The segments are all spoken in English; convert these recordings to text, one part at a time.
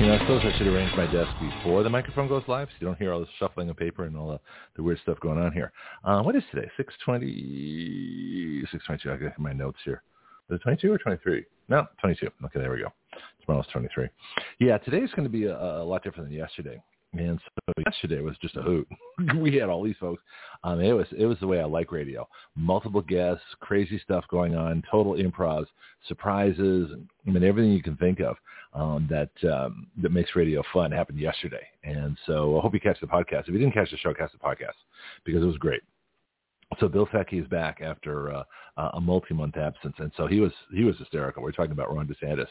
You know, I suppose I should arrange my desk before the microphone goes live so you don't hear all this shuffling of paper and all the, the weird stuff going on here. Uh, what is today? 620, 622. I got my notes here. Is it 22 or 23? No, 22. Okay, there we go. Tomorrow's 23. Yeah, today's going to be a, a lot different than yesterday. And so yesterday was just a hoot. we had all these folks. Um, it was it was the way I like radio. Multiple guests, crazy stuff going on, total improvs, surprises, I mean everything you can think of um, that um, that makes radio fun happened yesterday. And so I hope you catch the podcast. If you didn't catch the show, catch the podcast because it was great. So Bill Fecky is back after uh, a multi-month absence, and so he was he was hysterical. We're talking about Ron DeSantis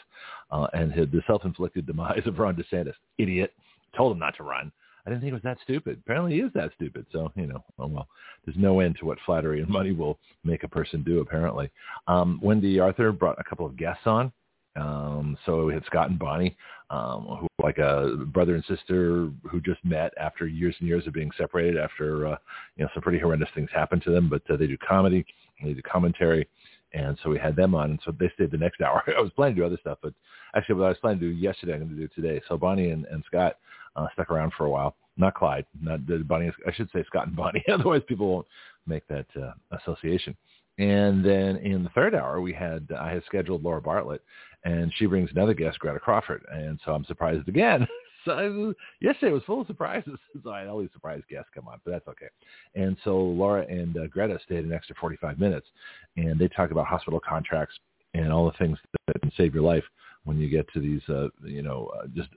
uh, and his, the self-inflicted demise of Ron DeSantis. Idiot told him not to run. I didn't think it was that stupid. Apparently he is that stupid. So, you know, oh well, there's no end to what flattery and money will make a person do, apparently. Um, Wendy Arthur brought a couple of guests on. Um, so we had Scott and Bonnie, um, who like a brother and sister who just met after years and years of being separated after, uh, you know, some pretty horrendous things happened to them, but uh, they do comedy, they do commentary. And so we had them on, and so they stayed the next hour. I was planning to do other stuff, but actually what I was planning to do yesterday, I'm going to do today. So Bonnie and, and Scott uh, stuck around for a while. Not Clyde, not Bonnie. I should say Scott and Bonnie. Otherwise, people won't make that uh, association. And then in the third hour, we had I had scheduled Laura Bartlett, and she brings another guest, Greta Crawford. And so I'm surprised again. so yesterday was full of surprises. So I had all these surprise guests come on, but that's okay. And so Laura and uh, Greta stayed an extra 45 minutes, and they talk about hospital contracts and all the things that can save your life when you get to these, uh, you know, uh, just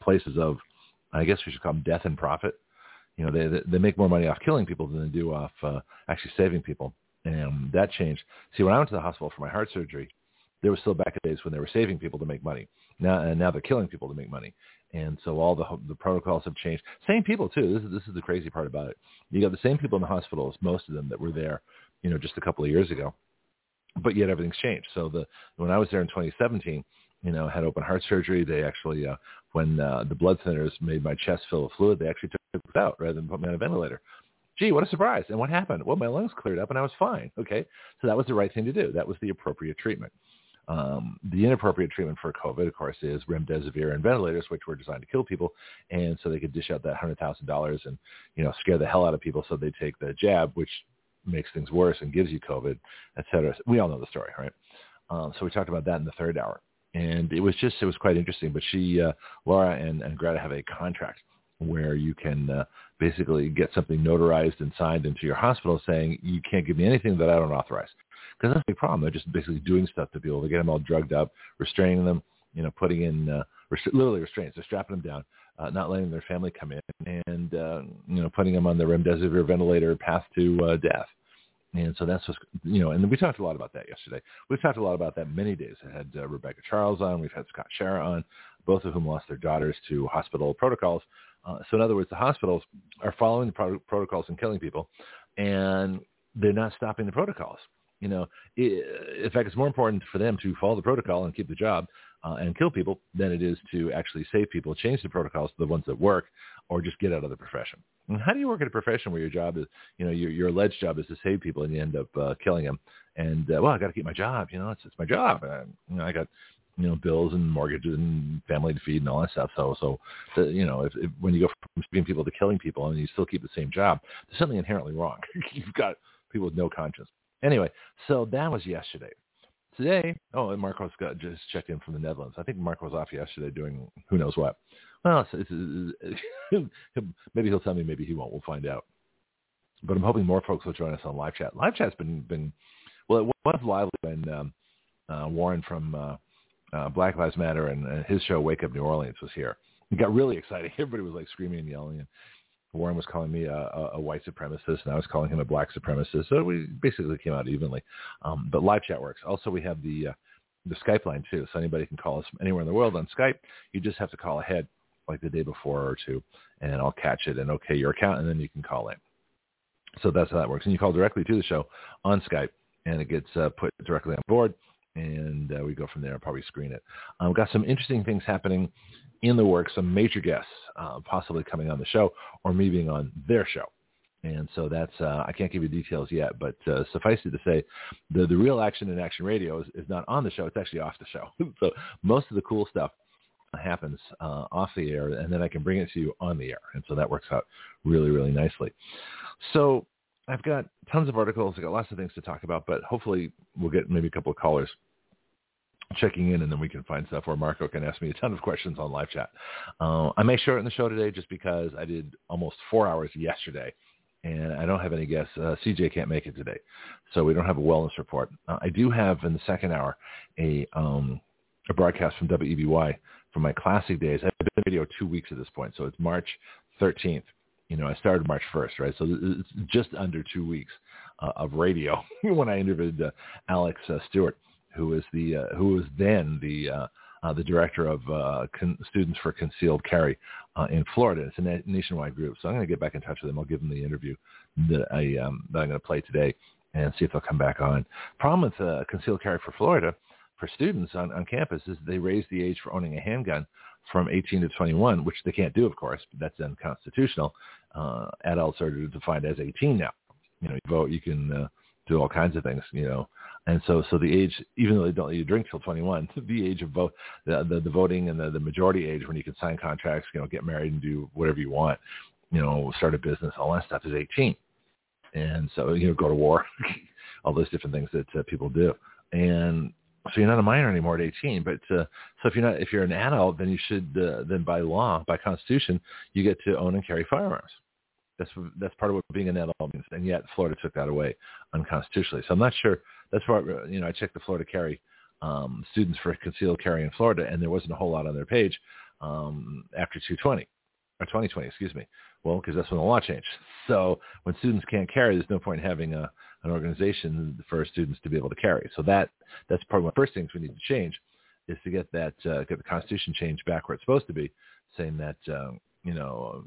places of I guess we should call them death and profit. You know, they they make more money off killing people than they do off uh, actually saving people, and that changed. See, when I went to the hospital for my heart surgery, there was still back in days when they were saving people to make money. Now and now they're killing people to make money, and so all the the protocols have changed. Same people too. This is this is the crazy part about it. You got the same people in the hospitals, most of them that were there, you know, just a couple of years ago, but yet everything's changed. So the when I was there in 2017 you know, had open heart surgery. They actually, uh, when uh, the blood thinners made my chest fill with fluid, they actually took it out rather than put me on a ventilator. Gee, what a surprise. And what happened? Well, my lungs cleared up and I was fine. Okay. So that was the right thing to do. That was the appropriate treatment. Um, the inappropriate treatment for COVID, of course, is remdesivir and ventilators, which were designed to kill people. And so they could dish out that $100,000 and, you know, scare the hell out of people. So they take the jab, which makes things worse and gives you COVID, et cetera. We all know the story, right? Um, so we talked about that in the third hour and it was just it was quite interesting. But she, uh, Laura and, and Greta have a contract where you can uh, basically get something notarized and signed into your hospital saying you can't give me anything that I don't authorize. Because that's the problem. They're just basically doing stuff to people. They get them all drugged up, restraining them, you know, putting in uh, rest- literally restraints. They're strapping them down, uh, not letting their family come in, and uh, you know, putting them on the remdesivir ventilator path to uh, death. And so that's what's, you know, and we talked a lot about that yesterday. We've talked a lot about that many days. I had uh, Rebecca Charles on. We've had Scott Schara on, both of whom lost their daughters to hospital protocols. Uh, so in other words, the hospitals are following the pro- protocols and killing people, and they're not stopping the protocols. You know, it, in fact, it's more important for them to follow the protocol and keep the job uh, and kill people than it is to actually save people, change the protocols to the ones that work, or just get out of the profession. And how do you work in a profession where your job is, you know, your your alleged job is to save people and you end up uh, killing them? And uh, well, I got to keep my job. You know, it's it's my job. And, you know, I got you know bills and mortgages and family to feed and all that stuff. So so the, you know, if, if when you go from saving people to killing people and you still keep the same job, there's something inherently wrong. You've got people with no conscience. Anyway, so that was yesterday. Today, oh, and Marcos got just checked in from the Netherlands. I think Marco was off yesterday doing who knows what. Well, it's, it's, it's, maybe he'll tell me, maybe he won't. We'll find out. But I'm hoping more folks will join us on live chat. Live chat's been been well, it was lively when um, uh, Warren from uh, uh, Black Lives Matter and uh, his show Wake Up New Orleans was here. It got really exciting. Everybody was like screaming and yelling, and Warren was calling me a, a, a white supremacist, and I was calling him a black supremacist. So we basically came out evenly. Um, but live chat works. Also, we have the uh, the Skype line too, so anybody can call us from anywhere in the world on Skype. You just have to call ahead like the day before or two, and I'll catch it and okay your account, and then you can call in. So that's how that works. And you call directly to the show on Skype, and it gets uh, put directly on board, and uh, we go from there and probably screen it. I've um, got some interesting things happening in the works, some major guests uh, possibly coming on the show or me being on their show. And so that's, uh, I can't give you details yet, but uh, suffice it to say, the, the real action in Action Radio is, is not on the show. It's actually off the show. so most of the cool stuff happens uh, off the air, and then I can bring it to you on the air. And so that works out really, really nicely. So I've got tons of articles. I've got lots of things to talk about, but hopefully we'll get maybe a couple of callers checking in, and then we can find stuff where Marco can ask me a ton of questions on live chat. Uh, I may in the show today just because I did almost four hours yesterday, and I don't have any guests. Uh, CJ can't make it today, so we don't have a wellness report. Uh, I do have in the second hour a um, a broadcast from WEBY from my classic days. I've been video two weeks at this point, so it's March 13th. You know, I started March 1st, right? So it's just under two weeks uh, of radio when I interviewed uh, Alex uh, Stewart, who was the uh, who was then the uh, uh, the director of uh, con- Students for Concealed Carry uh, in Florida. It's a na- nationwide group, so I'm going to get back in touch with them. I'll give them the interview that I um, that I'm going to play today and see if they'll come back on. Problem with uh, concealed carry for Florida for students on, on campus is they raise the age for owning a handgun from 18 to 21, which they can't do, of course. But that's unconstitutional. Uh, adults are defined as 18 now. You know, you vote, you can uh, do all kinds of things. You know, and so so the age, even though they don't let you drink till 21, the age of vote, the, the the voting and the the majority age when you can sign contracts, you know, get married and do whatever you want, you know, start a business, all that stuff is 18. And so you know, go to war, all those different things that uh, people do. And so you're not a minor anymore at 18. But uh, so if you're not, if you're an adult, then you should, uh, then by law, by constitution, you get to own and carry firearms. That's that's part of what being an adult means. And yet Florida took that away unconstitutionally. So I'm not sure. That's why you know I checked the Florida carry um, students for concealed carry in Florida, and there wasn't a whole lot on their page um, after 220 or 2020, excuse me. Well, because that's when the law changed. So when students can't carry, there's no point in having a, an organization for students to be able to carry. So that that's probably one of the first things we need to change is to get that uh, get the Constitution changed back where it's supposed to be, saying that uh, you know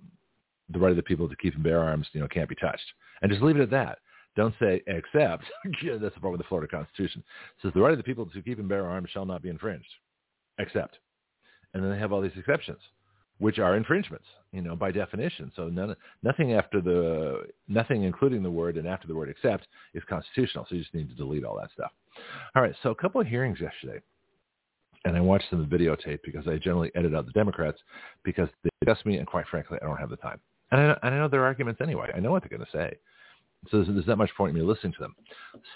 the right of the people to keep and bear arms you know can't be touched, and just leave it at that. Don't say except. that's the problem with the Florida Constitution. It says the right of the people to keep and bear arms shall not be infringed, except, and then they have all these exceptions which are infringements, you know, by definition. So none, nothing after the, nothing including the word and after the word except is constitutional. So you just need to delete all that stuff. All right. So a couple of hearings yesterday, and I watched them videotape because I generally edit out the Democrats because they discuss me, and quite frankly, I don't have the time. And I, and I know their arguments anyway. I know what they're going to say. So there's, there's not much point in me listening to them.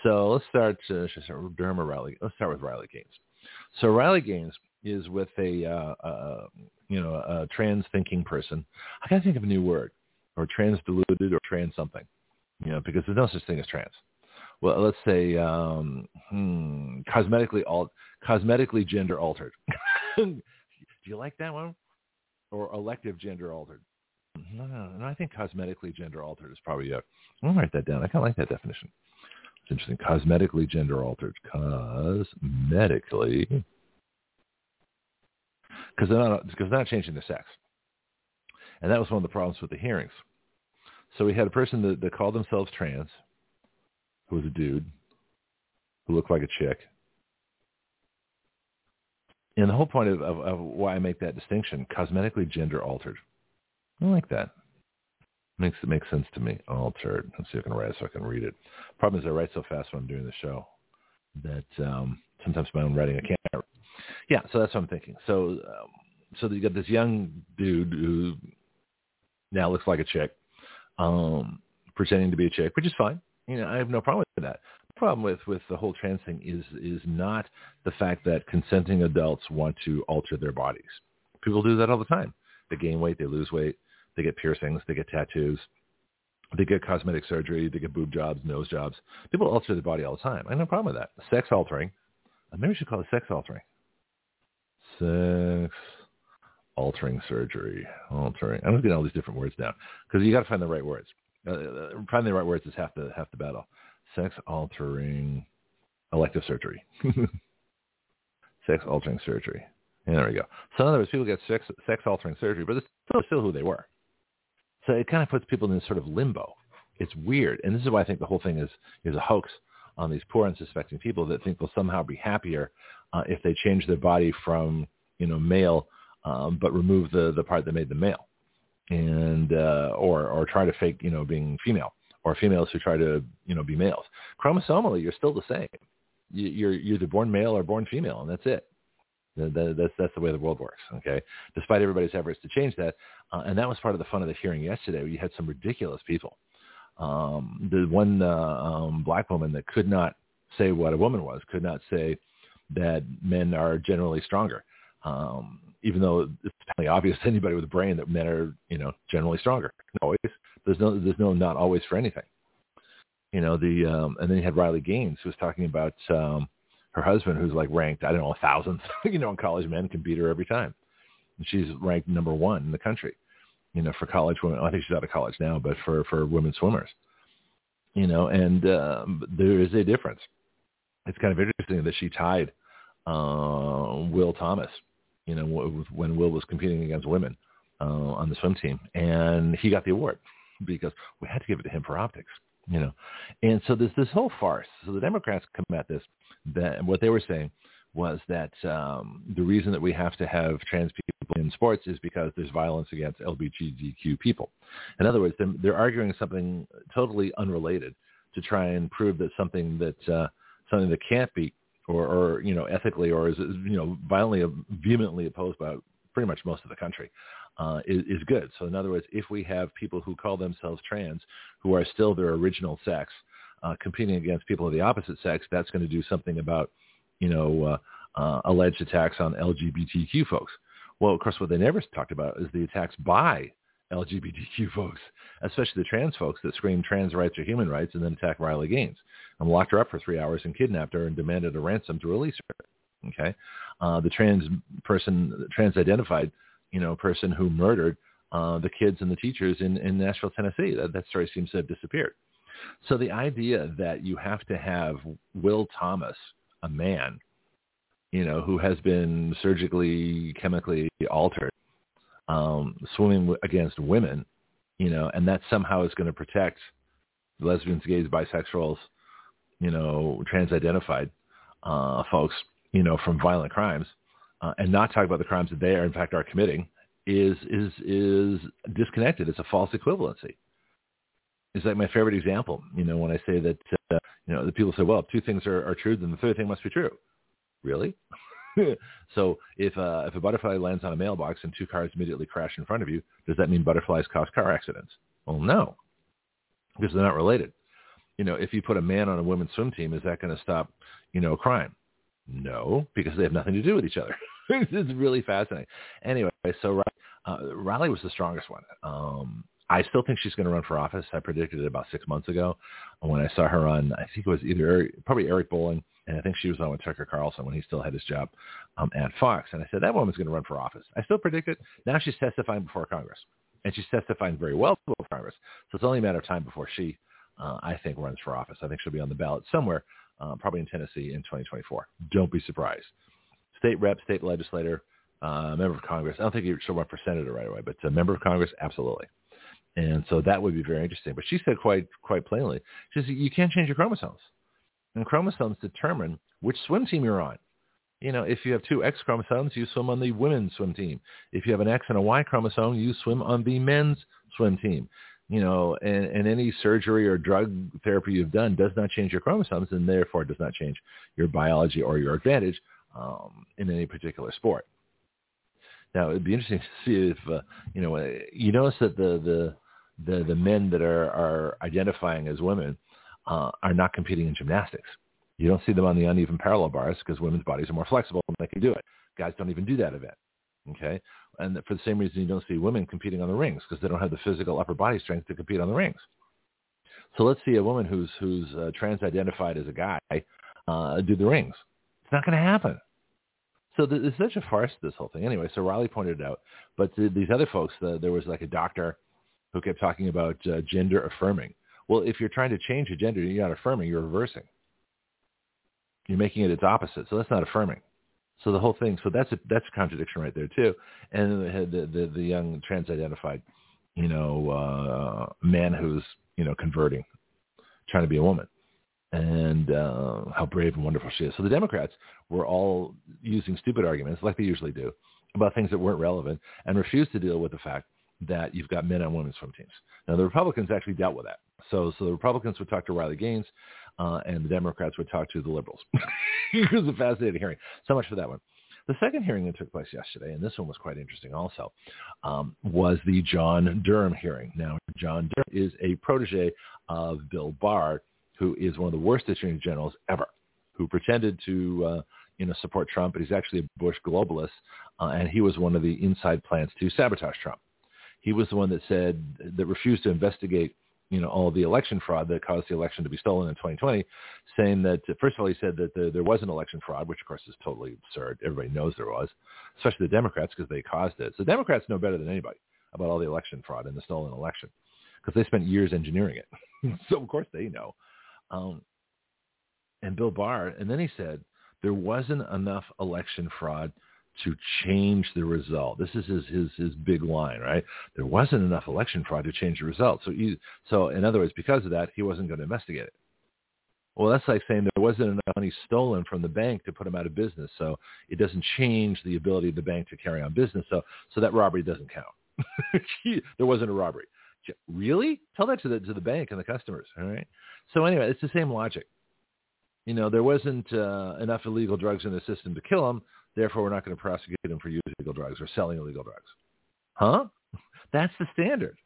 So let's start, uh, should I start with Durham or Riley? Let's start with Riley Gaines. So Riley Gaines is with a, uh, uh, you know, a trans thinking person. I got to think of a new word, or trans deluded, or trans something, you know, because there's no such thing as trans. Well, let's say um, hmm, cosmetically alt, cosmetically gender altered. Do you like that one? Or elective gender altered? No, no, no. I think cosmetically gender altered is probably a. I'll write that down. I kind of like that definition. It's interesting. Cosmetically gender altered. Cosmetically because they're not because they're not changing their sex, and that was one of the problems with the hearings. So we had a person that, that called themselves trans, who was a dude, who looked like a chick. And the whole point of, of, of why I make that distinction, cosmetically gender altered. I like that. Makes it makes sense to me. Altered. Let's see if I can write it so I can read it. Problem is I write so fast when I'm doing the show that um, sometimes my own writing I can't yeah, so that's what I'm thinking. So, um, so you got this young dude who now looks like a chick, um, pretending to be a chick, which is fine. You know, I have no problem with that. The problem with with the whole trans thing is is not the fact that consenting adults want to alter their bodies. People do that all the time. They gain weight, they lose weight, they get piercings, they get tattoos, they get cosmetic surgery, they get boob jobs, nose jobs. People alter their body all the time. I have no problem with that. Sex altering. Maybe we should call it sex altering sex altering surgery. Altering. I'm just getting all these different words down because you got to find the right words. Uh, uh, finding the right words is half the half the battle. Sex altering elective surgery. sex altering surgery. And there we go. So in other words, people get sex sex altering surgery, but it's still, still who they were. So it kind of puts people in this sort of limbo It's weird, and this is why I think the whole thing is is a hoax on these poor unsuspecting people that think they'll somehow be happier uh, if they change their body from you know male, um, but remove the the part that made them male, and uh, or or try to fake you know being female, or females who try to you know be males. Chromosomally, you're still the same. You, you're you're either born male or born female, and that's it. That's that's the way the world works. Okay, despite everybody's efforts to change that, uh, and that was part of the fun of the hearing yesterday. You had some ridiculous people. Um, the one uh, um, black woman that could not say what a woman was, could not say that men are generally stronger, um, even though it's probably obvious to anybody with a brain that men are, you know, generally stronger. Not Always, there's no, there's no not always for anything. You know, the um, and then you had Riley Gaines who was talking about um, her husband, who's like ranked, I don't know, a thousandth, you know, college men can beat her every time. And she's ranked number one in the country, you know, for college women. I think she's out of college now, but for, for women swimmers, you know, and um, there is a difference. It's kind of interesting that she tied uh, Will Thomas, you know, when Will was competing against women uh, on the swim team, and he got the award because we had to give it to him for optics you know. And so there's this whole farce. So the Democrats come at this that what they were saying was that um, the reason that we have to have trans people in sports is because there's violence against LGBTQ people. In other words, they're arguing something totally unrelated to try and prove that something that uh, something that can't be or, or you know ethically or is you know violently vehemently opposed by pretty much most of the country uh, is, is good. So in other words, if we have people who call themselves trans who are still their original sex uh, competing against people of the opposite sex, that's going to do something about, you know, uh, uh, alleged attacks on LGBTQ folks. Well, of course, what they never talked about is the attacks by LGBTQ folks, especially the trans folks that scream trans rights are human rights and then attack Riley Gaines and locked her up for three hours and kidnapped her and demanded a ransom to release her. Okay, uh, the trans person, trans identified you know, person who murdered uh, the kids and the teachers in, in Nashville, Tennessee. That, that story seems to have disappeared. So the idea that you have to have Will Thomas, a man, you know, who has been surgically, chemically altered, um, swimming against women, you know, and that somehow is going to protect lesbians, gays, bisexuals, you know, trans-identified uh, folks, you know, from violent crimes uh, and not talk about the crimes that they are in fact are committing is is is disconnected. It's a false equivalency. It's like my favorite example. You know, when I say that uh, you know the people say, well, if two things are, are true, then the third thing must be true. Really? so if uh, if a butterfly lands on a mailbox and two cars immediately crash in front of you, does that mean butterflies cause car accidents? Well, no, because they're not related. You know, if you put a man on a women's swim team, is that going to stop, you know, crime? No, because they have nothing to do with each other. it's really fascinating. Anyway, so uh, Riley was the strongest one. Um, I still think she's going to run for office. I predicted it about six months ago when I saw her on, I think it was either Eric, probably Eric Bolling, and I think she was on with Tucker Carlson when he still had his job um, at Fox. And I said, that woman's going to run for office. I still predict it. Now she's testifying before Congress. And she's testifying very well before Congress. So it's only a matter of time before she, uh, I think, runs for office. I think she'll be on the ballot somewhere, uh, probably in Tennessee in 2024. Don't be surprised state rep, state legislator, uh, member of Congress. I don't think she'll run for senator right away, but a member of Congress, absolutely. And so that would be very interesting. But she said quite quite plainly, she says you can't change your chromosomes, and chromosomes determine which swim team you're on. You know, if you have two X chromosomes, you swim on the women's swim team. If you have an X and a Y chromosome, you swim on the men's swim team. You know, and, and any surgery or drug therapy you've done does not change your chromosomes, and therefore does not change your biology or your advantage um, in any particular sport. Now, it'd be interesting to see if uh, you know. Uh, you notice that the the the, the men that are are identifying as women uh, are not competing in gymnastics. You don't see them on the uneven parallel bars because women's bodies are more flexible and they can do it. Guys don't even do that event. Okay, and for the same reason you don't see women competing on the rings because they don't have the physical upper body strength to compete on the rings. So let's see a woman who's who's uh, trans-identified as a guy uh, do the rings. It's not going to happen. So it's such a farce, this whole thing. Anyway, so Riley pointed it out. But the, these other folks, the, there was like a doctor who kept talking about uh, gender affirming. Well, if you're trying to change a gender, you're not affirming, you're reversing. You're making it its opposite. So that's not affirming. So the whole thing, so that's a, that's a contradiction right there too. And the, the, the, young trans-identified, you know, uh, man who's you know, converting, trying to be a woman, and uh, how brave and wonderful she is. So the Democrats were all using stupid arguments, like they usually do, about things that weren't relevant, and refused to deal with the fact that you've got men on women's swim teams. Now the Republicans actually dealt with that. So so the Republicans would talk to Riley Gaines, uh, and the Democrats would talk to the liberals. it was a fascinating hearing. So much for that one. The second hearing that took place yesterday, and this one was quite interesting also, um, was the John Durham hearing. Now, John Durham is a protege of Bill Barr, who is one of the worst attorney generals ever, who pretended to uh, you know support Trump, but he's actually a Bush globalist, uh, and he was one of the inside plans to sabotage Trump. He was the one that said that refused to investigate you know, all the election fraud that caused the election to be stolen in 2020, saying that, first of all, he said that the, there was an election fraud, which of course is totally absurd. Everybody knows there was, especially the Democrats because they caused it. So Democrats know better than anybody about all the election fraud and the stolen election because they spent years engineering it. so of course they know. Um, and Bill Barr, and then he said there wasn't enough election fraud to change the result. This is his, his, his big line, right? There wasn't enough election fraud to change the result. So, he, so in other words, because of that, he wasn't going to investigate it. Well, that's like saying there wasn't enough money stolen from the bank to put him out of business. So it doesn't change the ability of the bank to carry on business. So, so that robbery doesn't count. there wasn't a robbery. Really? Tell that to the to the bank and the customers. All right. So anyway, it's the same logic. You know, there wasn't uh, enough illegal drugs in the system to kill him. Therefore, we're not going to prosecute them for using illegal drugs or selling illegal drugs. Huh? That's the standard.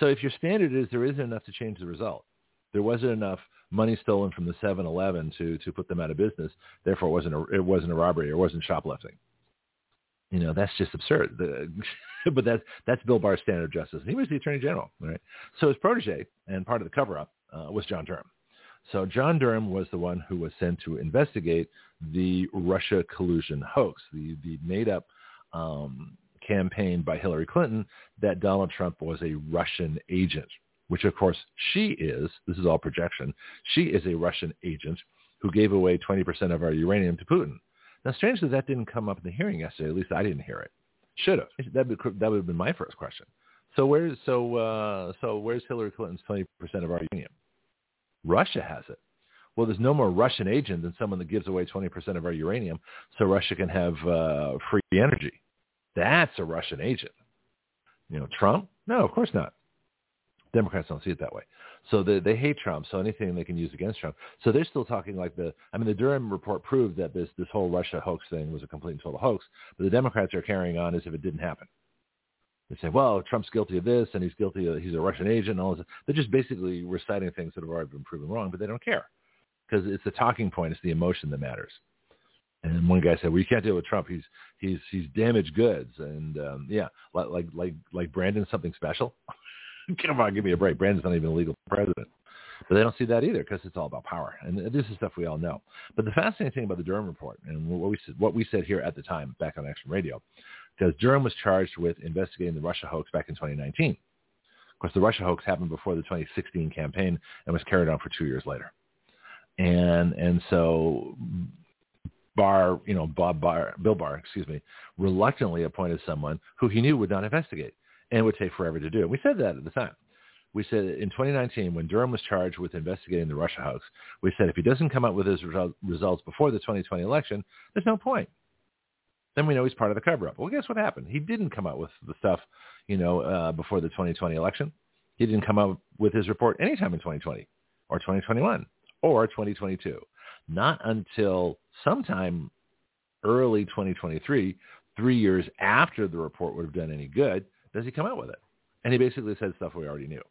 So if your standard is there isn't enough to change the result, there wasn't enough money stolen from the 7-Eleven to to put them out of business. Therefore, it wasn't a, it wasn't a robbery or wasn't shoplifting. You know, that's just absurd. The, but that's that's Bill Barr's standard of justice. And he was the attorney general, right? So his protege and part of the cover-up uh, was John Durham. So John Durham was the one who was sent to investigate the Russia collusion hoax, the, the made-up um, campaign by Hillary Clinton that Donald Trump was a Russian agent, which of course she is. This is all projection. She is a Russian agent who gave away 20% of our uranium to Putin. Now, strangely, that didn't come up in the hearing yesterday. At least I didn't hear it. Should have. That would, that would have been my first question. So where's so uh, so where's Hillary Clinton's 20% of our uranium? Russia has it. Well, there's no more Russian agent than someone that gives away 20% of our uranium so Russia can have uh, free energy. That's a Russian agent. You know, Trump? No, of course not. Democrats don't see it that way. So they, they hate Trump, so anything they can use against Trump. So they're still talking like the, I mean, the Durham report proved that this, this whole Russia hoax thing was a complete and total hoax, but the Democrats are carrying on as if it didn't happen. They say, well, Trump's guilty of this and he's guilty of, he's a Russian agent and all this. They're just basically reciting things that have already been proven wrong, but they don't care because it's the talking point. It's the emotion that matters. And one guy said, "Well, you can't deal with Trump. He's he's he's damaged goods." And um, yeah, like like like like Brandon's something special. Come on, give me a break. Brandon's not even a legal president. But they don't see that either because it's all about power, and this is stuff we all know. But the fascinating thing about the Durham report and what we said, what we said here at the time back on Action Radio, because Durham was charged with investigating the Russia hoax back in 2019. Of course, the Russia hoax happened before the 2016 campaign and was carried on for two years later. And and so Barr, you know, Bob Barr, Bill Barr, excuse me, reluctantly appointed someone who he knew would not investigate and would take forever to do. And we said that at the time. We said in 2019, when Durham was charged with investigating the Russia hoax, we said if he doesn't come up with his results before the 2020 election, there's no point then we know he's part of the cover-up. Well, guess what happened? He didn't come out with the stuff, you know, uh, before the 2020 election. He didn't come out with his report anytime in 2020 or 2021 or 2022. Not until sometime early 2023, three years after the report would have done any good, does he come out with it. And he basically said stuff we already knew.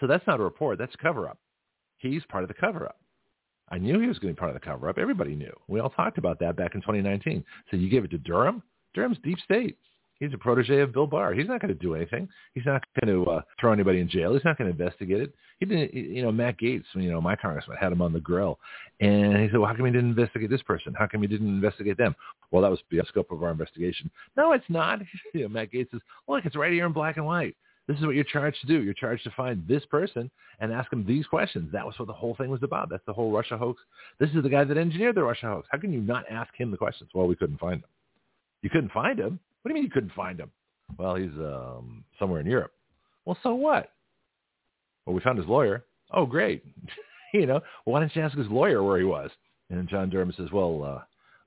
So that's not a report. That's a cover-up. He's part of the cover-up. I knew he was going to be part of the cover-up. Everybody knew. We all talked about that back in 2019. So you give it to Durham? Durham's deep state. He's a protege of Bill Barr. He's not going to do anything. He's not going to uh, throw anybody in jail. He's not going to investigate it. He didn't. You know, Matt Gaetz, you know, my congressman had him on the grill, and he said, "Well, how come he didn't investigate this person? How come he didn't investigate them?" Well, that was the scope of our investigation. No, it's not. you know, Matt Gaetz says, "Look, it's right here in black and white. This is what you're charged to do. You're charged to find this person and ask him these questions. That was what the whole thing was about. That's the whole Russia hoax. This is the guy that engineered the Russia hoax. How can you not ask him the questions? Well, we couldn't find him. You couldn't find him? What do you mean you couldn't find him? Well, he's um, somewhere in Europe. Well, so what? Well, we found his lawyer. Oh, great. you know, well, why didn't you ask his lawyer where he was? And John Durham says, well,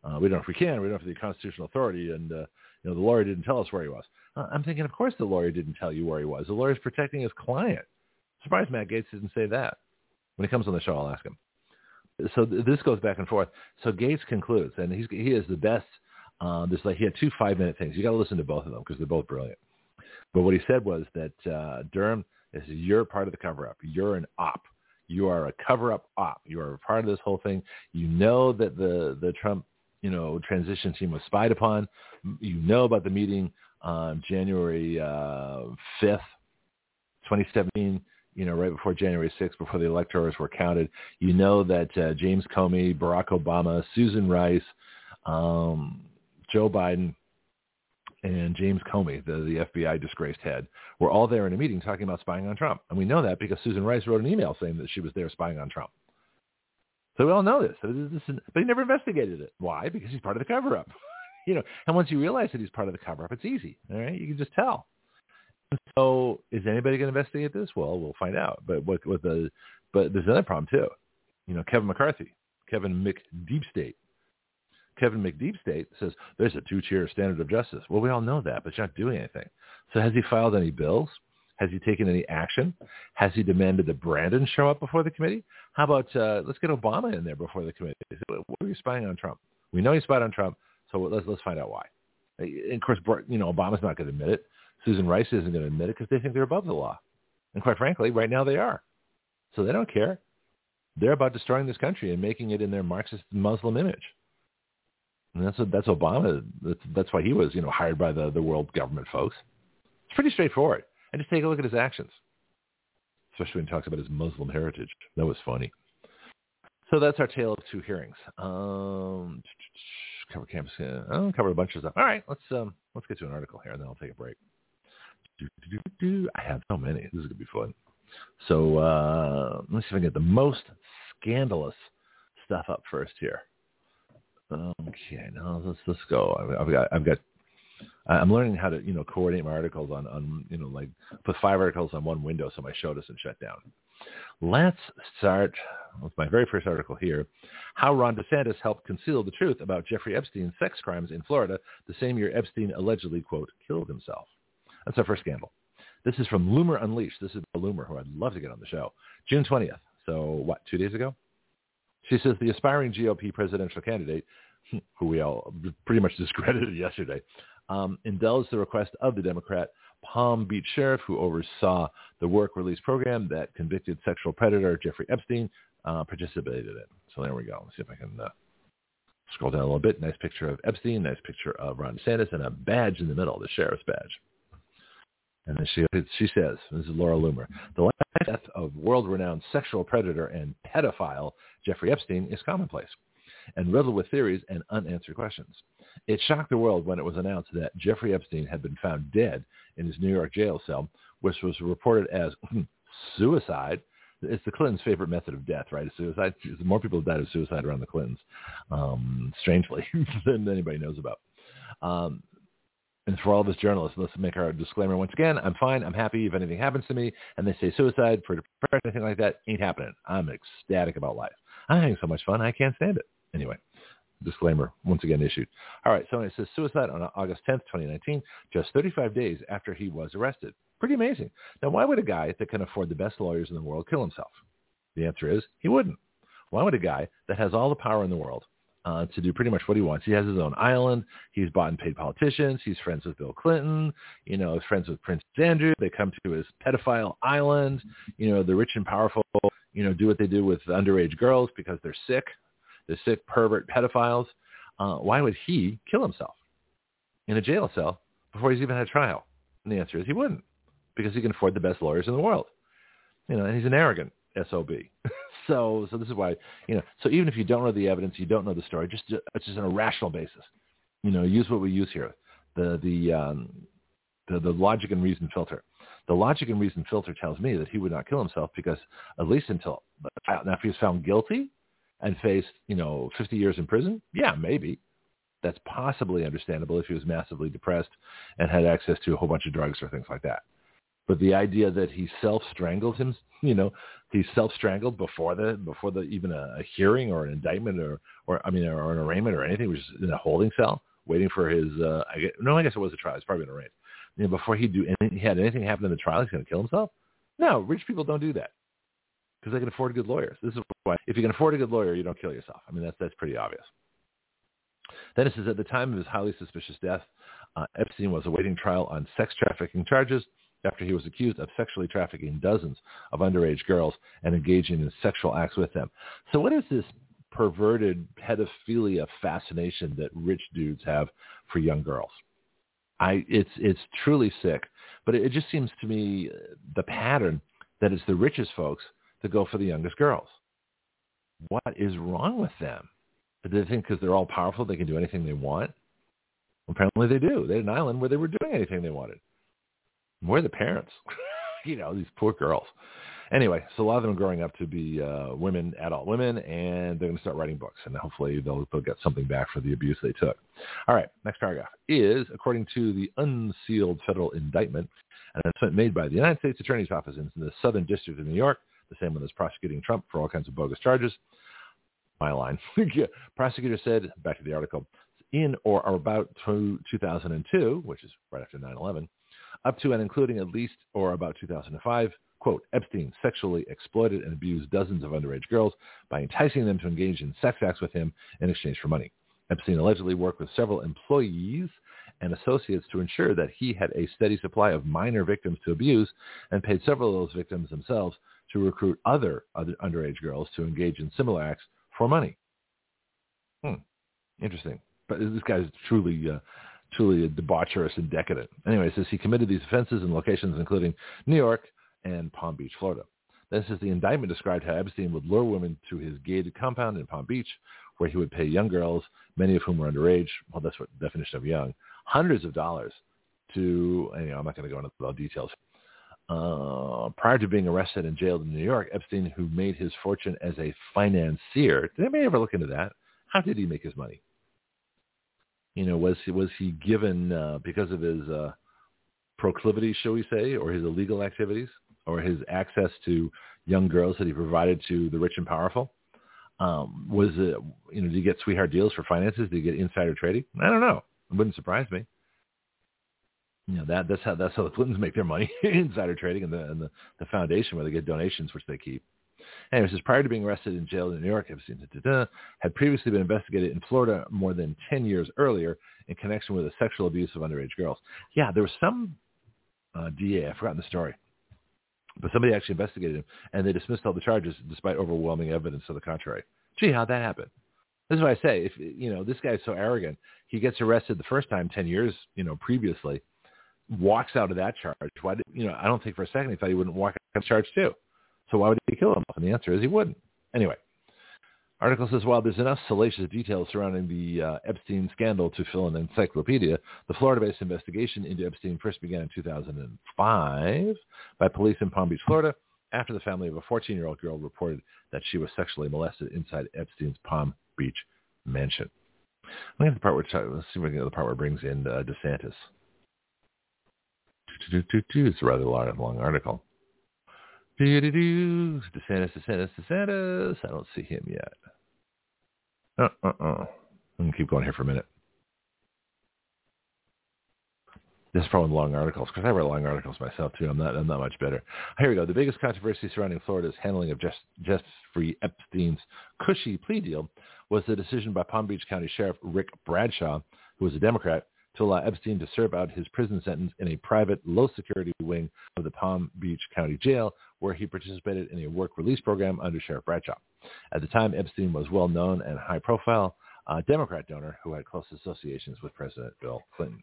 uh, uh, we don't know if we can. We don't have the constitutional authority, and uh, you know the lawyer didn't tell us where he was. I'm thinking, of course the lawyer didn't tell you where he was. The lawyer's protecting his client. Surprised Matt Gaetz didn't say that. When he comes on the show, I'll ask him. So th- this goes back and forth. So Gaetz concludes, and he's, he is the best. Uh, there's like he had two five-minute things. You got to listen to both of them because they're both brilliant. But what he said was that uh, Durham is you're part of the cover-up. You're an op. You are a cover-up op. You are a part of this whole thing. You know that the the Trump you know transition team was spied upon. You know about the meeting on January uh, 5th, 2017 you know, right before January 6th, before the electors were counted. You know that uh, James Comey, Barack Obama, Susan Rice, um, Joe Biden, and James Comey, the, the FBI disgraced head, were all there in a meeting talking about spying on Trump. And we know that because Susan Rice wrote an email saying that she was there spying on Trump. So we all know this. But he never investigated it. Why? Because he's part of the cover-up. you know, and once you realize that he's part of the cover-up, it's easy. All right, you can just tell. So is anybody going to investigate this? Well, we'll find out. But what, what the but there's another problem too. You know, Kevin McCarthy, Kevin McDeep State. Kevin McDeep State says there's a two-tier standard of justice. Well, we all know that, but you're not doing anything. So has he filed any bills? Has he taken any action? Has he demanded that Brandon show up before the committee? How about uh, let's get Obama in there before the committee? What are you spying on Trump? We know he spied on Trump, so let's let's find out why. And of course, you know, Obama's not going to admit it. Susan Rice isn't going to admit it because they think they're above the law. And quite frankly, right now they are. So they don't care. They're about destroying this country and making it in their Marxist Muslim image. And that's that's Obama. That's, that's why he was, you know, hired by the, the world government folks. It's pretty straightforward. And just take a look at his actions, especially when he talks about his Muslim heritage. That was funny. So that's our tale of two hearings. Um, cover campus. Uh, I'll cover a bunch of stuff. All right, let's um, let's get to an article here, and then I'll take a break. I have so many. This is gonna be fun. So uh, let's see if I can get the most scandalous stuff up first here. Okay, now let's let's go. I've got I've got I'm learning how to you know coordinate my articles on on you know like put five articles on one window so my show doesn't shut down. Let's start with my very first article here. How Ron DeSantis helped conceal the truth about Jeffrey Epstein's sex crimes in Florida the same year Epstein allegedly, quote, killed himself. That's our first scandal. This is from Loomer Unleashed. This is Loomer, who I'd love to get on the show. June 20th. So what, two days ago? She says the aspiring GOP presidential candidate, who we all pretty much discredited yesterday, um, indulged the request of the Democrat Palm Beach sheriff who oversaw the work release program that convicted sexual predator Jeffrey Epstein uh, participated in. So there we go. Let's see if I can uh, scroll down a little bit. Nice picture of Epstein, nice picture of Ron DeSantis, and a badge in the middle, the sheriff's badge. And then she, she says, this is Laura Loomer, the death of world-renowned sexual predator and pedophile Jeffrey Epstein is commonplace and riddled with theories and unanswered questions. It shocked the world when it was announced that Jeffrey Epstein had been found dead in his New York jail cell, which was reported as suicide. It's the Clintons' favorite method of death, right? Suicide. More people have died of suicide around the Clintons, um, strangely, than anybody knows about. Um, and for all of us journalists, let's make our disclaimer once again. I'm fine. I'm happy. If anything happens to me and they say suicide for depression, anything like that, ain't happening. I'm ecstatic about life. I'm having so much fun. I can't stand it. Anyway, disclaimer once again issued. All right, so it says suicide on August 10th, 2019, just 35 days after he was arrested. Pretty amazing. Now, why would a guy that can afford the best lawyers in the world kill himself? The answer is he wouldn't. Why would a guy that has all the power in the world uh, to do pretty much what he wants? He has his own island. He's bought and paid politicians. He's friends with Bill Clinton. You know, he's friends with Prince Andrew. They come to his pedophile island. You know, the rich and powerful, you know, do what they do with underage girls because they're sick the sick pervert pedophiles, uh, why would he kill himself in a jail cell before he's even had a trial? And the answer is he wouldn't because he can afford the best lawyers in the world. You know, and he's an arrogant SOB. so, so this is why, you know, so even if you don't know the evidence, you don't know the story, just, it's just on a rational basis. You know, use what we use here, the, the, um, the, the logic and reason filter. The logic and reason filter tells me that he would not kill himself because at least until, now if he was found guilty, and faced, you know, 50 years in prison? Yeah, maybe. That's possibly understandable if he was massively depressed and had access to a whole bunch of drugs or things like that. But the idea that he self-strangled him, you know, he self-strangled before the before the even a, a hearing or an indictment or or I mean or an arraignment or anything, was in a holding cell waiting for his. Uh, I guess, no, I guess it was a trial. It's probably been arraigned. You know, before he do anything, he had anything happen in the trial, he's going to kill himself. No, rich people don't do that because they can afford good lawyers. This is why if you can afford a good lawyer, you don't kill yourself. I mean, that's that's pretty obvious. Then it says at the time of his highly suspicious death, uh, Epstein was awaiting trial on sex trafficking charges after he was accused of sexually trafficking dozens of underage girls and engaging in sexual acts with them. So what is this perverted pedophilia fascination that rich dudes have for young girls? I it's it's truly sick, but it, it just seems to me uh, the pattern that it's the richest folks that go for the youngest girls. What is wrong with them? Do they think because they're all powerful they can do anything they want? Apparently they do. They had an island where they were doing anything they wanted. Where are the parents? you know, these poor girls. Anyway, so a lot of them are growing up to be uh, women, adult women, and they're going to start writing books, and hopefully they'll, they'll get something back for the abuse they took. All right, next paragraph is, according to the unsealed federal indictment, an announcement made by the United States Attorney's Office in the Southern District of New York, the same one as prosecuting Trump for all kinds of bogus charges. My line. Prosecutor said, back to the article, in or about 2002, which is right after 9-11, up to and including at least or about 2005, quote, Epstein sexually exploited and abused dozens of underage girls by enticing them to engage in sex acts with him in exchange for money. Epstein allegedly worked with several employees and associates to ensure that he had a steady supply of minor victims to abuse and paid several of those victims themselves to recruit other, other underage girls to engage in similar acts for money. Hmm. Interesting. But this guy is truly uh, truly debaucherous and decadent. Anyway, it says he committed these offenses in locations including New York and Palm Beach, Florida. This is the indictment described how Epstein would lure women to his gated compound in Palm Beach, where he would pay young girls, many of whom were underage, well, that's what definition of young, hundreds of dollars to, I'm not going to go into all details. Uh, prior to being arrested and jailed in New York, Epstein, who made his fortune as a financier, did anybody ever look into that? How did he make his money? You know, was he was he given uh, because of his uh, proclivities, shall we say, or his illegal activities, or his access to young girls that he provided to the rich and powerful? Um, was it, you know, did he get sweetheart deals for finances? Did he get insider trading? I don't know. It wouldn't surprise me. You know, that that's how that's how the Clintons make their money, insider trading and the and the, the foundation where they get donations, which they keep. Anyways, says prior to being arrested in jail in New York, Epstein had previously been investigated in Florida more than 10 years earlier in connection with the sexual abuse of underage girls. Yeah, there was some uh, DA, I've forgotten the story, but somebody actually investigated him, and they dismissed all the charges despite overwhelming evidence to the contrary. Gee, how'd that happen? This is what I say. If you know this guy's so arrogant, he gets arrested the first time ten years, you know, previously, walks out of that charge. Why? Did, you know, I don't think for a second he thought he wouldn't walk out of charge too. So why would he kill him? And the answer is he wouldn't. Anyway, article says, while there's enough salacious details surrounding the uh, Epstein scandal to fill an encyclopedia, the Florida-based investigation into Epstein first began in 2005 by police in Palm Beach, Florida, after the family of a 14-year-old girl reported that she was sexually molested inside Epstein's Palm Beach mansion. Look at the part where let's see if we can get the part where it brings in uh, DeSantis. It's a rather long, long article. DeSantis, DeSantis, DeSantis. I don't see him yet. Uh-uh-uh. I'm going to keep going here for a minute. This is probably long articles because I write long articles myself too. I'm not I'm not much better. Here we go. The biggest controversy surrounding Florida's handling of just Jeffrey Epstein's cushy plea deal was the decision by Palm Beach County Sheriff Rick Bradshaw, who was a Democrat, to allow Epstein to serve out his prison sentence in a private, low-security wing of the Palm Beach County Jail, where he participated in a work release program under Sheriff Bradshaw. At the time, Epstein was well-known and high-profile, a Democrat donor who had close associations with President Bill Clinton.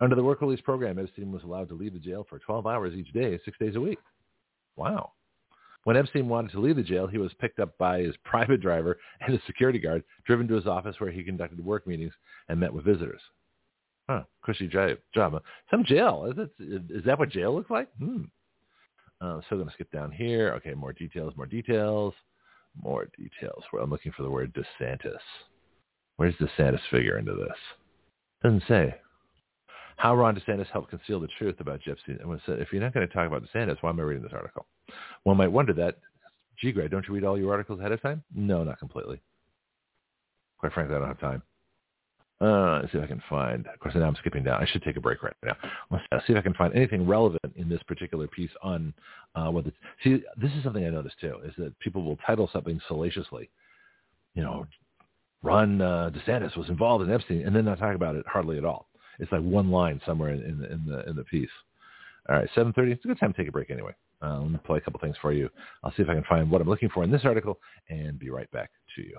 Under the work release program, Epstein was allowed to leave the jail for 12 hours each day, six days a week. Wow. When Epstein wanted to leave the jail, he was picked up by his private driver and a security guard, driven to his office where he conducted work meetings and met with visitors. Huh, cushy job. Some jail. Is, it, is that what jail looks like? Hmm. Uh, so I'm going to skip down here. Okay, more details, more details, more details. I'm looking for the word DeSantis. Where's DeSantis figure into this? Doesn't say. How Ron DeSantis helped conceal the truth about said, if you're not going to talk about DeSantis, why am I reading this article? One might wonder that. Greg, don't you read all your articles ahead of time? No, not completely. Quite frankly, I don't have time. Uh, let's see if I can find. Of course, now I'm skipping down. I should take a break right now. Let's see if I can find anything relevant in this particular piece on uh, what. The, see, this is something I noticed too: is that people will title something salaciously. You know, Ron uh, DeSantis was involved in Epstein, and then not talk about it hardly at all. It's like one line somewhere in, in, the, in the in the piece. All right, 7:30. It's a good time to take a break anyway. Uh, let me play a couple things for you. I'll see if I can find what I'm looking for in this article, and be right back to you.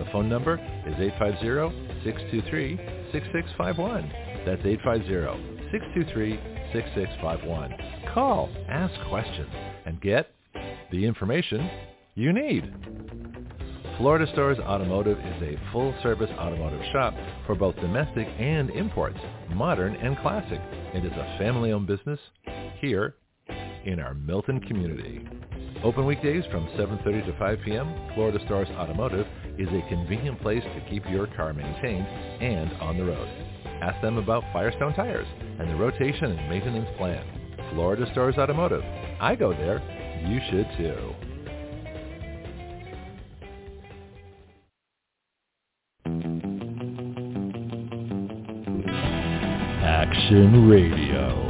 The phone number is 850-623-6651. That's 850-623-6651. Call, ask questions, and get the information you need. Florida Stores Automotive is a full-service automotive shop for both domestic and imports, modern and classic. It is a family-owned business here in our Milton community. Open weekdays from 7.30 to 5 p.m., Florida Stars Automotive is a convenient place to keep your car maintained and on the road. Ask them about Firestone tires and the rotation and maintenance plan. Florida Stars Automotive. I go there. You should too. Action Radio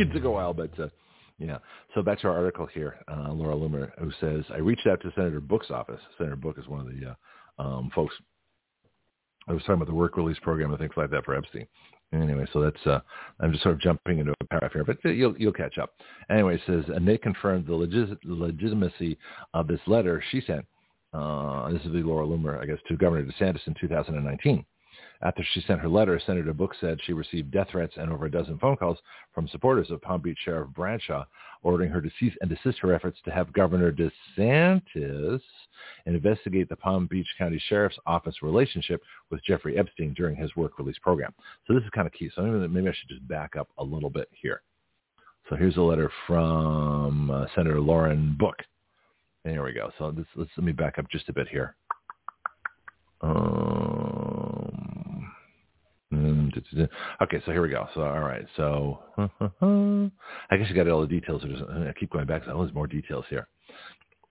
it took a while, but uh, yeah. So back to our article here, uh, Laura Loomer, who says, I reached out to Senator Book's office. Senator Book is one of the uh, um, folks I was talking about the work release program and things like that for Epstein. Anyway, so that's uh, I'm just sort of jumping into a paragraph here, but you'll you'll catch up. Anyway, it says and they confirmed the legis- legitimacy of this letter she sent. Uh, this is the Laura Loomer, I guess, to Governor DeSantis in 2019. After she sent her letter, Senator Book said she received death threats and over a dozen phone calls from supporters of Palm Beach Sheriff Bradshaw ordering her to cease and desist her efforts to have Governor DeSantis investigate the Palm Beach County Sheriff's Office relationship with Jeffrey Epstein during his work release program. So this is kind of key. So maybe, maybe I should just back up a little bit here. So here's a letter from uh, Senator Lauren Book. And here we go. So this, let's, let me back up just a bit here. Um, Okay, so here we go. So all right, so I guess you got all the details. I keep going back. So there's more details here.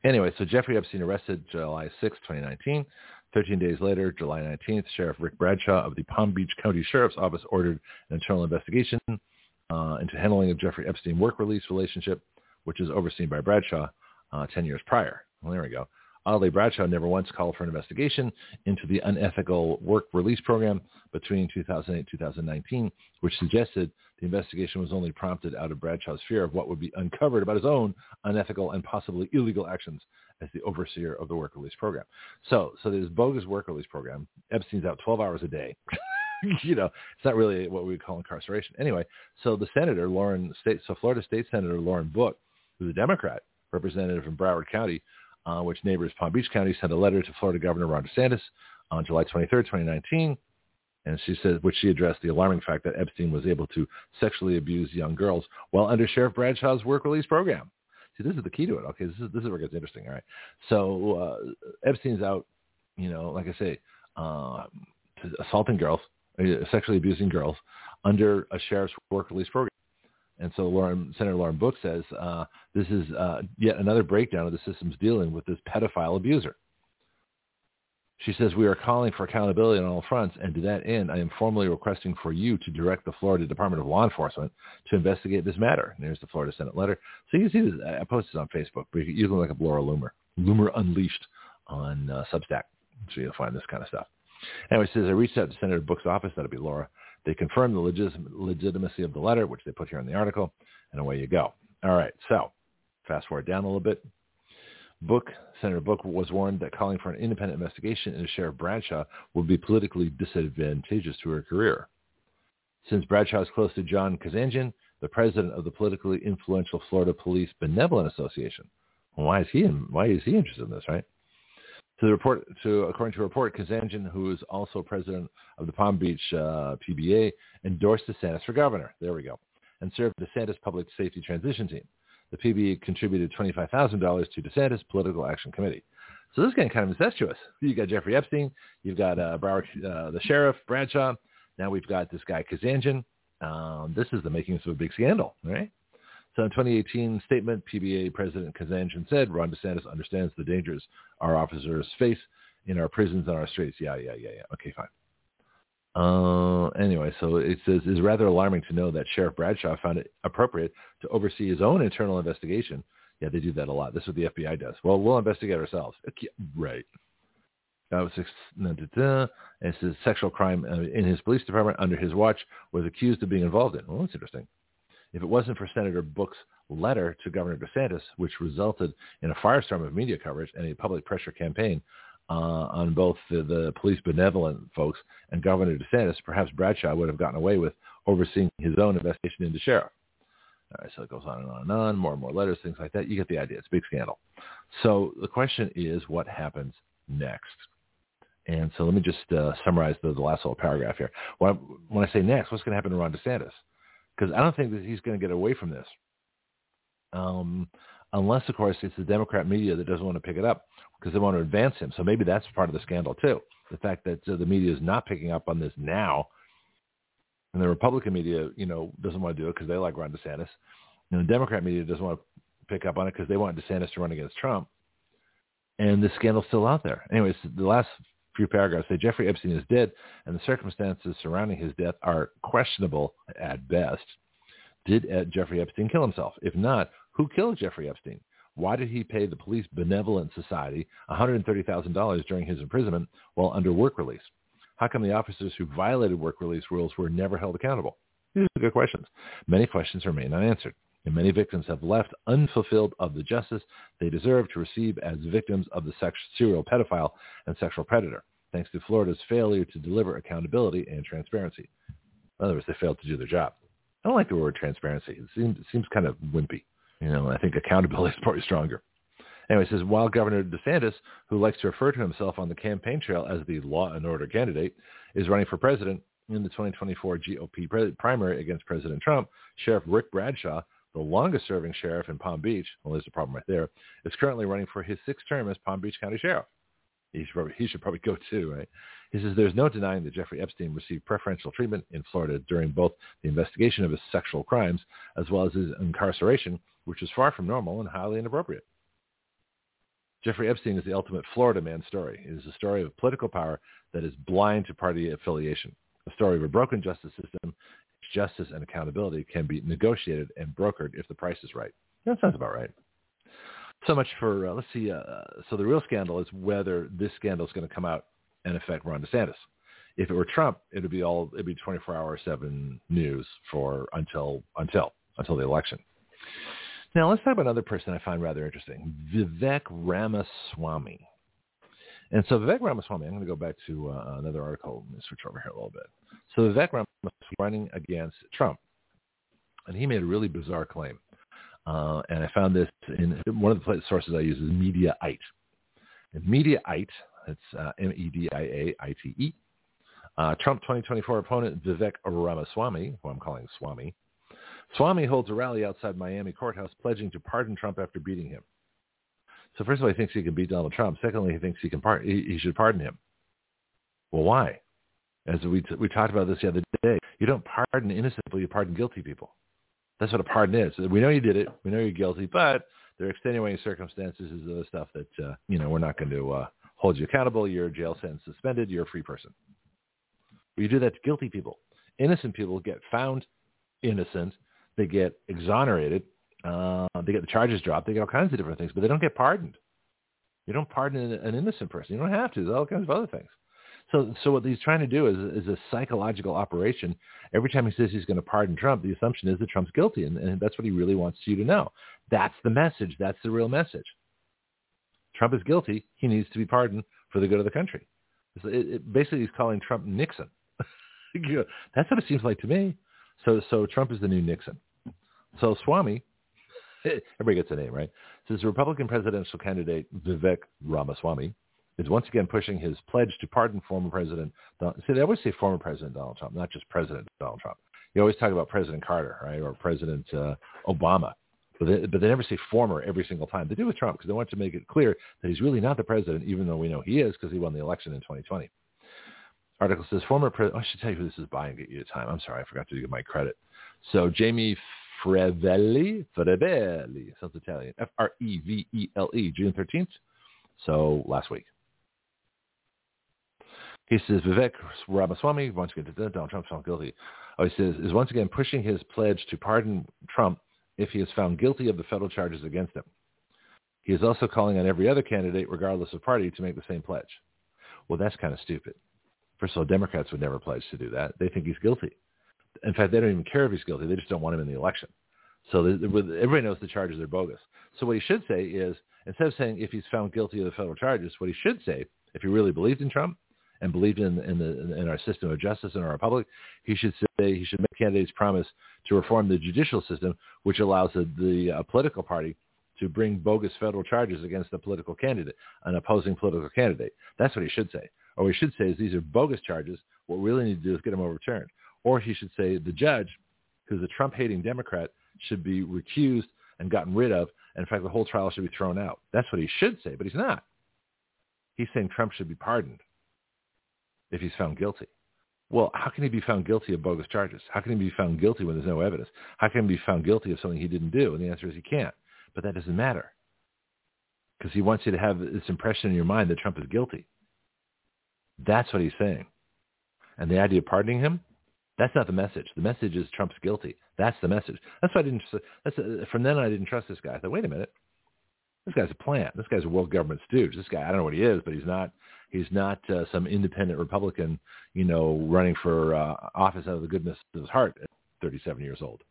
Anyway, so Jeffrey Epstein arrested July 6, 2019. 13 days later, July 19th, Sheriff Rick Bradshaw of the Palm Beach County Sheriff's Office ordered an internal investigation uh, into handling of Jeffrey Epstein work release relationship, which is overseen by Bradshaw uh, 10 years prior. Well, there we go. Oddly, Bradshaw never once called for an investigation into the unethical work release program between 2008 and 2019, which suggested the investigation was only prompted out of Bradshaw's fear of what would be uncovered about his own unethical and possibly illegal actions as the overseer of the work release program. So, so there's bogus work release program. Epstein's out 12 hours a day. you know, it's not really what we would call incarceration. Anyway, so the senator, Lauren State, so Florida State Senator Lauren Book, who's a Democrat representative from Broward County, uh, which neighbors Palm Beach County, sent a letter to Florida Governor Ron DeSantis on July 23, 2019. And she which she addressed the alarming fact that Epstein was able to sexually abuse young girls while under Sheriff Bradshaw's work release program. See, this is the key to it. Okay, this is this is where it gets interesting. All right, so uh, Epstein's out, you know, like I say, uh, assaulting girls, uh, sexually abusing girls under a sheriff's work release program. And so Lauren, Senator Lauren Book says uh, this is uh, yet another breakdown of the system's dealing with this pedophile abuser. She says, we are calling for accountability on all fronts, and to that end, I am formally requesting for you to direct the Florida Department of Law Enforcement to investigate this matter. And there's the Florida Senate letter. So you can see this. I posted this on Facebook, but you can look up Laura Loomer, Loomer Unleashed on uh, Substack. So you'll find this kind of stuff. Anyway, says, I reached out to Senator Book's office. That'll be Laura. They confirmed the legis- legitimacy of the letter, which they put here in the article, and away you go. All right, so fast forward down a little bit. Book, Senator Book was warned that calling for an independent investigation into Sheriff Bradshaw would be politically disadvantageous to her career. Since Bradshaw is close to John Kazanjian, the president of the politically influential Florida Police Benevolent Association. why is he in, why is he interested in this, right? To the report, to according to a report, Kazanjian, who is also president of the Palm Beach uh, PBA, endorsed DeSantis for governor. There we go, and served DeSantis Public Safety Transition Team. The PBA contributed $25,000 to DeSantis Political Action Committee. So this is getting kind of incestuous. You got Jeffrey Epstein, you've got uh, Broward, uh, the sheriff Bradshaw. Now we've got this guy Kazanjian. Um, this is the makings of a big scandal, right? So in 2018 statement, PBA President Kazanjian said, Ron DeSantis understands the dangers our officers face in our prisons and our streets. Yeah, yeah, yeah, yeah. Okay, fine. Uh, anyway, so it says it's rather alarming to know that Sheriff Bradshaw found it appropriate to oversee his own internal investigation. Yeah, they do that a lot. This is what the FBI does. Well, we'll investigate ourselves. Right. That was and it says sexual crime uh, in his police department under his watch was accused of being involved in. Well, that's interesting. If it wasn't for Senator Book's letter to Governor DeSantis, which resulted in a firestorm of media coverage and a public pressure campaign uh, on both the, the police benevolent folks and Governor DeSantis, perhaps Bradshaw would have gotten away with overseeing his own investigation into sheriff. All right, so it goes on and on and on, more and more letters, things like that. You get the idea. It's a big scandal. So the question is, what happens next? And so let me just uh, summarize the, the, last little paragraph here. When I, when I say next, what's going to happen to Ron DeSantis? Because I don't think that he's going to get away from this. Um, unless, of course, it's the Democrat media that doesn't want to pick it up because they want to advance him. So maybe that's part of the scandal too. The fact that uh, the media is not picking up on this now, and the Republican media, you know, doesn't want to do it because they like Ron DeSantis, and the Democrat media doesn't want to pick up on it because they want DeSantis to run against Trump. And the scandal's still out there. Anyways, the last few paragraphs say Jeffrey Epstein is dead and the circumstances surrounding his death are questionable at best. Did uh, Jeffrey Epstein kill himself? If not, who killed Jeffrey Epstein? Why did he pay the Police Benevolent Society $130,000 during his imprisonment while under work release? How come the officers who violated work release rules were never held accountable? These are good questions. Many questions remain unanswered and many victims have left unfulfilled of the justice they deserve to receive as victims of the sex- serial pedophile and sexual predator, thanks to Florida's failure to deliver accountability and transparency. In other words, they failed to do their job. I don't like the word transparency. It seems, it seems kind of wimpy. You know, I think accountability is probably stronger. Anyway, it says, while Governor DeSantis, who likes to refer to himself on the campaign trail as the law and order candidate, is running for president in the 2024 GOP primary against President Trump, Sheriff Rick Bradshaw the longest-serving sheriff in Palm Beach, well, there's a problem right there, is currently running for his sixth term as Palm Beach County Sheriff. He should probably, he should probably go too, right? He says there's no denying that Jeffrey Epstein received preferential treatment in Florida during both the investigation of his sexual crimes as well as his incarceration, which is far from normal and highly inappropriate. Jeffrey Epstein is the ultimate Florida man story. It is a story of political power that is blind to party affiliation, a story of a broken justice system. Justice and accountability can be negotiated and brokered if the price is right. That sounds about right. So much for, uh, let's see, uh, so the real scandal is whether this scandal is going to come out and affect Ron DeSantis. If it were Trump, it would be all, it'd be 24 hour 7 news for until, until, until the election. Now let's talk about another person I find rather interesting, Vivek Ramaswamy. And so Vivek Ramaswamy, I'm going to go back to uh, another article. and switch over here a little bit. So Vivek Ramaswamy was running against Trump, and he made a really bizarre claim. Uh, and I found this in one of the sources I use is Mediaite. And Mediaite, it's uh, M-E-D-I-A-I-T-E. Uh, Trump 2024 opponent Vivek Ramaswamy, who I'm calling Swamy, Swamy holds a rally outside Miami courthouse pledging to pardon Trump after beating him. So first of all, he thinks he can beat Donald Trump. Secondly, he thinks he can par- he, he should pardon him. Well, why? As we t- we talked about this the other day, you don't pardon innocent people; you pardon guilty people. That's what a pardon is. We know you did it. We know you're guilty, but there are extenuating circumstances is the stuff that uh, you know we're not going to uh, hold you accountable. Your jail sentence suspended. You're a free person. Well, you do that to guilty people. Innocent people get found innocent they get exonerated. Uh, they get the charges dropped. They get all kinds of different things, but they don't get pardoned. You don't pardon an innocent person. You don't have to. There's all kinds of other things. So, so what he's trying to do is, is a psychological operation. Every time he says he's going to pardon Trump, the assumption is that Trump's guilty, and, and that's what he really wants you to know. That's the message. That's the real message. Trump is guilty. He needs to be pardoned for the good of the country. It, it, basically, he's calling Trump Nixon. that's what it seems like to me. So, so Trump is the new Nixon. So Swamy, everybody gets a name, right? Says Republican presidential candidate Vivek Ramaswamy is once again pushing his pledge to pardon former President Donald. See, they always say former President Donald Trump, not just President Donald Trump. You always talk about President Carter, right, or President uh, Obama, but they, but they never say former every single time. They do with Trump because they want to make it clear that he's really not the president, even though we know he is because he won the election in 2020. Article says former president. Oh, I should tell you who this is by and get you the time. I'm sorry, I forgot to give my credit. So Jamie Frevelli, Frevelli, sounds Italian, F-R-E-V-E-L-E, June 13th, so last week. He says Vivek Ramaswamy, once again, Donald Trump found guilty. Oh, he says, is once again pushing his pledge to pardon Trump if he is found guilty of the federal charges against him. He is also calling on every other candidate, regardless of party, to make the same pledge. Well, that's kind of stupid. First of all, Democrats would never pledge to do that. They think he's guilty. In fact, they don't even care if he's guilty. They just don't want him in the election. So everybody knows the charges are bogus. So what he should say is, instead of saying if he's found guilty of the federal charges, what he should say, if he really believed in Trump and believed in, in, the, in our system of justice and our republic, he should say he should make candidates promise to reform the judicial system, which allows the, the uh, political party to bring bogus federal charges against a political candidate, an opposing political candidate. That's what he should say. Or what he should say is these are bogus charges. What we really need to do is get them overturned. Or he should say the judge, who's a Trump-hating Democrat, should be recused and gotten rid of. And in fact, the whole trial should be thrown out. That's what he should say, but he's not. He's saying Trump should be pardoned if he's found guilty. Well, how can he be found guilty of bogus charges? How can he be found guilty when there's no evidence? How can he be found guilty of something he didn't do? And the answer is he can't. But that doesn't matter because he wants you to have this impression in your mind that Trump is guilty. That's what he's saying. And the idea of pardoning him, that's not the message. The message is Trump's guilty. That's the message. That's why I didn't. That's uh, from then on I didn't trust this guy. I thought, wait a minute, this guy's a plant. This guy's a world government stooge. This guy, I don't know what he is, but he's not. He's not uh, some independent Republican, you know, running for uh, office out of the goodness of his heart at 37 years old,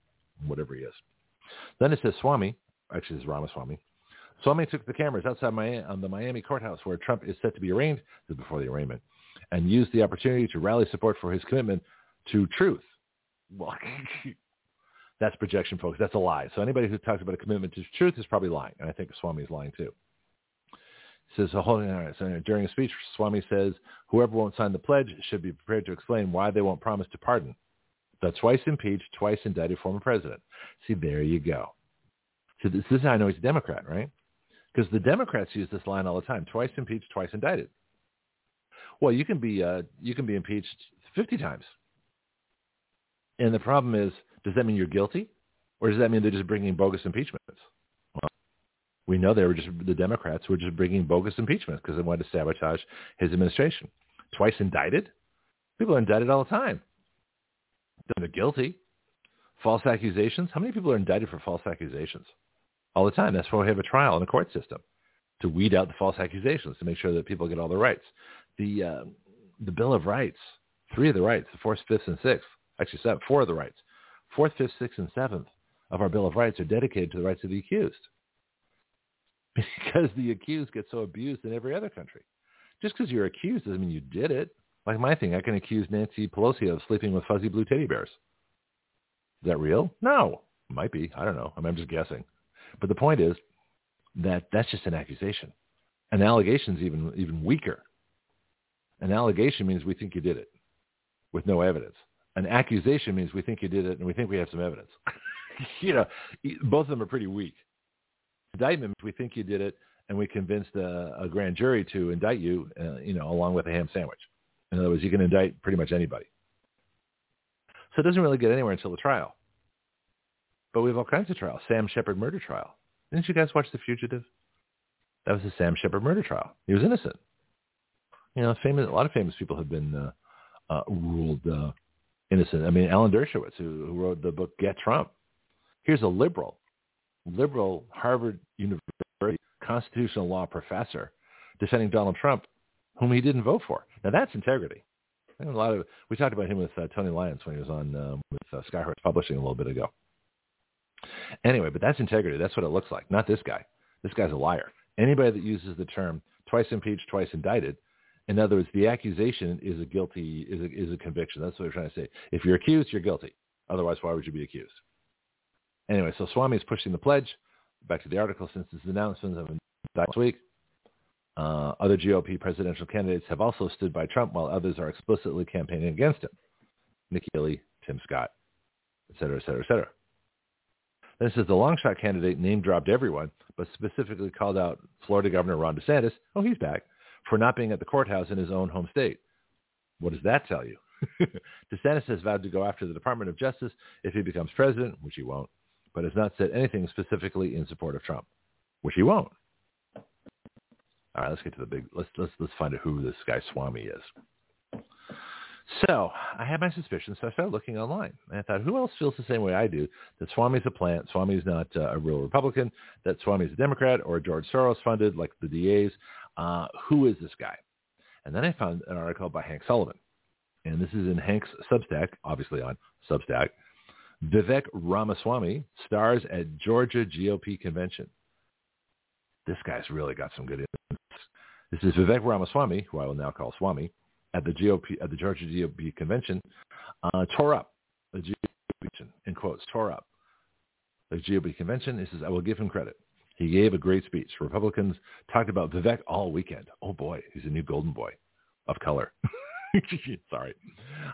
whatever he is. Then it says Swami, actually it's Ramaswamy. Swami took the cameras outside my, on the Miami courthouse where Trump is set to be arraigned, before the arraignment, and used the opportunity to rally support for his commitment to truth. Well, that's projection, folks. That's a lie. So anybody who talks about a commitment to truth is probably lying, and I think Swamy is lying too. He says, hold on, so during a speech, Swami says, whoever won't sign the pledge should be prepared to explain why they won't promise to pardon. The twice impeached, twice indicted former president. See, there you go. So this, this is how I know he's a Democrat, right? Because the Democrats use this line all the time, twice impeached, twice indicted. Well, you can be uh, you can be impeached 50 times. And the problem is, does that mean you're guilty? Or does that mean they're just bringing bogus impeachments? Well, we know they were just, the Democrats were just bringing bogus impeachments because they wanted to sabotage his administration. Twice indicted? People are indicted all the time. They're guilty. False accusations? How many people are indicted for false accusations? All the time. That's why we have a trial in the court system to weed out the false accusations, to make sure that people get all their rights. The, uh, the Bill of Rights, three of the rights, the fourth, fifth, and sixth, actually seven, four of the rights, fourth, fifth, sixth, and seventh of our Bill of Rights are dedicated to the rights of the accused. Because the accused get so abused in every other country. Just because you're accused doesn't mean you did it. Like my thing, I can accuse Nancy Pelosi of sleeping with fuzzy blue teddy bears. Is that real? No. Might be. I don't know. I mean, I'm just guessing. But the point is that that's just an accusation. An allegation is even, even weaker. An allegation means we think you did it with no evidence. An accusation means we think you did it and we think we have some evidence. you know, both of them are pretty weak. Indictment means we think you did it and we convinced a, a grand jury to indict you, uh, you know, along with a ham sandwich. In other words, you can indict pretty much anybody. So it doesn't really get anywhere until the trial. But we have all kinds of trials. Sam Sheppard murder trial. Didn't you guys watch The Fugitive? That was the Sam Sheppard murder trial. He was innocent. You know, famous. A lot of famous people have been uh, uh, ruled uh, innocent. I mean, Alan Dershowitz, who, who wrote the book Get Trump. Here's a liberal, liberal Harvard University constitutional law professor defending Donald Trump, whom he didn't vote for. Now that's integrity. a lot of we talked about him with uh, Tony Lyons when he was on um, with uh, Skyhorse Publishing a little bit ago. Anyway, but that's integrity. That's what it looks like. Not this guy. This guy's a liar. Anybody that uses the term twice impeached, twice indicted, in other words, the accusation is a guilty is a, is a conviction. That's what we're trying to say. If you're accused, you're guilty. Otherwise, why would you be accused? Anyway, so Swami is pushing the pledge. Back to the article. Since this announcement of last week, uh, other GOP presidential candidates have also stood by Trump, while others are explicitly campaigning against him. Nikki Haley, Tim Scott, et cetera, et cetera, et cetera. Then it says the long shot candidate name dropped everyone, but specifically called out Florida Governor Ron DeSantis. Oh, he's back for not being at the courthouse in his own home state. What does that tell you? DeSantis has vowed to go after the Department of Justice if he becomes president, which he won't, but has not said anything specifically in support of Trump, which he won't. All right, let's get to the big. Let's let's let's find out who this guy Swamy is. So I had my suspicions, so I started looking online. And I thought, who else feels the same way I do? That Swamy's a plant, Swamy's not uh, a real Republican, that Swamy's a Democrat or George Soros funded, like the DAs. Uh, who is this guy? And then I found an article by Hank Sullivan. And this is in Hank's Substack, obviously on Substack. Vivek Ramaswamy stars at Georgia GOP convention. This guy's really got some good influence. This is Vivek Ramaswamy, who I will now call Swami, at the GOP at the Georgia GOP convention, uh, tore up the GOP convention, in quotes, tore up the GOP convention. He says, I will give him credit. He gave a great speech. Republicans talked about Vivek all weekend. Oh boy, he's a new golden boy of color. Sorry.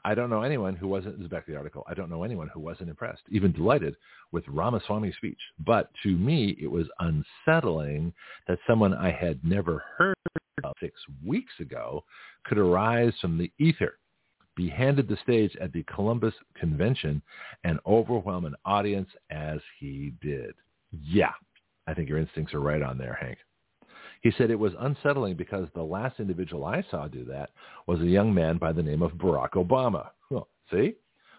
I don't know anyone who wasn't, this is back to the article, I don't know anyone who wasn't impressed, even delighted with Ramaswamy's speech. But to me, it was unsettling that someone I had never heard of six weeks ago could arise from the ether, be handed the stage at the Columbus Convention, and overwhelm an audience as he did. Yeah, I think your instincts are right on there, Hank. He said it was unsettling because the last individual I saw do that was a young man by the name of Barack Obama. Well, see?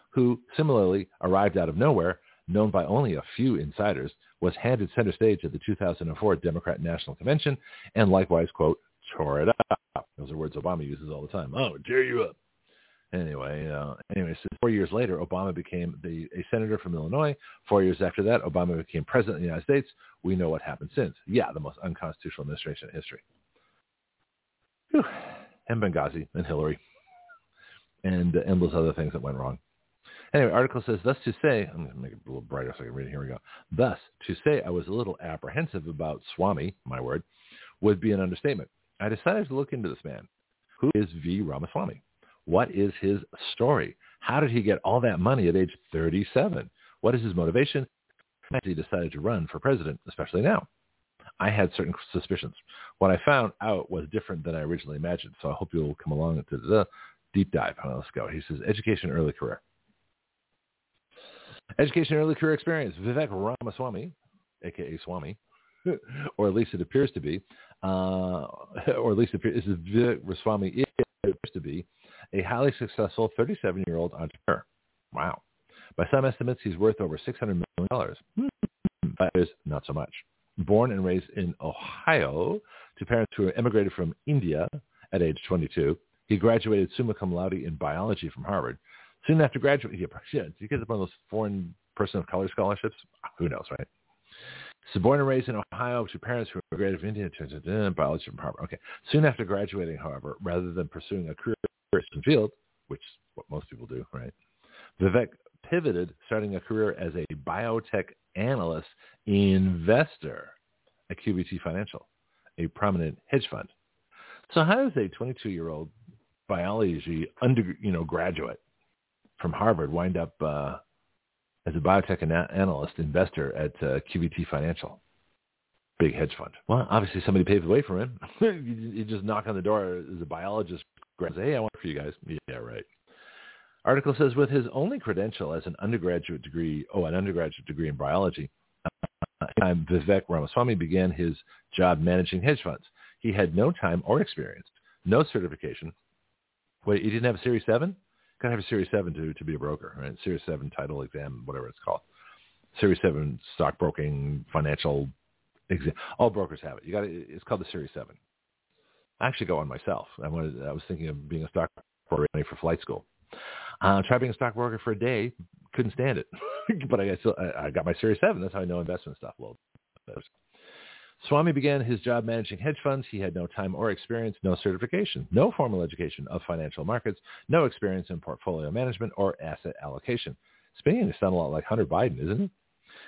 Who similarly arrived out of nowhere, known by only a few insiders, was handed center stage at the 2004 Democrat National Convention and likewise, quote, tore it up. Those are words Obama uses all the time. Oh, tear you up. Anyway, uh, anyway, so four years later, Obama became the, a senator from Illinois. Four years after that, Obama became president of the United States. We know what happened since. Yeah, the most unconstitutional administration in history. Whew. And Benghazi and Hillary and endless other things that went wrong. Anyway, article says, thus to say, I'm going to make it a little brighter so I can read it. Here we go. Thus, to say I was a little apprehensive about Swami, my word, would be an understatement. I decided to look into this man. Who is V. Ramaswamy? What is his story? How did he get all that money at age 37? What is his motivation? He decided to run for president, especially now. I had certain suspicions. What I found out was different than I originally imagined. So I hope you'll come along to the deep dive. let's go. He says, education, early career. Education, early career experience. Vivek Ramaswamy, aka Swami, or at least it appears to be, uh, or at least it appears, is Vivek Ramaswamy appears to be a highly successful 37-year-old entrepreneur. Wow. By some estimates, he's worth over $600 million. Hmm, that is not so much. Born and raised in Ohio to parents who immigrated from India at age 22, he graduated summa cum laude in biology from Harvard. Soon after graduating, he gets one of those foreign person of color scholarships. Ah, who knows, right? So born and raised in Ohio to parents who immigrated from India, to uh, biology from Harvard. Okay. Soon after graduating, however, rather than pursuing a career in field, which is what most people do, right? Vivek pivoted, starting a career as a biotech analyst investor at QVT Financial, a prominent hedge fund. So how does a 22-year-old biology under, you know, graduate from Harvard wind up uh, as a biotech analyst investor at uh, QVT Financial? Big hedge fund. Well, obviously somebody paved the way for him. you just knock on the door as a biologist, say, hey, I work for you guys. Yeah, right. Article says with his only credential as an undergraduate degree, oh, an undergraduate degree in biology, uh, Vivek Ramaswamy began his job managing hedge funds. He had no time or experience, no certification. Wait, he didn't have a Series 7? Got to have a Series 7 to, to be a broker, right? Series 7 title exam, whatever it's called. Series 7 stockbroking, financial exam. All brokers have it. You got It's called the Series 7. Actually got one myself. I wanted. I was thinking of being a stockbroker for flight school. Uh, tried being a stockbroker for a day, couldn't stand it, but I, still, I, got my Series 7. That's how I know investment stuff bit. Swami began his job managing hedge funds. He had no time or experience, no certification, no formal education of financial markets, no experience in portfolio management or asset allocation. Speaking to sound a lot like Hunter Biden, isn't it?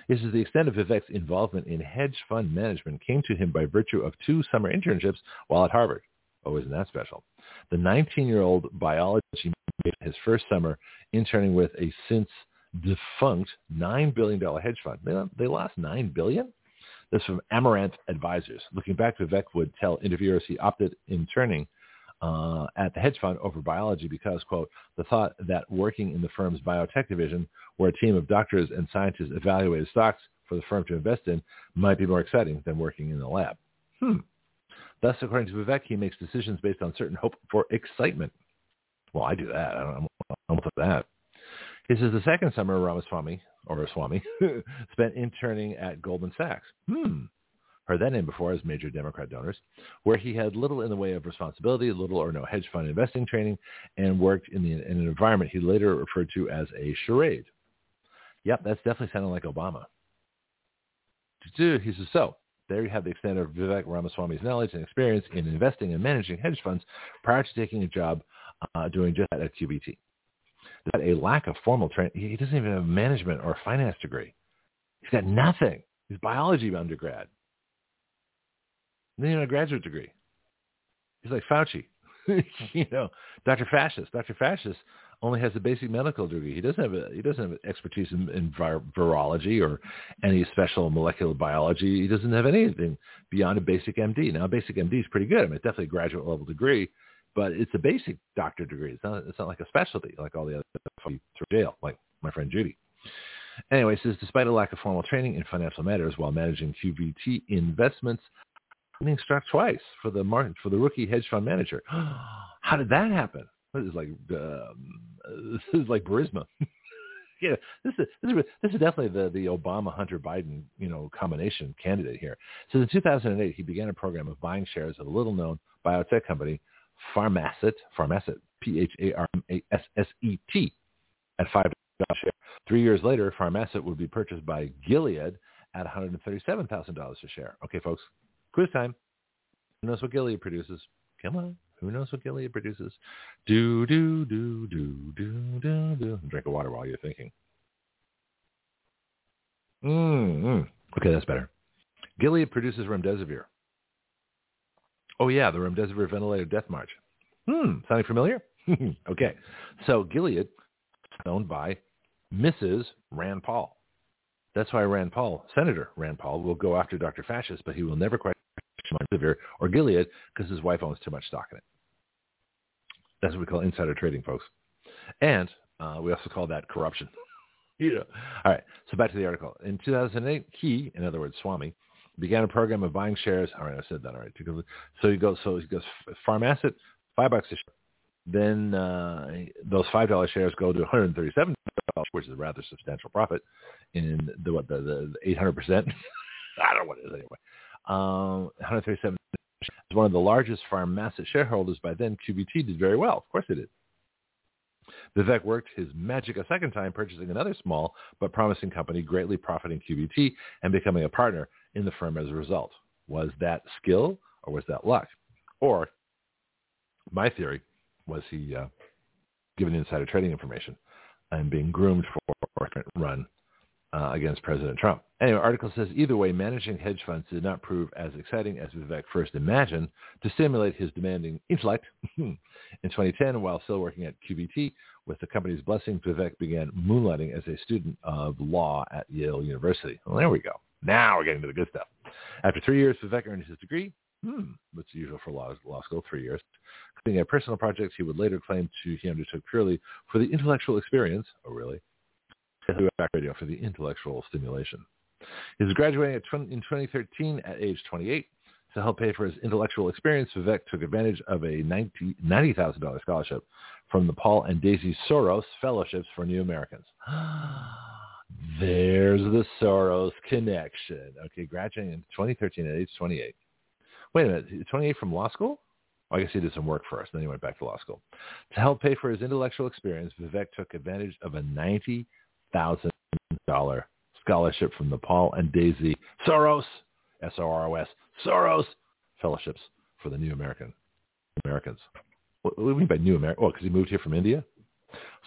This is the extent of Vivek's involvement in hedge fund management came to him by virtue of two summer internships while at Harvard. Oh, isn't that special? The 19-year-old biology his first summer interning with a since defunct $9 billion hedge fund. They, lost 9 billion? This from Amaranth Advisors. Looking back, Vivek would tell interviewers he opted interning uh, at the hedge fund over biology because, quote, the thought that working in the firm's biotech division, where a team of doctors and scientists evaluated stocks for the firm to invest in, might be more exciting than working in the lab. Hmm. Thus, according to Vivek, he makes decisions based on certain hope for excitement. Well, I do that. I don't, I'm with that. This is the second summer Ramaswamy, or Swami, spent interning at Goldman Sachs. Hmm. Heard that name before as major Democrat donors, where he had little in the way of responsibility, little or no hedge fund investing training, and worked in, the, in an environment he later referred to as a charade. Yep, that's definitely sounding like Obama. He says, so there you have the extent of Vivek Ramaswamy's knowledge and experience in investing and managing hedge funds prior to taking a job uh, doing just that at QVT. That a lack of formal training. He doesn't even have a management or finance degree. He's got nothing. He's biology undergrad. Then you even a graduate degree. He's like Fauci. you know, Dr. Fascist. Dr. Fascist only has a basic medical degree. He doesn't have a, he doesn't have expertise in, in vir- virology or any special molecular biology. He doesn't have anything beyond a basic MD. Now, a basic MD is pretty good. I mean, it's definitely a graduate level degree, but it's a basic doctor degree. It's not, it's not like a specialty like all the other stuff you through jail, like my friend Judy. Anyway, says despite a lack of formal training in financial matters while managing QVT investments, winning struck twice for the market for the rookie hedge fund manager. How did that happen? This is like um, this is like Burisma. yeah, this is this is this is definitely the the Obama Hunter Biden you know combination candidate here. So in 2008, he began a program of buying shares of a little known biotech company Pharmasset, Pharmasset, P-H-A-R-M-A-S-S-E-T, at $5 a share. Three years later, Pharmasset would be purchased by Gilead at $137,000 a share. Okay, folks, quiz time. Who knows what Gilead produces? Come on. Who knows what Gilead produces? Do, do, do, do, do, do, do. Drink of water while you're thinking. Mm-hmm. Okay, that's better. Gilead produces remdesivir. Oh yeah, the remdesivir ventilator death march. Hmm, sounding familiar? okay, so Gilead, owned by Mrs. Rand Paul. That's why Rand Paul, Senator Rand Paul, will go after Dr. Fascist, but he will never question Or Gilead because his wife owns too much stock in it. That's what we call insider trading, folks. And uh, we also call that corruption. know. All right. So back to the article. In 2008, he, in other words, Swami, began a program of buying shares. All right, I said that all right. So he goes. So he goes. Pharmasset, five bucks a share. Then uh, those five dollar shares go to 137 dollars, which is a rather substantial profit. In the what the 800 percent. I don't know what it is anyway. Um, 137 is one of the largest Pharmasset shareholders by then. QVT did very well. Of course it did. Vivek worked his magic a second time, purchasing another small but promising company, greatly profiting QVT and becoming a partner in the firm as a result. Was that skill or was that luck? Or my theory was he uh, given insider trading information and being groomed for a run uh, against President Trump. Anyway, article says either way, managing hedge funds did not prove as exciting as Vivek first imagined to stimulate his demanding intellect. in 2010, while still working at QVT, with the company's blessing, Vivek began moonlighting as a student of law at Yale University. Well, there we go. Now we're getting to the good stuff. After three years, Vivek earned his degree, hmm, what's usual for law, law school, three years, completing a personal project he would later claim to he undertook purely for the intellectual experience. Oh, really? Back radio for the intellectual stimulation. He's graduating 20, in 2013 at age 28. To help pay for his intellectual experience, Vivek took advantage of a $90,000 scholarship from the Paul and Daisy Soros Fellowships for New Americans. There's the Soros connection. Okay, graduating in 2013 at age 28. Wait a minute, 28 from law school? I guess he did some work first, then he went back to law school. To help pay for his intellectual experience, Vivek took advantage of a ninety thousand dollar scholarship from the Paul and Daisy Soros, S-O-R-O-S, Soros Fellowships for the New American Americans. What, do you mean by New American? Oh, because he moved here from India.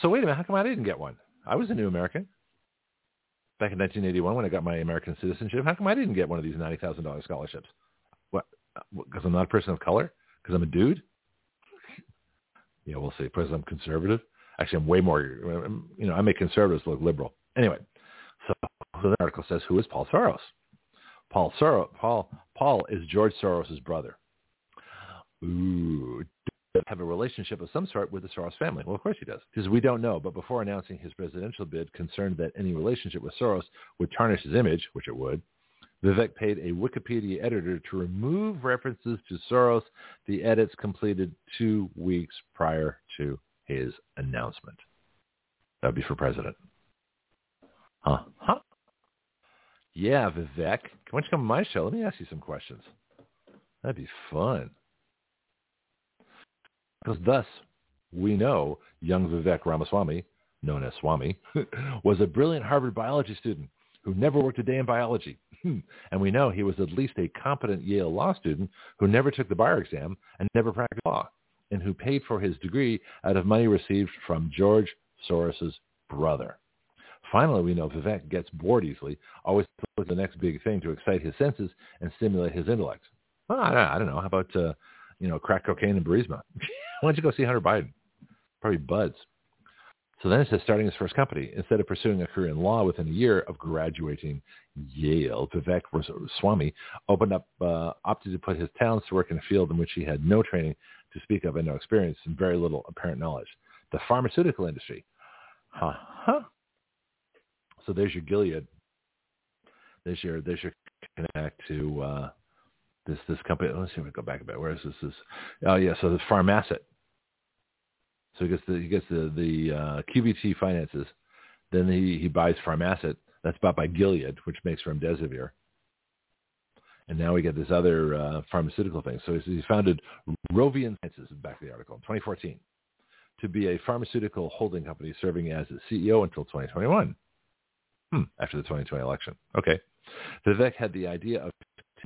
So wait a minute, how come I didn't get one? I was a New American back in 1981 when I got my American citizenship. How come I didn't get one of these ninety thousand dollars scholarships? What? Because I'm not a person of color? Because I'm a dude? yeah, we'll see. Because I'm conservative. Actually, I'm way more. Um, you know, I make conservatives look liberal. Anyway, so, so the article says, "Who is Paul Soros?" Paul Soros. Paul Paul is George Soros' brother. Ooh, have a relationship of some sort with the Soros family? Well, of course he does, because we don't know. But before announcing his presidential bid, concerned that any relationship with Soros would tarnish his image, which it would, Vivek paid a Wikipedia editor to remove references to Soros. The edits completed two weeks prior to his announcement. That would be for president. Huh? Huh? Yeah, Vivek. Why don't you come on my show? Let me ask you some questions. That'd be fun. Because thus, we know young Vivek Ramaswamy, known as Swami, was a brilliant Harvard biology student who never worked a day in biology. and we know he was at least a competent Yale law student who never took the bar exam and never practiced law, and who paid for his degree out of money received from George Soros's brother. Finally, we know Vivek gets bored easily, always looking for the next big thing to excite his senses and stimulate his intellect. Well, I, don't, I don't know. How about, uh, you know, crack cocaine and Burisma? Why don't you go see Hunter Biden? Probably buds. So then it says starting his first company. Instead of pursuing a career in law within a year of graduating Yale, Vivek Swami opened up, uh, opted to put his talents to work in a field in which he had no training to speak of and no experience and very little apparent knowledge. The pharmaceutical industry. Huh. huh. So there's your Gilead. There's your, there's your connect to uh, this, this company. Let's see if we go back a bit. Where is this? this oh, yeah. So the Pharmasset so he gets the he gets the the uh, QVT finances. Then he he buys Pharmasset. That's bought by Gilead, which makes remdesivir. And now we get this other uh, pharmaceutical thing. So he founded Roivant Sciences, back of the article, in 2014, to be a pharmaceutical holding company serving as its CEO until 2021, hmm, after the 2020 election. Okay. Vivek had the idea of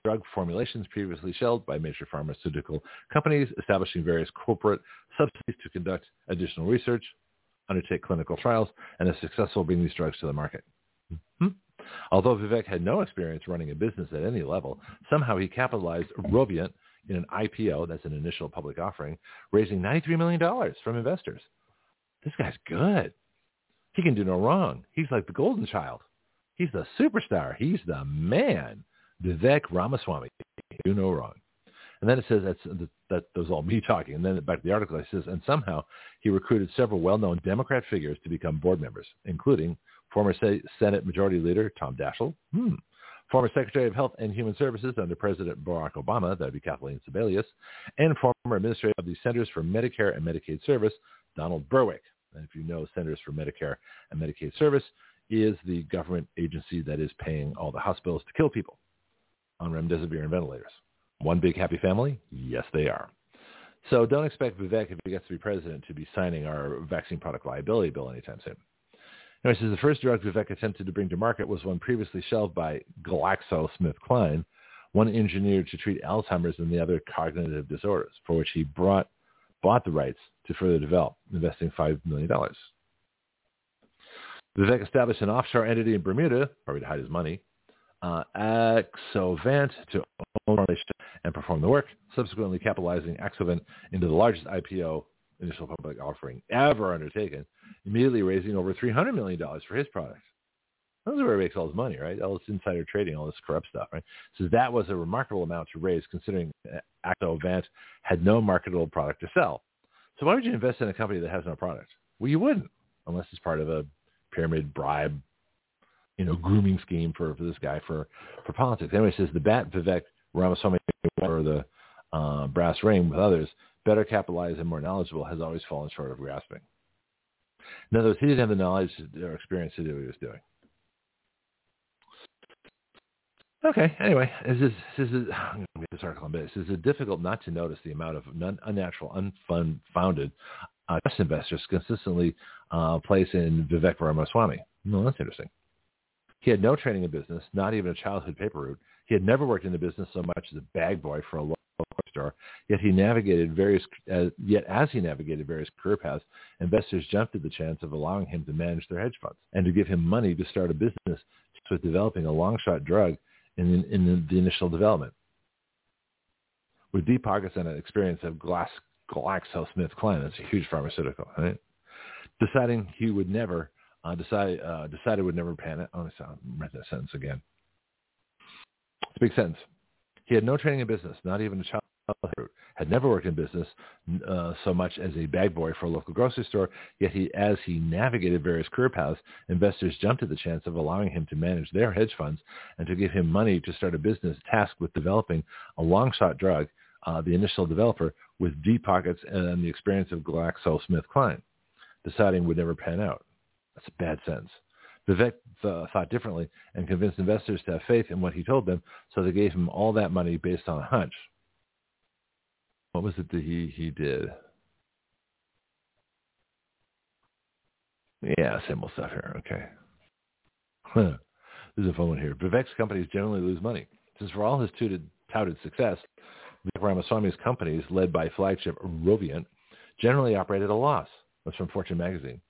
drug formulations previously shelved by major pharmaceutical companies, establishing various corporate subsidies to conduct additional research, undertake clinical trials, and is successful bringing these drugs to the market. Mm-hmm. Although Vivek had no experience running a business at any level, somehow he capitalized Roivant in an IPO, that's an initial public offering, raising $93 million from investors. This guy's good. He can do no wrong. He's like the golden child. He's the superstar. He's the man. Vivek Ramaswamy. Do no wrong. And then it says that's, that, that was all me talking. And then back to the article, it says, and somehow he recruited several well-known Democrat figures to become board members, including former Senate Majority Leader Tom Daschle, hmm, former Secretary of Health and Human Services under President Barack Obama, that would be Kathleen Sebelius, and former Administrator of the Centers for Medicare and Medicaid Service, Donald Berwick. And if you know Centers for Medicare and Medicaid Service is the government agency that is paying all the hospitals to kill people on remdesivir and ventilators. One big happy family? Yes, they are. So don't expect Vivek, if he gets to be president, to be signing our vaccine product liability bill anytime soon. Anyway, says the first drug Vivek attempted to bring to market was one previously shelved by GlaxoSmithKline, one engineered to treat Alzheimer's and the other cognitive disorders, for which he brought, bought the rights to further develop, investing $5 million. Vivek established an offshore entity in Bermuda, probably to hide his money, uh, Axovant to own and perform the work, subsequently capitalizing Axovant into the largest IPO initial public offering ever undertaken, immediately raising over $300 million for his products. That's where he makes all his money, right? All this insider trading, all this corrupt stuff, right? So that was a remarkable amount to raise considering Axovant had no marketable product to sell. So why would you invest in a company that has no product? Well, you wouldn't, unless it's part of a pyramid bribe you know, grooming scheme for, for this guy for, for politics. Anyway, says the bat Vivek Ramaswamy or the uh, brass ring with others, better capitalized and more knowledgeable, has always fallen short of grasping. In other words, he didn't have the knowledge or experience to do what he was doing. Okay. Anyway, this is this is I'm going to this article in a bit. This is it difficult not to notice the amount of non, unnatural, unfounded uh, trust investors consistently uh, place in Vivek Ramaswamy. Well, that's interesting. He had no training in business, not even a childhood paper route. He had never worked in the business so much as a bag boy for a store. Yet he navigated various. Uh, yet as he navigated various career paths, investors jumped at the chance of allowing him to manage their hedge funds and to give him money to start a business with developing a long shot drug in, in the initial development. With deep pockets and an experience of glass, GlaxoSmithKline, that's a huge pharmaceutical, right? Deciding he would never uh, decided uh, decided would never pan it. Oh, I read that sentence again. It's a big sentence. He had no training in business, not even a child had never worked in business uh, so much as a bag boy for a local grocery store. Yet he, as he navigated various career paths, investors jumped at the chance of allowing him to manage their hedge funds and to give him money to start a business tasked with developing a long shot drug, uh, the initial developer, with deep pockets and the experience of GlaxoSmithKline, deciding would never pan out. That's a bad sentence. Vivek uh, thought differently and convinced investors to have faith in what he told them, so they gave him all that money based on a hunch. What was it that he, he did? Yeah, same old stuff here. Okay. Huh. This is a fun one here. Vivek's companies generally lose money. Since for all his touted, touted success, Vivek Ramaswamy's companies, led by flagship Roivant, generally operate at a loss. That's from Fortune magazine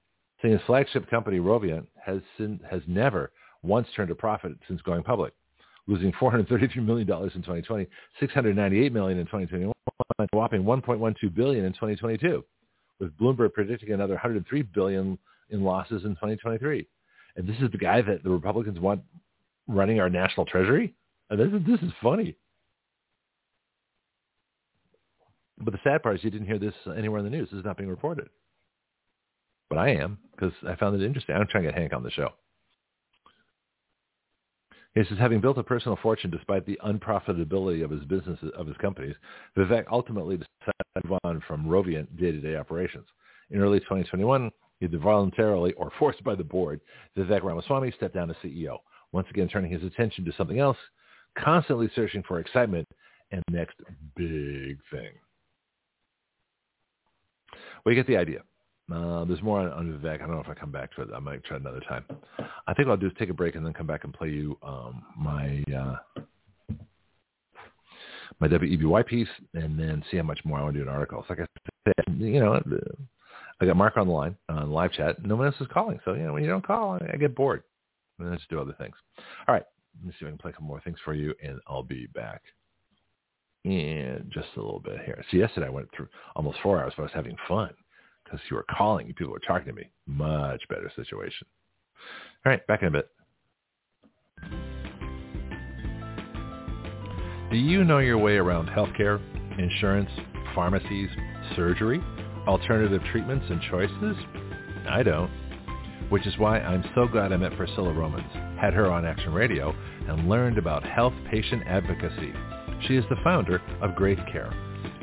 saying flagship company, Roivant, has, has never once turned a profit since going public, losing $433 million in 2020, $698 million in 2021, a whopping 1.12 billion in 2022, with Bloomberg predicting another 103 billion in losses in 2023. And this is the guy that the Republicans want running our national treasury? This is, this is funny. But the sad part is you didn't hear this anywhere in the news. This is not being reported but I am because I found it interesting. I'm trying to get Hank on the show. He says, having built a personal fortune despite the unprofitability of his business of his companies, Vivek ultimately decided to move on from Roivant day-to-day operations. In early 2021, either voluntarily or forced by the board, Vivek Ramaswamy stepped down as CEO, once again turning his attention to something else, constantly searching for excitement and next big thing. Well, you get the idea. Uh, there's more on, on Vivek. I don't know if I come back to it. I might try another time. I think I'll do is take a break and then come back and play you um, my uh, my WEBY piece and then see how much more I want to do in articles. Like I said, you know, I got Mark on the line on uh, live chat. No one else is calling, so you know when you don't call, I get bored and then just do other things. All right, let me see if I can play a couple more things for you, and I'll be back in just a little bit here. See, yesterday I went through almost four hours, but I was having fun because you are calling and people are talking to me. Much better situation. All right, back in a bit. Do you know your way around healthcare, insurance, pharmacies, surgery, alternative treatments and choices? I don't. Which is why I'm so glad I met Priscilla Romans, had her on Action Radio, and learned about health patient advocacy. She is the founder of Graith Care,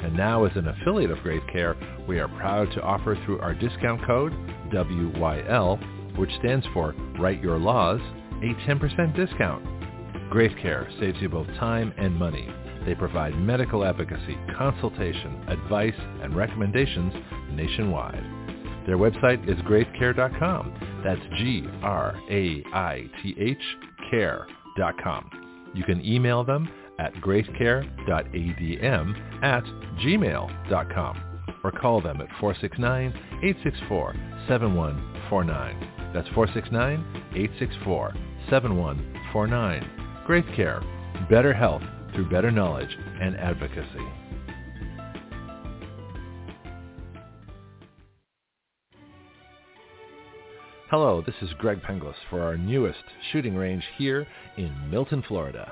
and now as an affiliate of Graith Care, we are proud to offer through our discount code, WYL, which stands for Write Your Laws, a 10% discount. Graith Care saves you both time and money. They provide medical advocacy, consultation, advice, and recommendations nationwide. Their website is graithcare.com. That's G-R-A-I-T-H care.com. You can email them at graithcare.adm at gmail.com or call them at 469-864-7149. That's 469-864-7149. Graith Care, better health through better knowledge and advocacy. Hello, this is Greg Penglis for our newest shooting range here in Milton, Florida.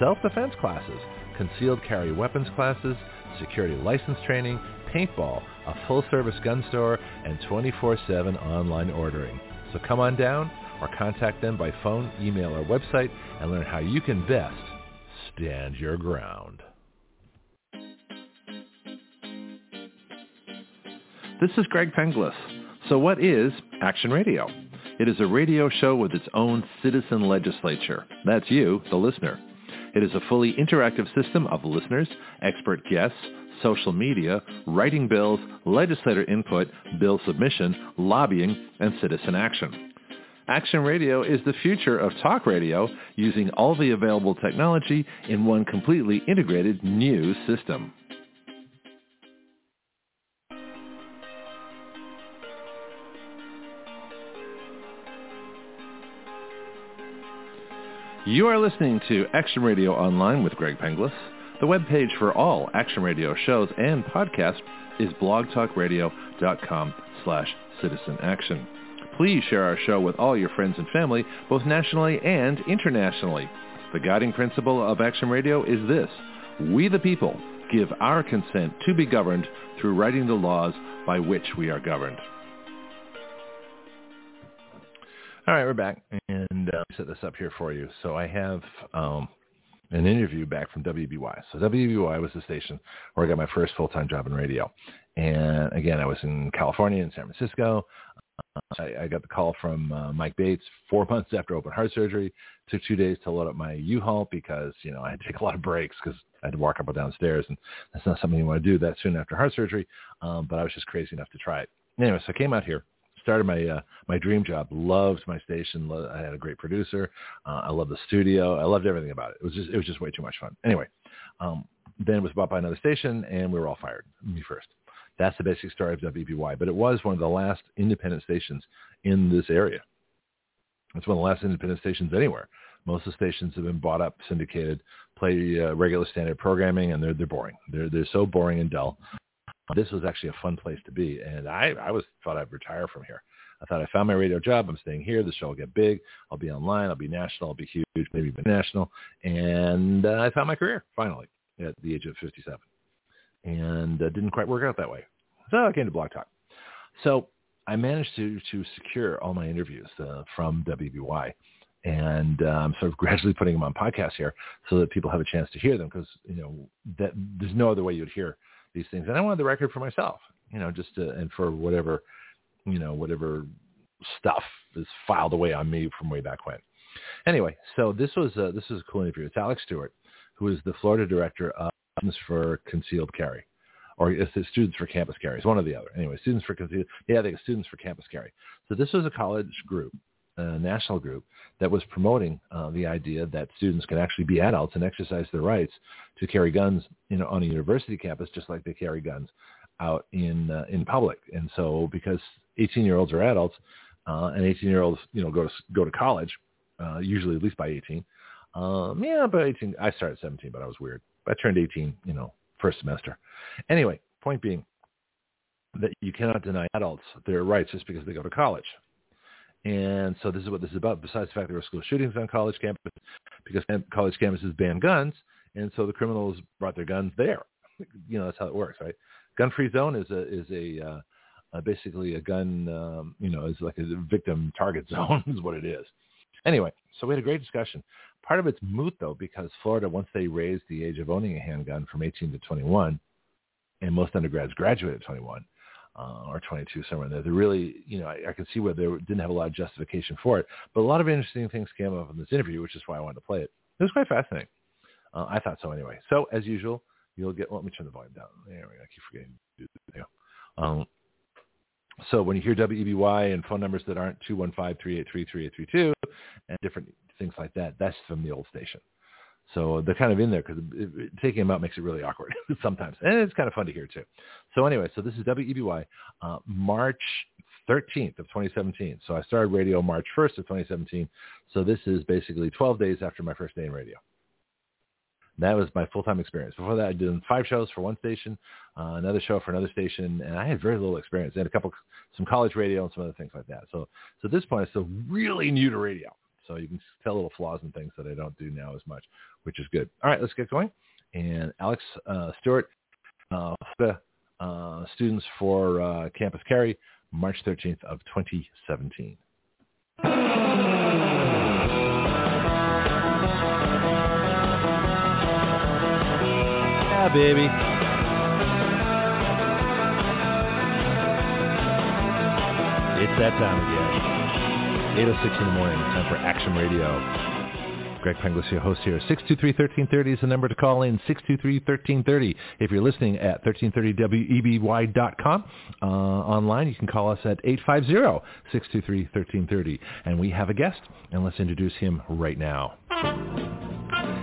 self-defense classes, concealed carry weapons classes, security license training, paintball, a full-service gun store, and 24-7 online ordering. So come on down, or contact them by phone, email, or website and learn how you can best stand your ground. This is Greg Penglis. So what is Action Radio? It is a radio show with its own citizen legislature. That's you, the listener. It is a fully interactive system of listeners, expert guests, social media, writing bills, legislator input, bill submission, lobbying, and citizen action. Action Radio is the future of talk radio using all the available technology in one completely integrated new system. You are listening to Action Radio Online with Greg Penglis. The webpage for all Action Radio shows and podcasts is blogtalkradio.com slash citizen action. Please share our show with all your friends and family, both nationally and internationally. The guiding principle of Action Radio is this. We the people give our consent to be governed through writing the laws by which we are governed. All right, we're back, and uh, set this up here for you. So I have um, an interview back from WBY. So WBY was the station where I got my first full-time job in radio. And again, I was in California in San Francisco. I, I got the call from uh, Mike Bates four months after open heart surgery. Took two days to load up my U-Haul because you know I had to take a lot of breaks because I had to walk up and down stairs, and that's not something you want to do that soon after heart surgery. Um, but I was just crazy enough to try it. Anyway, so I came out here, started my uh, my dream job. Loved my station. I had a great producer. Uh, I loved the studio. I loved everything about it. It was just it was just way too much fun. Anyway, um, then it was bought by another station, and we were all fired. Me first. That's the basic story of WBY. But it was one of the last independent stations in this area. It's one of the last independent stations anywhere. Most of the stations have been bought up, syndicated, play uh, regular standard programming, and they're they're boring. They're they're so boring and dull. This was actually a fun place to be, and I I was thought I'd retire from here. I thought I found my radio job. I'm staying here. The show will get big. I'll be online. I'll be national. I'll be huge, maybe even national. And uh, I found my career finally at the age of 57 and uh, didn't quite work out that way. So I came to Blog Talk. So I managed to to secure all my interviews uh, from WBY, and uh, I'm sort of gradually putting them on podcasts here so that people have a chance to hear them because you know that there's no other way you'd hear these things. And I wanted the record for myself, you know, just to, and for whatever you know whatever stuff is filed away on me from way back when. Anyway, so this was a, this was a cool interview. It's Alex Stewart, who is the Florida director of Students for concealed carry, or it's students for campus carry. It's one or the other. Anyway, students for concealed. Yeah, I think it's students for campus carry. So this was a college group a national group that was promoting uh, the idea that students can actually be adults and exercise their rights to carry guns you know, on a university campus just like they carry guns out in uh, in public. And so because 18 year olds are adults uh, and 18 year olds you know go to go to college uh, usually at least by 18. Um, yeah, by 18 I started 17, but I was weird. I turned 18, you know, first semester. Anyway, point being that you cannot deny adults their rights just because they go to college. And so this is what this is about, besides the fact there were school shootings on college campuses, because college campuses ban guns, and so the criminals brought their guns there. You know, that's how it works, right? Gun-free zone is a is a uh, uh, basically a gun, um, you know, is like a victim target zone is what it is. Anyway, so we had a great discussion. Part of it's moot though, because Florida, once they raised the age of owning a handgun from 18 to 21, and most undergrads graduate at 21, uh, or 22 somewhere in there. They really, you know, I, I can see where they didn't have a lot of justification for it, but a lot of interesting things came up in this interview, which is why I wanted to play it. It was quite fascinating. Uh, I thought so anyway. So as usual, you'll get. Let me turn the volume down. There we go. I keep forgetting to do this. Um, so when you hear WEBY and phone numbers that aren't 215-383-3832 and different things like that, that's from the old station. So they're kind of in there because taking them out makes it really awkward sometimes. And it's kind of fun to hear too. So anyway, so this is WEBY, uh, March 13th of 2017. So I started radio March 1st of 2017. So this is basically 12 days after my first day in radio. That was my full-time experience. Before that, I did five shows for one station, uh, another show for another station, and I had very little experience. I had a couple, some college radio and some other things like that. So, so at this point, I'm still really new to radio. So you can tell little flaws and things that I don't do now as much, which is good. All right, let's get going. And Alex uh, Stewart, uh, uh, students for uh, Campus Carry, March 13th of 2017. Yeah, baby. It's that time again. 8.06 in the morning. Time for Action Radio. Greg Penglis, your host here. 623-1330 is the number to call in, 623-1330. If you're listening at 1330weby.com uh, online, you can call us at 850-623-1330. And we have a guest, and let's introduce him right now.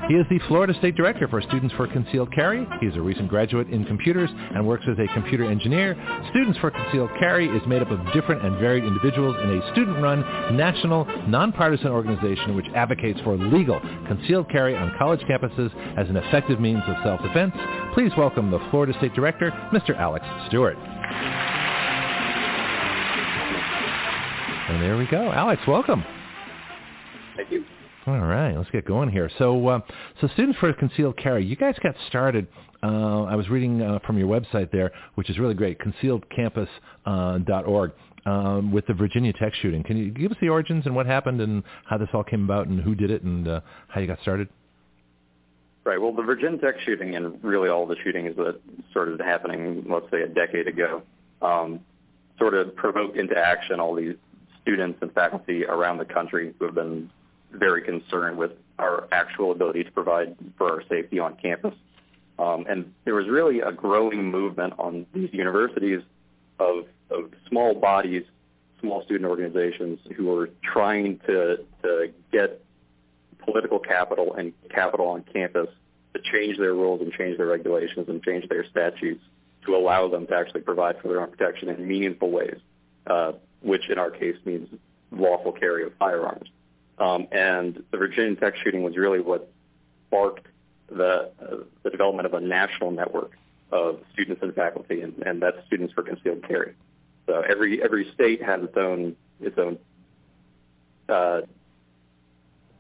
He is the Florida State Director for Students for Concealed Carry. He is a recent graduate in computers and works as a computer engineer. Students for Concealed Carry is made up of different and varied individuals in a student-run, national, nonpartisan organization which advocates for legal concealed carry on college campuses as an effective means of self-defense. Please welcome the Florida State Director, Mr. Alex Stewart. And there we go. Alex, welcome. Thank you. All right, let's get going here. So, uh, so Students for Concealed Carry, you guys got started. Uh, I was reading uh, from your website there, which is really great, concealedcampus.org, uh, um, with the Virginia Tech shooting. Can you give us the origins and what happened and how this all came about and who did it and uh, how you got started? Right. Well, the Virginia Tech shooting and really all the shootings that started happening, let's say, a decade ago, um, sort of provoked into action all these students and faculty around the country who have been very concerned with our actual ability to provide for our safety on campus. Um, and there was really a growing movement on these universities of, of small bodies, small student organizations who were trying to, to get political capital and capital on campus to change their rules and change their regulations and change their statutes to allow them to actually provide for their own protection in meaningful ways, uh, which in our case means lawful carry of firearms. Um, and the Virginia Tech shooting was really what sparked the, uh, the development of a national network of students and faculty, and, and that's Students for Concealed Carry. So every every state has its own its own. Uh,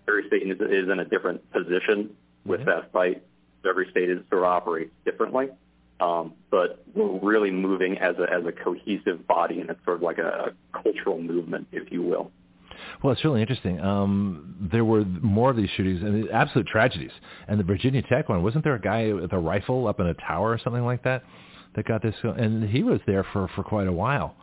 every state is, is in a different position with mm-hmm. that fight. So every state is sort of operates differently, um, but we're really moving as a as a cohesive body, and it's sort of like a, a cultural movement, if you will. Well, it's really interesting. Um, there were more of these shootings and absolute tragedies. And the Virginia Tech one, wasn't there a guy with a rifle up in a tower or something like that that got this? And he was there for, for quite a while.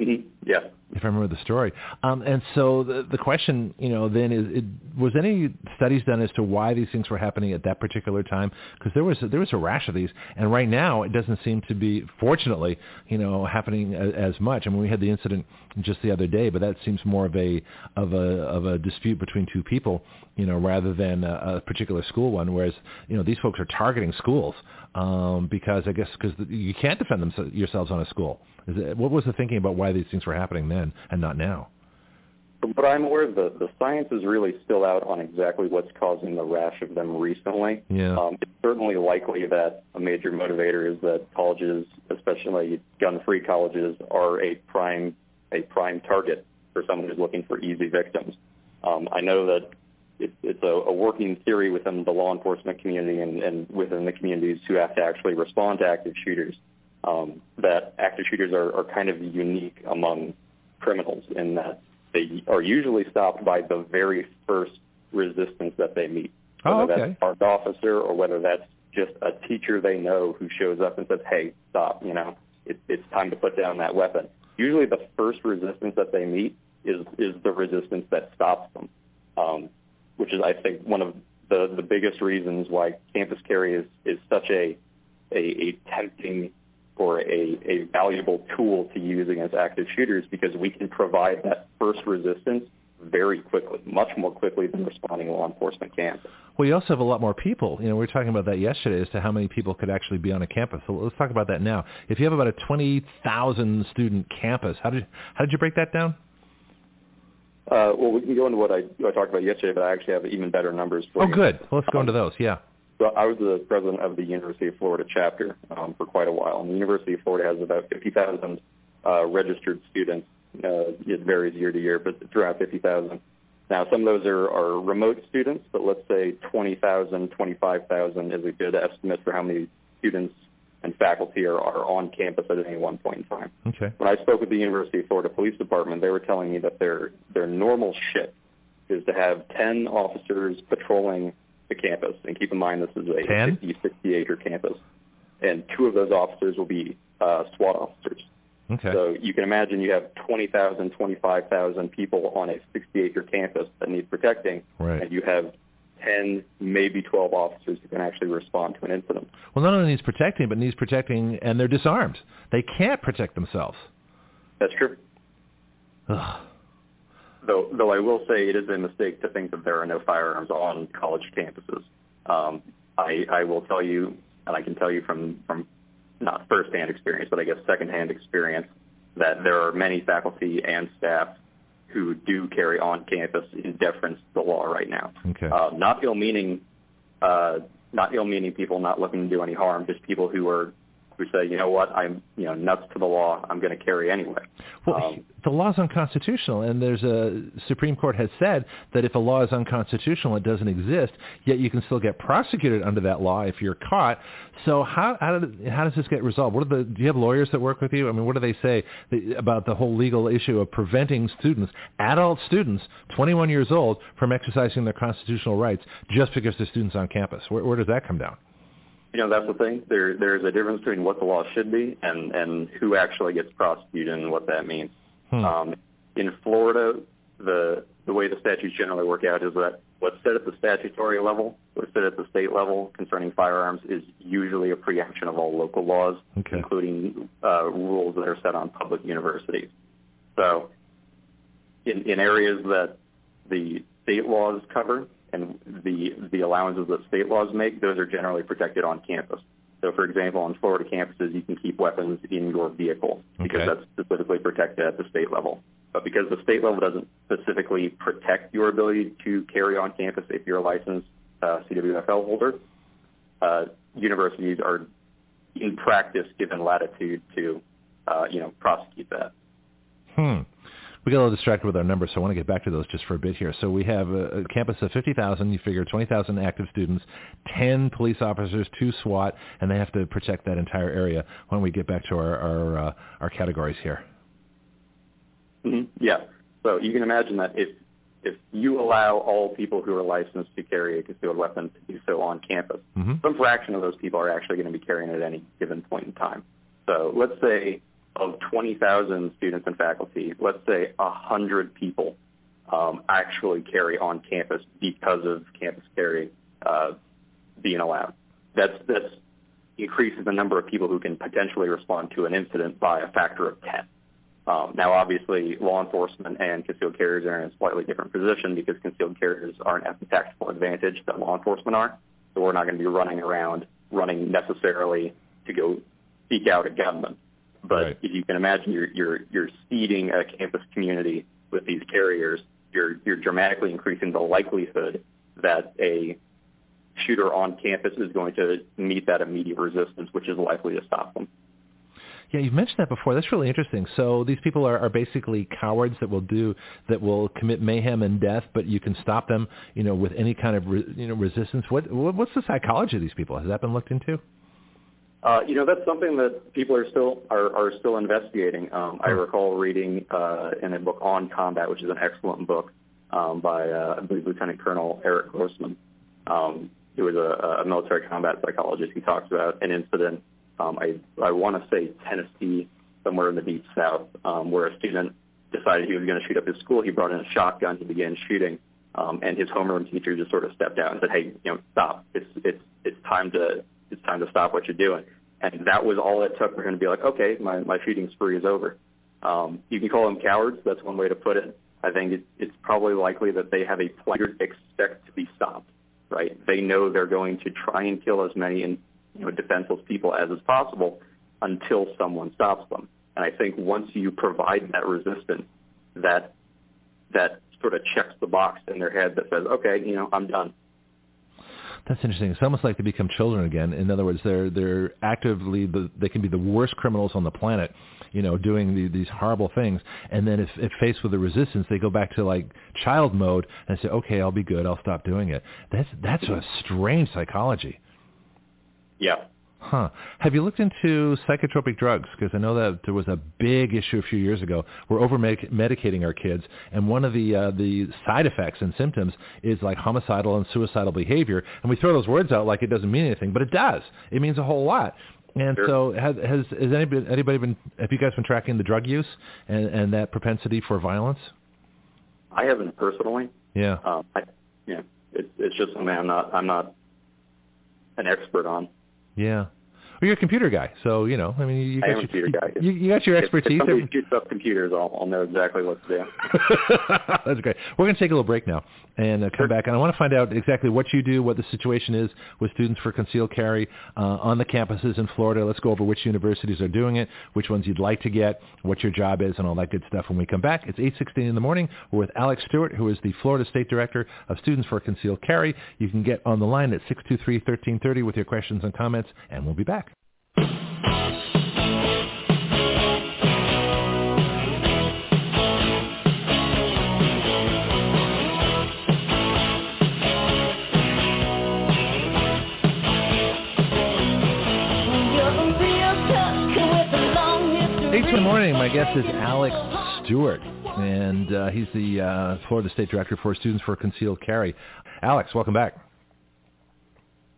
Mm-hmm. Yeah. If I remember the story. Um, and so the, the question, you know, then is, it, was any studies done as to why these things were happening at that particular time? Because there was there was a rash of these, and right now it doesn't seem to be, fortunately, you know, happening as, as much. I mean, we had the incident just the other day, but that seems more of a of a of a dispute between two people, you know, rather than a, a particular school one. Whereas, you know, these folks are targeting schools um, because I guess because you can't defend them, yourselves on a school. It, what was the thinking about why these things were happening then and not now? But I'm aware the the science is really still out on exactly what's causing the rash of them recently. Yeah. Um, it's certainly likely that a major motivator is that colleges, especially gun-free colleges, are a prime a prime target for someone who's looking for easy victims. Um, I know that it, it's a, a working theory within the law enforcement community and, and within the communities who have to actually respond to active shooters um, that active shooters are, are kind of unique among criminals in that they are usually stopped by the very first resistance that they meet. Oh, whether okay. that's parked officer or whether that's just a teacher they know who shows up and says, hey, stop, you know, it, it's time to put down that weapon. Usually the first resistance that they meet is, is the resistance that stops them, um, which is, I think, one of the, the biggest reasons why campus carry is, is such a, a, a tempting or a, a valuable tool to use against active shooters because we can provide that first resistance very quickly, much more quickly than responding law enforcement can. Well, you also have a lot more people. You know, we were talking about that yesterday as to how many people could actually be on a campus. So let's talk about that now. If you have about a 20,000 student campus, how did how did you break that down? Uh, well, we can go into what I, I talked about yesterday, but I actually have even better numbers for oh, you. Oh, good. Well, let's go into those. Yeah. So I was the president of the University of Florida chapter um, for quite a while. And the University of Florida has about 50,000 uh, registered students. Uh, it varies year to year, but it's around 50,000. Now, some of those are, are remote students, but let's say 20,000, 25,000 is a good estimate for how many students and faculty are, are on campus at any one point in time. Okay. When I spoke with the University of Florida Police Department, they were telling me that their their normal shift is to have 10 officers patrolling the campus. And keep in mind, this is a 10? 50, 60 acre campus. And two of those officers will be uh, SWAT officers. Okay. So you can imagine you have 20,000, 25,000 people on a 60 acre campus that need protecting. Right. And you have 10, maybe 12 officers who can actually respond to an incident. Well, not only needs protecting, but needs protecting, and they're disarmed. They can't protect themselves. That's true. Ugh. Though, though I will say it is a mistake to think that there are no firearms on college campuses. Um, I, I will tell you, and I can tell you from, from not firsthand experience, but I guess secondhand experience, that there are many faculty and staff who do carry on campus in deference to the law right now. Okay. Uh, not ill-meaning, uh, not ill-meaning people not looking to do any harm, just people who are who say, you know what, I'm you know nuts to the law. I'm going to carry anyway. Well, Um, the law is unconstitutional, and there's a Supreme Court has said that if a law is unconstitutional, it doesn't exist. Yet you can still get prosecuted under that law if you're caught. So how how, did, how does this get resolved? What are the do you have lawyers that work with you? I mean, what do they say about the whole legal issue of preventing students, adult students, 21 years old, from exercising their constitutional rights just because they're students on campus? Where, where does that come down? You know that's the thing. There there's a difference between what the law should be and and who actually gets prosecuted and what that means. Hmm. Um, in Florida, the the way the statutes generally work out is that what's said at the statutory level, what's said at the state level concerning firearms is usually a preemption of all local laws, Okay. including uh, rules that are set on public universities. So, in in areas that the state laws cover, and the the allowances that state laws make, those are generally protected on campus. So, for example, on Florida campuses, you can keep weapons in your vehicle because Okay. that's specifically protected at the state level. But because the state level doesn't specifically protect your ability to carry on campus if you're a licensed uh, CWFL holder, uh, universities are in practice given latitude to, uh, you know, prosecute that. Hmm. We got a little distracted with our numbers, so I want to get back to those just for a bit here. So we have a, a campus of 50,000. You figure 20,000 active students, 10 police officers, two SWAT, and they have to protect that entire area. Why don't we get back to our our, uh, our categories here? hmm Yeah. So you can imagine that if if you allow all people who are licensed to carry a concealed weapon to do so on campus, Mhm. some fraction of those people are actually going to be carrying it at any given point in time. So let's say of 20,000 students and faculty, let's say 100 people um, actually carry on campus because of campus carry uh, being allowed. That's that's increases the number of people who can potentially respond to an incident by a factor of 10. Um, now, obviously, law enforcement and concealed carriers are in a slightly different position because concealed carriers aren't at the tactical advantage that law enforcement are. So we're not going to be running around running necessarily to go seek out a gunman. But right. if you can imagine, you're you're you're seeding a campus community with these carriers. You're you're dramatically increasing the likelihood that a shooter on campus is going to meet that immediate resistance, which is likely to stop them. Yeah, you've mentioned that before. That's really interesting. So these people are, are basically cowards that will do that will commit mayhem and death, but you can stop them, you know, with any kind of re, you know resistance. What what's the psychology of these people? Has that been looked into? Uh, you know, that's something that people are still are, are still investigating. Um, I hmm. recall reading uh, in a book on combat, which is an excellent book um, by uh, I believe Lieutenant Colonel Eric Grossman, um, who was a, a military combat psychologist. He talks about an incident. Um, I I want to say Tennessee, somewhere in the deep south, um, where a student decided he was going to shoot up his school. He brought in a shotgun. He began shooting, um, and his homeroom teacher just sort of stepped out and said, "Hey, you know, stop. It's it's it's time to it's time to stop what you're doing." And that was all it took for him to be like, "Okay, my my shooting spree is over." Um, you can call them cowards. That's one way to put it. I think it, it's probably likely that they have a plan to expect to be stopped. Right? They know they're going to try and kill as many in, you know, defenseless people as is possible until someone stops them. And I think once you provide that resistance, that that sort of checks the box in their head that says, okay, you know, I'm done. That's interesting. It's almost like they become children again. In other words, they're they're actively the, they can be the worst criminals on the planet, you know, doing the, these horrible things. And then if, if faced with the resistance, they go back to like child mode and say, okay, I'll be good. I'll stop doing it. That's that's a strange psychology. Yeah, Huh. Have you looked into psychotropic drugs? Because I know that there was a big issue a few years ago. We're over medicating our kids, and one of the uh, the side effects and symptoms is like homicidal and suicidal behavior. And we throw those words out like it doesn't mean anything, but it does. It means a whole lot. And sure. so, has, has has anybody anybody been? Have you guys been tracking the drug use and and that propensity for violence? I haven't personally. Yeah. Um, I, yeah. It's it's just something I'm not I'm not an expert on. Yeah. Well, you're a computer guy, so you know. I mean, you got your, computer guy. You, you got your expertise. If, if somebody shoots up computers, I'll, I'll know exactly what to do. That's great. We're going to take a little break now and uh, come sure. back, and I want to find out exactly what you do, what the situation is with students for concealed carry uh, on the campuses in Florida. Let's go over which universities are doing it, which ones you'd like to get, what your job is, and all that good stuff. When we come back, it's 8:16 in the morning. We're with Alex Stewart, who is the Florida State Director of Students for Concealed Carry. You can get on the line at 623-1330 with your questions and comments, and we'll be back. My guest is Alex Stewart, and uh, he's the uh, Florida State Director for Students for Concealed Carry. Alex, welcome back.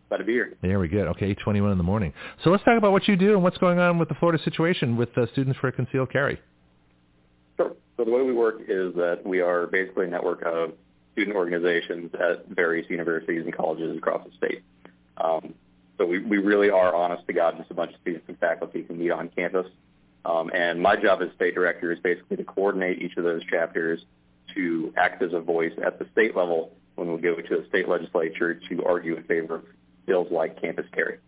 Glad to be here. There we go. Okay, 8:21 in the morning. So let's talk about what you do and what's going on with the Florida situation with uh, Students for Concealed Carry. Sure. So the way we work is that we are basically a network of student organizations at various universities and colleges across the state. Um, so we, we really are honest to God, just a bunch of students and faculty can meet on campus um, and my job as state director is basically to coordinate each of those chapters to act as a voice at the state level when we go to the state legislature to argue in favor of bills like campus carry.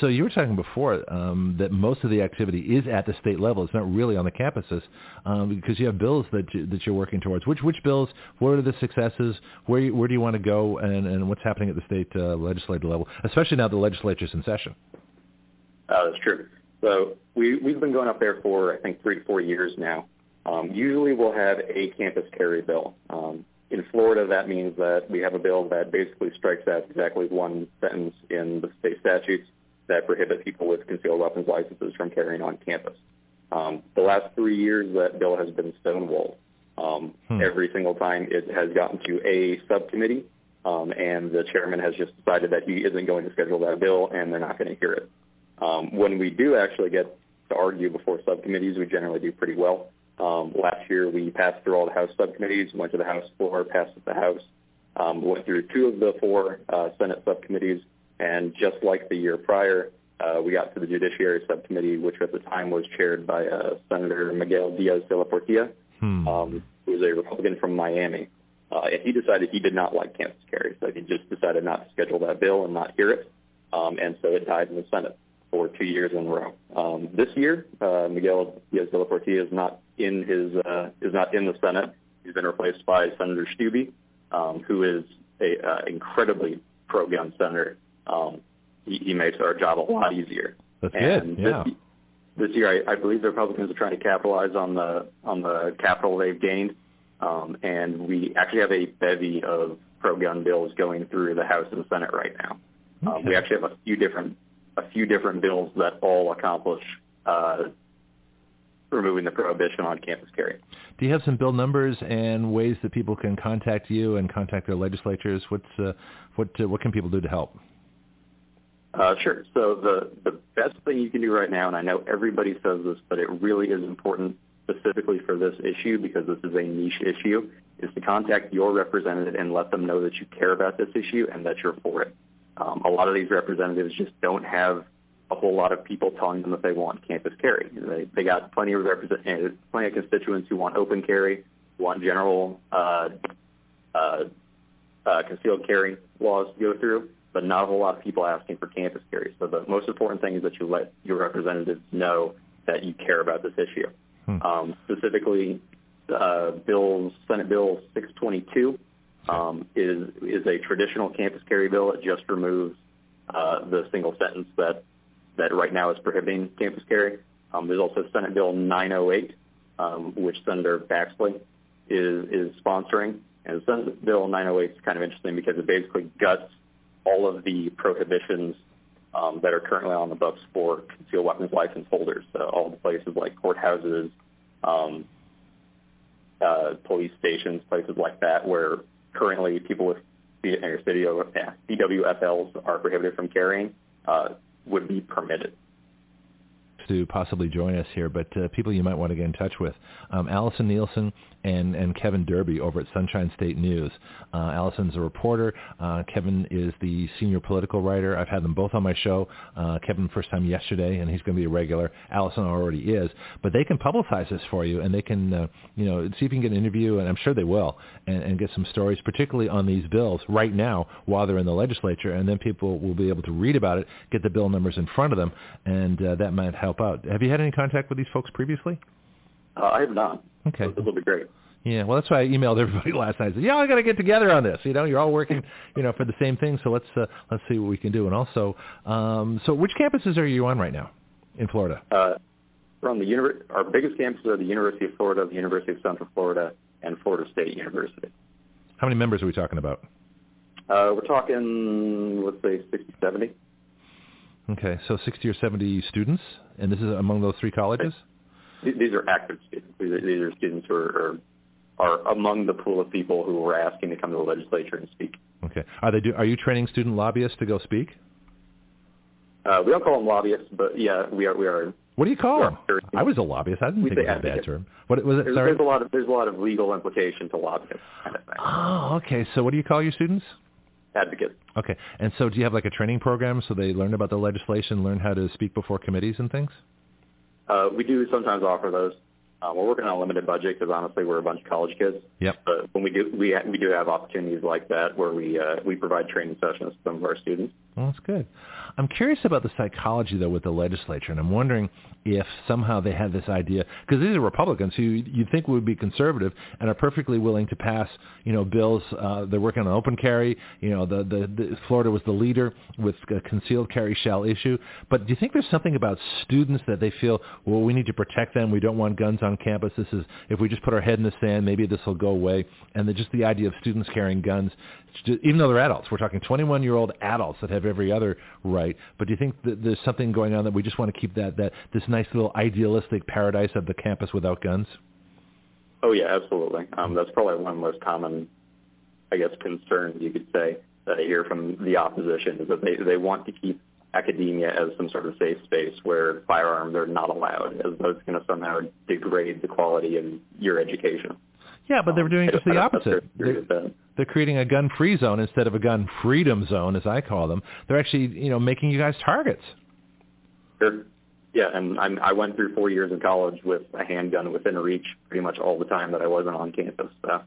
So you were talking before um, that most of the activity is at the state level. It's not really on the campuses um, because you have bills that you, that you're working towards. Which which bills? What are the successes? Where where do you want to go? And, and what's happening at the state uh, legislative level, especially now the legislature's in session. Uh, that's true. So we, we've been going up there for, I think, three to four years now. Um, usually we'll have a campus carry bill. Um, in Florida, that means that we have a bill that basically strikes out exactly one sentence in the state statutes that prohibit people with concealed weapons licenses from carrying on campus. Um, the last three years, that bill has been stonewalled. Um, hmm. Every single time it has gotten to a subcommittee, um, and the chairman has just decided that he isn't going to schedule that bill, and they're not going to hear it. Um, when we do actually get to argue before subcommittees, we generally do pretty well. Um, last year, we passed through all the House subcommittees, went to the House floor, passed at the House, um, went through two of the four uh, Senate subcommittees, and just like the year prior, uh, we got to the Judiciary Subcommittee, which at the time was chaired by uh, Senator Miguel Diaz de la Portilla, Hmm. um, who was a Republican from Miami. Uh, and he decided he did not like campus carry, so he just decided not to schedule that bill and not hear it. Um, and so it died in the Senate for two years in a row. Um, this year, uh, Miguel Diaz de la Portilla is not in his uh, is not in the Senate. He's been replaced by Senator Steube, um, who is a uh, incredibly pro-gun senator. Um, he, he makes our job a lot easier. That's And good. Yeah. This, this year, I, I believe the Republicans are trying to capitalize on the on the capital they've gained, um, and we actually have a bevy of pro-gun bills going through the House and Senate right now. Um, we actually have a few different a few different bills that all accomplish uh, removing the prohibition on campus carry. Do you have some bill numbers and ways that people can contact you and contact their legislatures? What's uh, what uh, what can people do to help? Uh, sure. So the, the best thing you can do right now, and I know everybody says this, but it really is important specifically for this issue because this is a niche issue, is to contact your representative and let them know that you care about this issue and that you're for it. Um, a lot of these representatives just don't have a whole lot of people telling them that they want campus carry. They, they got plenty of represent, uh, plenty of constituents who want open carry, want general uh, uh, uh, concealed carry laws to go through, but not a whole lot of people asking for campus carry. So the most important thing is that you let your representatives know that you care about this issue. Hmm. Um, specifically, uh, bills Senate Bill 622 um, is is a traditional campus carry bill. It just removes uh, the single sentence that that right now is prohibiting campus carry. Um, there's also Senate Bill 908, um, which Senator Baxley is is sponsoring. And Senate Bill 908 is kind of interesting because it basically guts all of the prohibitions um, that are currently on the books for concealed weapons license holders. So all the places like courthouses, um, uh, police stations, places like that, where currently people with CWFLs are prohibited from carrying, uh, would be permitted. To possibly join us here, but uh, people you might want to get in touch with. Um, Allison Nielsen and, and Kevin Derby over at Sunshine State News. Uh, Allison's a reporter. Uh, Kevin is the senior political writer. I've had them both on my show. Uh, Kevin first time yesterday, and he's going to be a regular. Allison already is. But they can publicize this for you, and they can, uh, you know, see if you can get an interview, and I'm sure they will, and, and get some stories, particularly on these bills right now while they're in the legislature, and then people will be able to read about it, get the bill numbers in front of them, and uh, that might help out. Have you had any contact with these folks previously? Uh, I have not. Okay. So this will be great. Yeah, well, that's why I emailed everybody last night. I said, "Yeah, I got to get together on this. You know, you're all working, you know, for the same thing. So let's uh, let's see what we can do." And also, um, so which campuses are you on right now in Florida? Uh, we're on the univer- our biggest campuses are the University of Florida, the University of Central Florida, and Florida State University. How many members are we talking about? Uh, we're talking, let's say, 60, 70. Okay, so 60 or 70 students, and this is among those three colleges. These are active students. These are, these are students who are, are, are among the pool of people who were asking to come to the legislature and speak. Okay, are they do, are you training student lobbyists to go speak? Uh, we don't call them lobbyists, but yeah, we are. We are. What do you call them? I was a lobbyist. I didn't We think it was a bad term. What was it? There's, there's a lot of there's a lot of legal implication to lobbyists kind of. Oh, okay. So what do you call your students? Advocates. Okay, and so do you have like a training program so they learn about the legislation, learn how to speak before committees and things? Uh, we do sometimes offer those. Uh, we're working on a limited budget because honestly, we're a bunch of college kids. Yep. But when we do, we ha- we do have opportunities like that where we uh, we provide training sessions to some of our students. Well, that's good. I'm curious about the psychology, though, with the legislature, and I'm wondering if somehow they had this idea, because these are Republicans who you'd think would be conservative and are perfectly willing to pass, you know, bills. Uh, they're working on open carry. You know, the, the, the Florida was the leader with uh, concealed carry shall issue. But do you think there's something about students that they feel, well, we need to protect them. We don't want guns on campus. This is if we just put our head in the sand, maybe this will go away. And the, just the idea of students carrying guns, even though they're adults, we're talking 21-year-old adults that have every other right. But do you think that there's something going on that we just want to keep that that this nice little idealistic paradise of the campus without guns? Oh yeah, absolutely. Um, that's probably one of the most common, I guess, concerns you could say that I hear from the opposition is that they they want to keep academia as some sort of safe space where firearms are not allowed, as though it's going to somehow degrade the quality of your education. Yeah, but they're Um, doing I just the opposite. They're, with that. They're creating a gun-free zone instead of a gun-freedom zone, as I call them. They're actually, you know, making you guys targets. Yeah, and I'm, I went through four years of college with a handgun within reach pretty much all the time that I wasn't on campus. So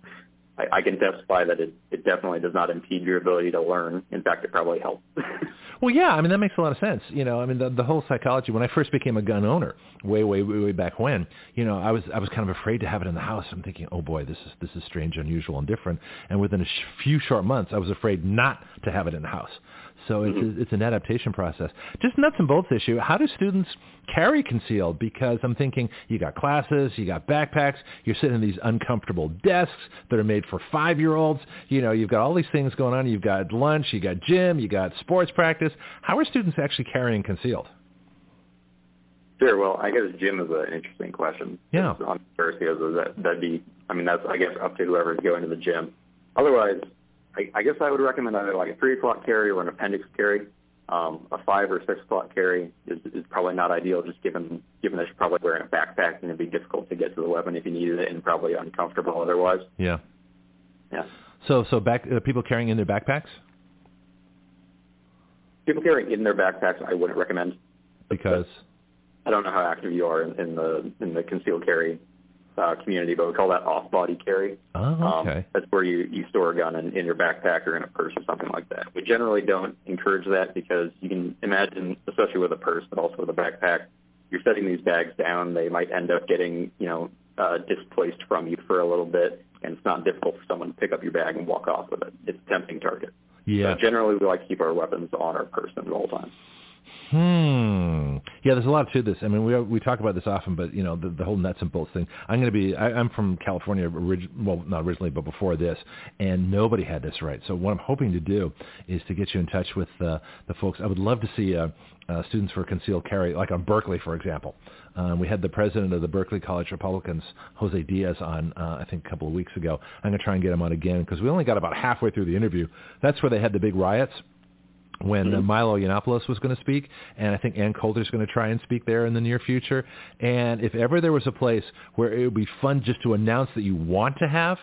I, I can testify that it, it definitely does not impede your ability to learn. In fact, it probably helps. Well, yeah, I mean that makes a lot of sense. You know, I mean the the whole psychology. When I first became a gun owner, way, way, way, way back when, you know, I was I was kind of afraid to have it in the house. I'm thinking, oh boy, this is this is strange, unusual, and different. And within a sh- few short months, I was afraid not to have it in the house. So it's mm-hmm. a, it's an adaptation process. Just nuts and bolts issue. How do students carry concealed? Because I'm thinking you got classes, you got backpacks, you're sitting in these uncomfortable desks that are made for five-year-olds. You know, you've got all these things going on. You've got lunch, you got gym, you got sports practice. How are students actually carrying concealed? Sure. Well, I guess gym is an interesting question. Yeah. On first, because that that'd be. I mean, that's I guess up to whoever's going to the gym. Otherwise, I, I guess I would recommend either like a three o'clock carry or an appendix carry. Um, a five or six o'clock carry is, is probably not ideal, just given given that you're probably wearing a backpack and it'd be difficult to get to the weapon if you needed it, and probably uncomfortable otherwise. Yeah. Yeah. So so back uh, people carrying in their backpacks People carrying in their backpacks, I wouldn't recommend. because I don't know how active you are in, in the in the concealed carry uh, community, but we call that off-body carry. oh Um, okay that's where you, you store a gun in, in your backpack or in a purse or something like that. We generally don't encourage that because you can imagine, especially with a purse, but also with a backpack, you're setting these bags down. They might end up getting, you know, uh, displaced from you for a little bit, and it's not difficult for someone to pick up your bag and walk off with it. It's a tempting target. yeah So generally, we like to keep our weapons on our person at all times. Hmm. Yeah, there's a lot to this. I mean, we we talk about this often, but you know, the, the whole nuts and bolts thing. I'm going to be. I, I'm from California, orig- well, not originally, but before this, and nobody had this right. So what I'm hoping to do is to get you in touch with uh, the folks. I would love to see uh, uh, students for concealed carry, like on Berkeley, for example. Um, we had the president of the Berkeley College Republicans, Jose Diaz, on uh, I think a couple of weeks ago. I'm going to try and get him on again because we only got about halfway through the interview. That's where they had the big riots when uh, Milo Yiannopoulos was going to speak, and I think Ann Coulter's going to try and speak there in the near future. And if ever there was a place where it would be fun just to announce that you want to have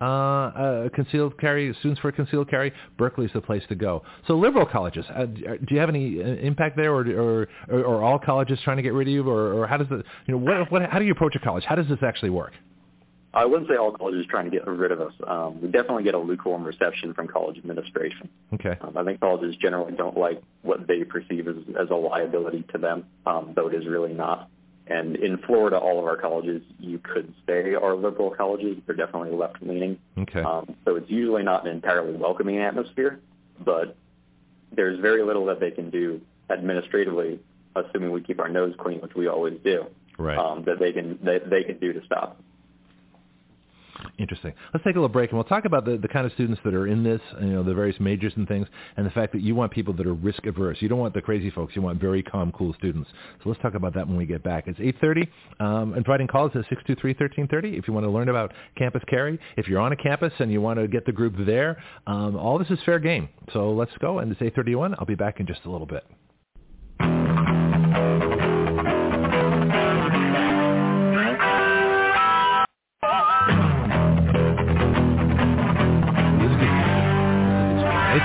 uh, a concealed carry, students for a concealed carry, Berkeley's the place to go. So liberal colleges, uh, do you have any uh, impact there, or, or, or, or all colleges trying to get rid of you, or, or how does the, you know, what, what, how do you approach a college? How does this actually work? I wouldn't say all colleges are trying to get rid of us. Um, we definitely get a lukewarm reception from college administration. Okay. Um, I think colleges generally don't like what they perceive as, as a liability to them, um, though it is really not. And in Florida, all of our colleges you could say are liberal colleges. They're definitely left-leaning. Okay. Um, so it's usually not an entirely welcoming atmosphere, but there's very little that they can do administratively, assuming we keep our nose clean, which we always do, right. um, that they can they, they can do to stop. Interesting. Let's take a little break, and we'll talk about the, the kind of students that are in this, you know, the various majors and things, and the fact that you want people that are risk averse. You don't want the crazy folks. You want very calm, cool students. So let's talk about that when we get back. It's 8:30. Um, inviting calls at 623-1330 if you want to learn about campus carry. If you're on a campus and you want to get the group there, um, all this is fair game. So let's go. And it's 8:31. I'll be back in just a little bit.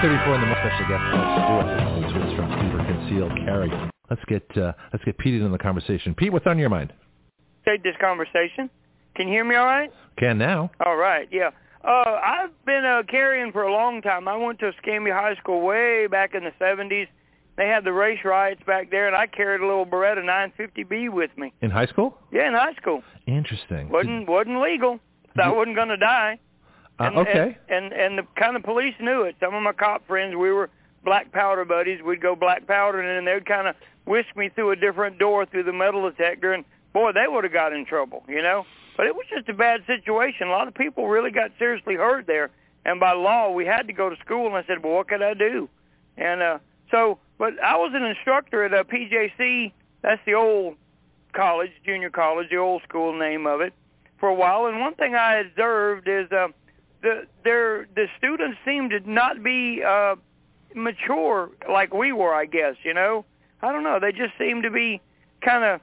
Eight thirty-four, and the most special guest host Stewart, who's with us from Super Concealed Carry. Let's get uh, let's get Pete in the conversation. Pete, what's on your mind? Take this conversation. Can you hear me all right? Can now. All right, yeah. Uh, I've been uh, carrying for a long time. I went to Escambia High School way back in the 70s. They had the race riots back there, and I carried a little Beretta 950B with me. In high school? Yeah, in high school. Interesting. wasn't wasn't legal. So I wasn't going to die. Uh, And, okay. And, and and the kind of police knew it. Some of my cop friends, we were black powder buddies. We'd go black powder, and they'd kind of whisk me through a different door through the metal detector, and boy, they would have got in trouble, you know. But it was just a bad situation. A lot of people really got seriously hurt there, and by law, we had to go to school. And I said, well, what could I do? And uh, so, but I was an instructor at a PJC. That's the old college, junior college, the old school name of it, for a while. And one thing I observed is uh, the their the students seemed to not be uh, mature like we were, I guess. You know, I don't know. They just seem to be kind of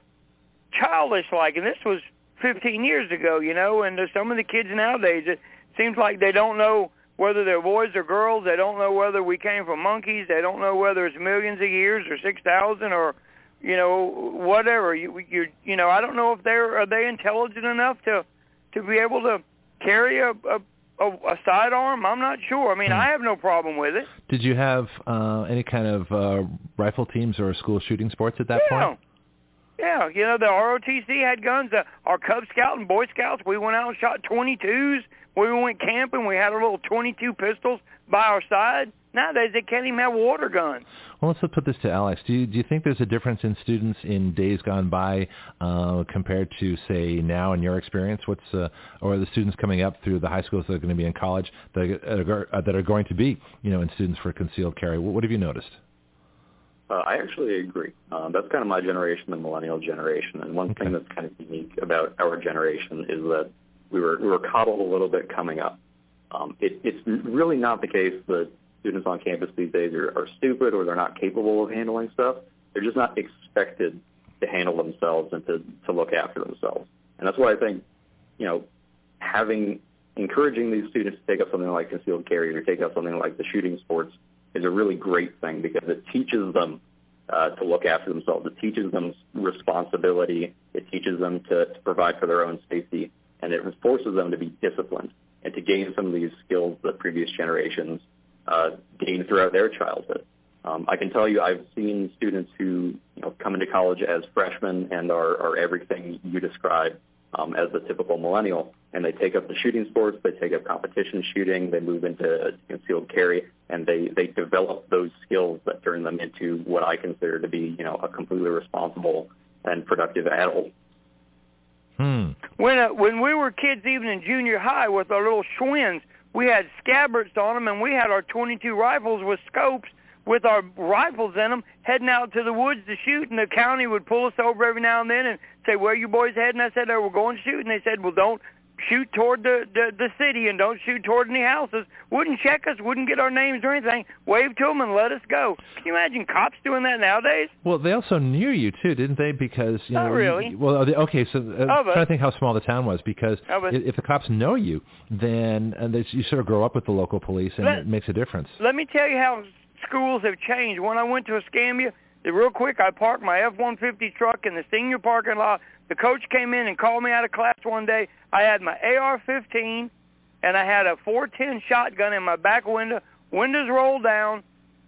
childish like, and this was 15 years ago. You know, and some of the kids nowadays, it seems like they don't know whether they're boys or girls. They don't know whether we came from monkeys. They don't know whether it's millions of years or six thousand or you know whatever. You you you know I don't know if they're are they intelligent enough to to be able to carry a a, a, a sidearm. I'm not sure. I mean Hmm. I have no problem with it. Did you have uh, any kind of uh, rifle teams or school shooting sports at that yeah. point? Yeah, you know the ROTC had guns. Uh, our Cub Scout and Boy Scouts, we went out and shot 22s. We went camping. We had our little 22 pistols by our side. Nowadays they can't even have water guns. Well, let's put this to Alex. Do you, do you think there's a difference in students in days gone by uh, compared to, say, now in your experience? What's uh, or the students coming up through the high schools that are going to be in college that are, uh, that are going to be, you know, in students for concealed carry? What, what have you noticed? Uh, I actually agree. Um, that's kind of my generation, the millennial generation. And one Okay. thing that's kind of unique about our generation is that we were we were coddled a little bit coming up. Um, it, it's really not the case that students on campus these days are, are stupid or they're not capable of handling stuff. They're just not expected to handle themselves and to, to look after themselves. And that's why I think, you know, having encouraging these students to take up something like concealed carry or take up something like the shooting sports is a really great thing because it teaches them uh, to look after themselves. It teaches them responsibility. It teaches them to, to provide for their own safety, and it forces them to be disciplined and to gain some of these skills that previous generations uh, gained throughout their childhood. Um, I can tell you, I've seen students who you know come into college as freshmen and are, are everything you describe um, as the typical millennial, and they take up the shooting sports, they take up competition shooting, they move into concealed carry, and they they develop those skills that turn them into what I consider to be you know a completely responsible and productive adult. Hmm. When uh, when we were kids, even in junior high, with our little Schwinns, we had scabbards on them, and we had our 22 rifles with scopes with our rifles in them, heading out to the woods to shoot. And the county would pull us over every now and then and say, "Where you boys heading?" I said, "Oh, we're going to shoot." And they said, "Well, don't." Shoot toward the, the the city and don't shoot toward any houses. Wouldn't check us, wouldn't get our names or anything. Wave to them and let us go. Can you imagine cops doing that nowadays? Well, they also knew you too, didn't they? Because you Not know, really. you- well, okay. So uh, Oh, but- trying to think how small the town was because Oh, if the cops know you, then and they, you sort of grow up with the local police, and Let- it makes a difference. let me tell you how schools have changed. When I went to Escambia, real quick, I parked my F-150 truck in the senior parking lot. The coach came in and called me out of class one day. I had my AR-15 and I had a 410 shotgun in my back window, windows rolled down,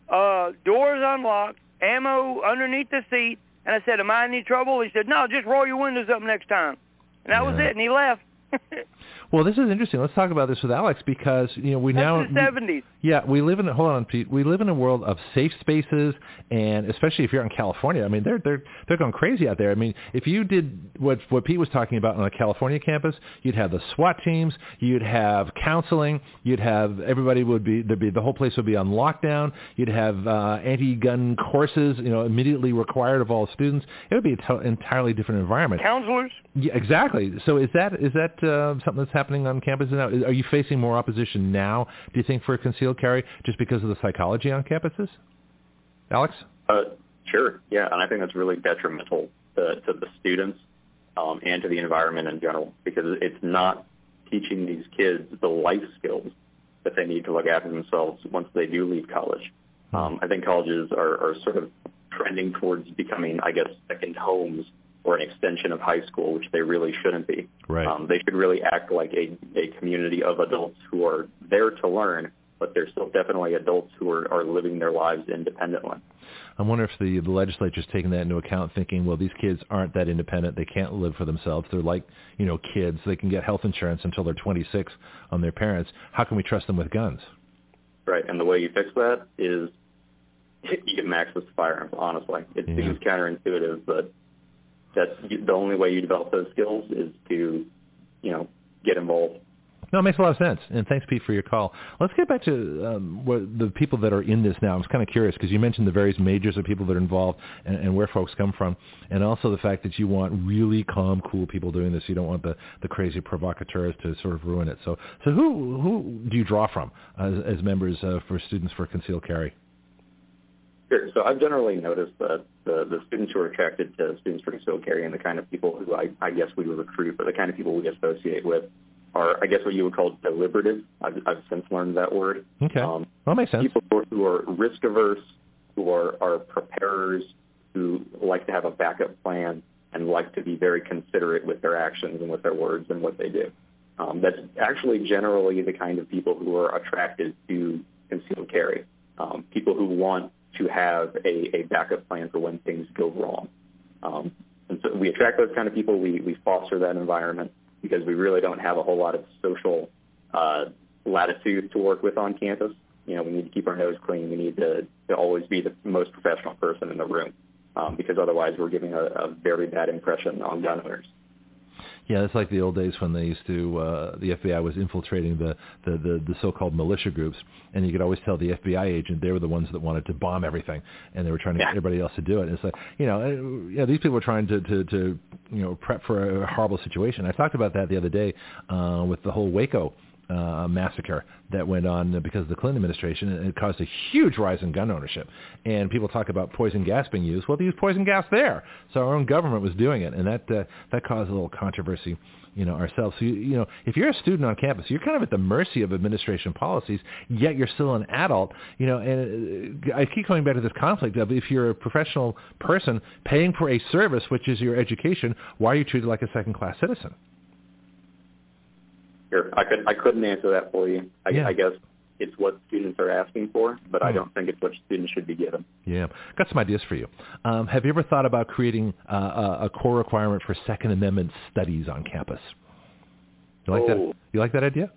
uh, doors unlocked, ammo underneath the seat. And I said, "Am I in any trouble?" He said, "No, just roll your windows up next time." And that was it. And he left. Well, this is interesting. Let's talk about this with Alex because you know we That's now the 70s. Yeah, we live in a, hold on, Pete. We live in a world of safe spaces, and especially if you're in California, I mean, they're they're they're going crazy out there. I mean, if you did what what Pete was talking about on a California campus, you'd have the SWAT teams, you'd have counseling, you'd have everybody would be there'd be the whole place would be on lockdown. You'd have uh, anti-gun courses, you know, immediately required of all students. It would be an to- entirely different environment. Counselors. Yeah, exactly. So is that is that uh, something that's happening on campus now? Are you facing more opposition now? Do you think for concealed carry just because of the psychology on campuses? Alex? Uh, sure, yeah, and I think that's really detrimental to, to the students um, and to the environment in general because it's not teaching these kids the life skills that they need to look after themselves once they do leave college. Um, I think colleges are, are sort of trending towards becoming, I guess, second homes or an extension of high school, which they really shouldn't be. Right. Um, they should really act like a, a community of adults who are there to learn, but they're still definitely adults who are, are living their lives independently. I wonder if the, the legislature's taking that into account, thinking, well, these kids aren't that independent. They can't live for themselves. They're like, you know, kids. They can get health insurance until they're 26 on their parents. How can we trust them with guns? Right, and the way you fix that is you them access to firearms. Honestly, it Yeah. seems counterintuitive, but that's the only way you develop those skills is to, you know, get involved. No, it makes a lot of sense. And thanks, Pete, for your call. Let's get back to um, what the people that are in this now. I was kind of curious because you mentioned the various majors of people that are involved and, and where folks come from, and also the fact that you want really calm, cool people doing this. You don't want the, the crazy provocateurs to sort of ruin it. So, so who who do you draw from as, as members uh, for students for concealed carry? Sure. So I've generally noticed that the, the students who are attracted to students for concealed carry and the kind of people who I, I guess we would recruit, but the kind of people we associate with are, I guess, what you would call deliberative. I've, I've since learned that word. Okay. Um, well, that makes sense. People who are risk averse, who are, are preparers, who like to have a backup plan, and like to be very considerate with their actions and with their words and what they do. Um, that's actually generally the kind of people who are attracted to concealed carry. Um, people who want to have a, a backup plan for when things go wrong. Um, and so we attract those kind of people. We, we foster that environment because we really don't have a whole lot of social uh, latitude to work with on campus. You know, we need to keep our nose clean. We need to, to always be the most professional person in the room um, because otherwise we're giving a, a very bad impression on gun owners. Yeah, it's like the old days when they used to uh, the FBI was infiltrating the, the the the so-called militia groups, and you could always tell the FBI agent they were the ones that wanted to bomb everything, and they were trying to yeah. get everybody else to do it. And it's like you know, you know, these people were trying to to to you know prep for a horrible situation. I talked about that the other day uh, with the whole Waco uh, massacre that went on because of the Clinton administration, and it caused a huge rise in gun ownership. And people talk about poison gas being used. Well, they used poison gas there, so our own government was doing it, and that uh, that caused a little controversy, you know, ourselves. So you, you know, if you're a student on campus, you're kind of at the mercy of administration policies. Yet you're still an adult, you know. And uh, I keep coming back to this conflict of if you're a professional person paying for a service, which is your education, why are you treated like a second-class citizen? Sure. I could I couldn't answer that for you. I, yeah. I guess it's what students are asking for, but I hmm. don't think it's what students should be given. Yeah, got some ideas for you. Um, have you ever thought about creating uh, a core requirement for Second Amendment studies on campus? You like oh, that? You like that idea?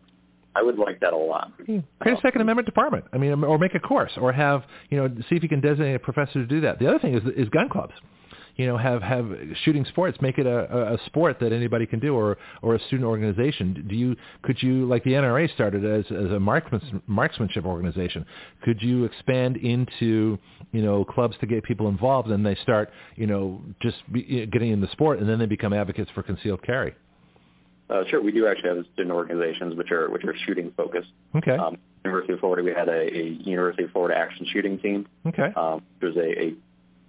I would like that a lot. Yeah. Create a Second Amendment department. I mean, or make a course, or have you know, see if you can designate a professor to do that. The other thing is is gun clubs you know, have have shooting sports, make it a, a sport that anybody can do, or or a student organization. Do you could you like the NRA started as as a marksmanship organization? Could you expand into you know clubs to get people involved, and they start you know just be, getting in the sport, and then they become advocates for concealed carry? Uh, sure, we do actually have student organizations which are which are shooting focused. Okay. Um, University of Florida, we had a, a University of Florida action shooting team. Okay. Um, there's a, a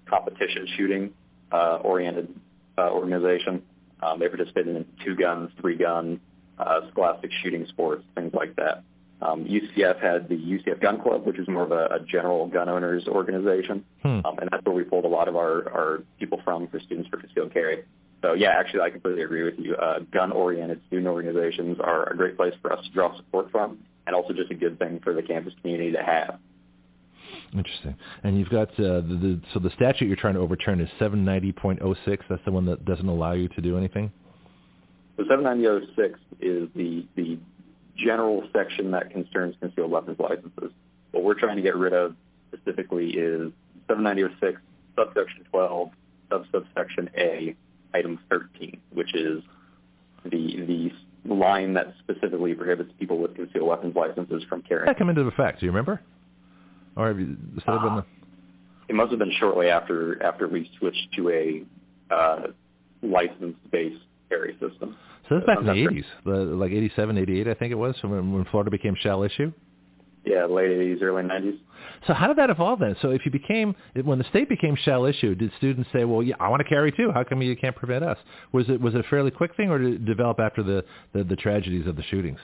competition shooting oriented uh, organization. Um, they participated in two guns, three gun, uh, scholastic shooting sports, things like that. Um, UCF had the UCF Gun Club, which is more of a, a general gun owners organization, hmm. um, and that's where we pulled a lot of our, our people from for students for concealed carry. So yeah, actually, I completely agree with you. Uh, gun-oriented student organizations are a great place for us to draw support from, and also just a good thing for the campus community to have. Interesting. And you've got uh, the, the so the statute you're trying to overturn is 790.06. That's the one that doesn't allow you to do anything. So 790.06 is the the general section that concerns concealed weapons licenses. What we're trying to get rid of specifically is 790.06 subsection 12 sub subsection A item 13, which is the the line that specifically prohibits people with concealed weapons licenses from carrying. That come into effect. Do you remember? Or have you uh, been the... It must have been shortly after after we switched to a uh, license-based carry system. So that's back in the 80s, the, like 87, 88, I think it was, when, when Florida became shall issue? Yeah, late 80s, early 90s. So how did that evolve then? So if you became, when the state became shall issue, did students say, well, yeah, I want to carry too. How come you can't prevent us? Was it was it a fairly quick thing, or did it develop after the, the, the tragedies of the shootings?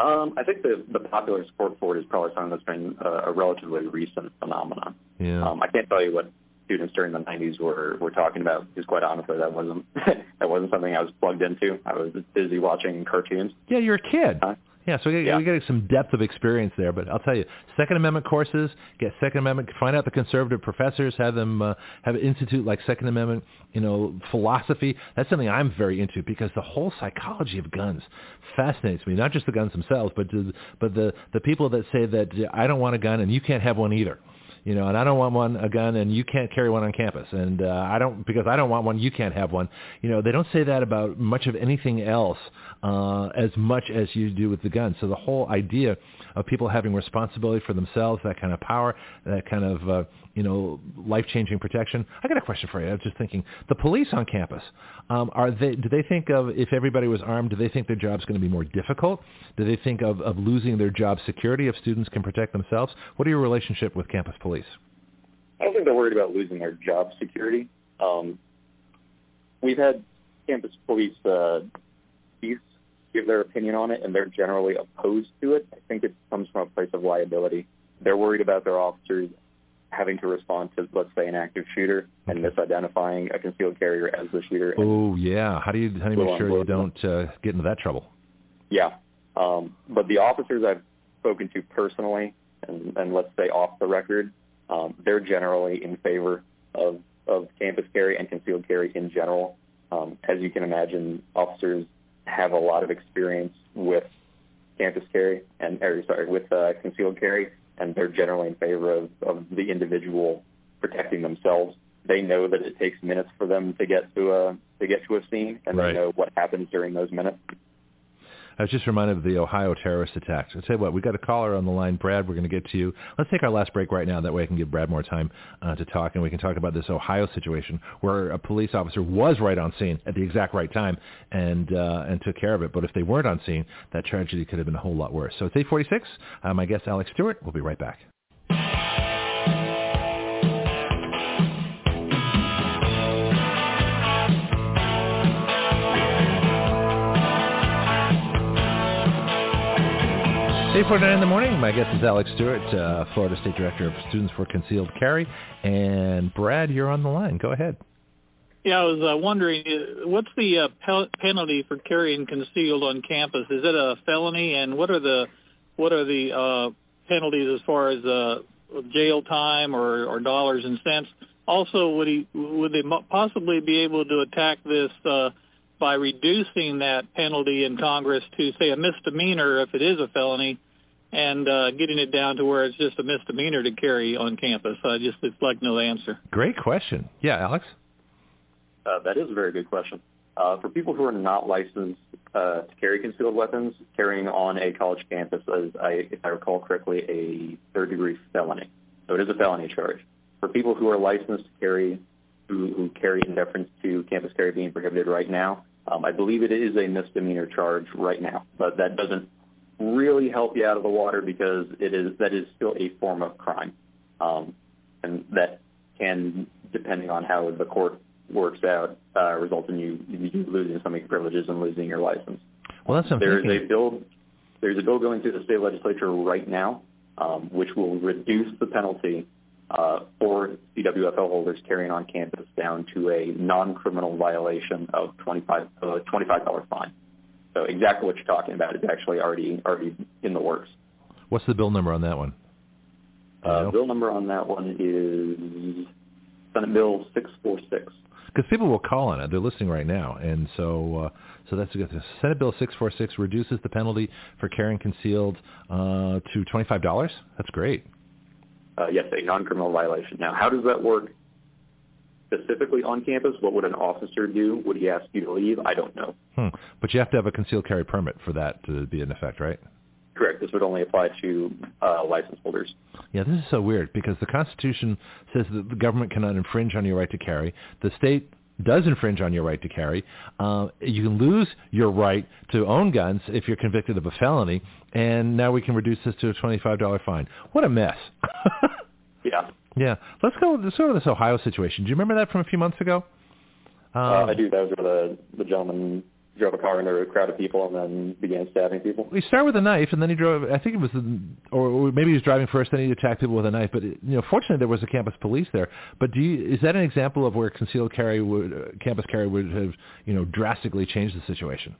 Um, I think the, the popular support for it is probably something that's been a, a relatively recent phenomenon. Yeah. Um, I can't tell you what students during the 90s were, were talking about because quite honestly that wasn't that wasn't something I was plugged into. I was busy watching cartoons. Yeah, you're a kid. Yeah, so we yeah. some depth of experience there. But I'll tell you, Second Amendment courses, get Second Amendment, find out the conservative professors, have them uh, have an institute like Second Amendment, you know, philosophy. That's something I'm very into because the whole psychology of guns fascinates me. Not just the guns themselves, but the, but the the people that say that I don't want a gun and you can't have one either you know, and I don't want one a gun, and you can't carry one on campus, and uh, I don't because I don't want one, you can't have one. You know, they don't say that about much of anything else uh, as much as you do with the gun. So the whole idea of people having responsibility for themselves, that kind of power, that kind of uh, you know life-changing protection. I got a question for you. I was just thinking, the police on campus, um, are they? Do they think of if everybody was armed? Do they think their job's going to be more difficult? Do they think of, of losing their job security if students can protect themselves? What are your relationship with campus police? Police? I don't think they're worried about losing their job security. Um, we've had campus police uh, chiefs give their opinion on it, and they're generally opposed to it. I think it comes from a place of liability. They're worried about their officers having to respond to, let's say, an active shooter and misidentifying a concealed carrier as the shooter. Oh yeah, how do you how do you make sure you don't uh, get into that trouble? Yeah. Um, but the officers I've spoken to personally, and, and let's say off the record, um, they're generally in favor of, of campus carry and concealed carry in general. Um, as you can imagine, officers have a lot of experience with campus carry and, or sorry, with uh, concealed carry, and they're generally in favor of, of the individual protecting themselves. They know that it takes minutes for them to get to a to get to a scene, and Right. they know what happens during those minutes. I was just reminded of the Ohio terrorist attacks. I'll tell you what, we've got a caller on the line. Brad, we're going to get to you. Let's take our last break right now. That way I can give Brad more time uh, to talk, and we can talk about this Ohio situation where a police officer was right on scene at the exact right time and uh, and took care of it. But if they weren't on scene, that tragedy could have been a whole lot worse. So it's 846. Uh, my guest, Alex Stewart. We'll be right back. Eight forty nine in the morning. My guest is Alex Stewart, uh, Florida State Director of Students for Concealed Carry, and Brad, you're on the line. Go ahead. Yeah, I was uh, wondering, uh, what's the uh, pel- penalty for carrying concealed on campus? Is it a felony, and what are the what are the uh, penalties as far as uh, jail time or, or dollars and cents? Also, would he would they possibly be able to attack this by reducing that penalty in Congress to say a misdemeanor if it is a felony, and uh, getting it down to where it's just a misdemeanor to carry on campus? I just would like no answer. Great question. Yeah, Alex. Uh, that is a very good question. Uh, for people who are not licensed uh, to carry concealed weapons, carrying on a college campus is, I, if I recall correctly, a third-degree felony. So it is a felony charge. For people who are licensed to carry, who, who carry in deference to campus carry being prohibited right now, um, I believe it is a misdemeanor charge right now. But that doesn't really help you out of the water because it is that is still a form of crime, um, and that can, depending on how the court works out, uh, result in you, you losing some of your privileges and losing your license. Well, that's something. There's a bill. There's a bill going through the state legislature right now, um, which will reduce the penalty uh, for CWFL holders carrying on campus down to a non-criminal violation of 25 uh, $25 fine. So exactly what you're talking about is actually already already in the works. What's the bill number on that one? Uh, bill number on that one is Senate Bill 646. because people will call on it. They're listening right now, and so uh, so that's a good. thing. Senate Bill six four six reduces the penalty for carrying concealed uh, to twenty five dollars. That's great. Uh, yes, a non-criminal violation. Now, how does that work specifically on campus? What would an officer do? Would he ask you to leave? I don't know. Hmm. But you have to have a concealed carry permit for that to be in effect, right? Correct. This would only apply to uh, license holders. Yeah, this is so weird because the Constitution says that the government cannot infringe on your right to carry. The state does infringe on your right to carry. Uh, you can lose your right to own guns if you're convicted of a felony, and now we can reduce this to a $25 fine. What a mess. Yeah, yeah, let's go. Let's go to this Ohio situation. Do you remember that from a few months ago? Um, uh, I do. That was where the, the gentleman drove a car into a crowd of people and then began stabbing people. He started with a knife, and then he drove. I think it was, or or maybe he was driving first, then he attacked people with a knife. But you know, fortunately, there was a campus police there. But do you, is that an example of where concealed carry would, uh, campus carry would have, you know, drastically changed the situation?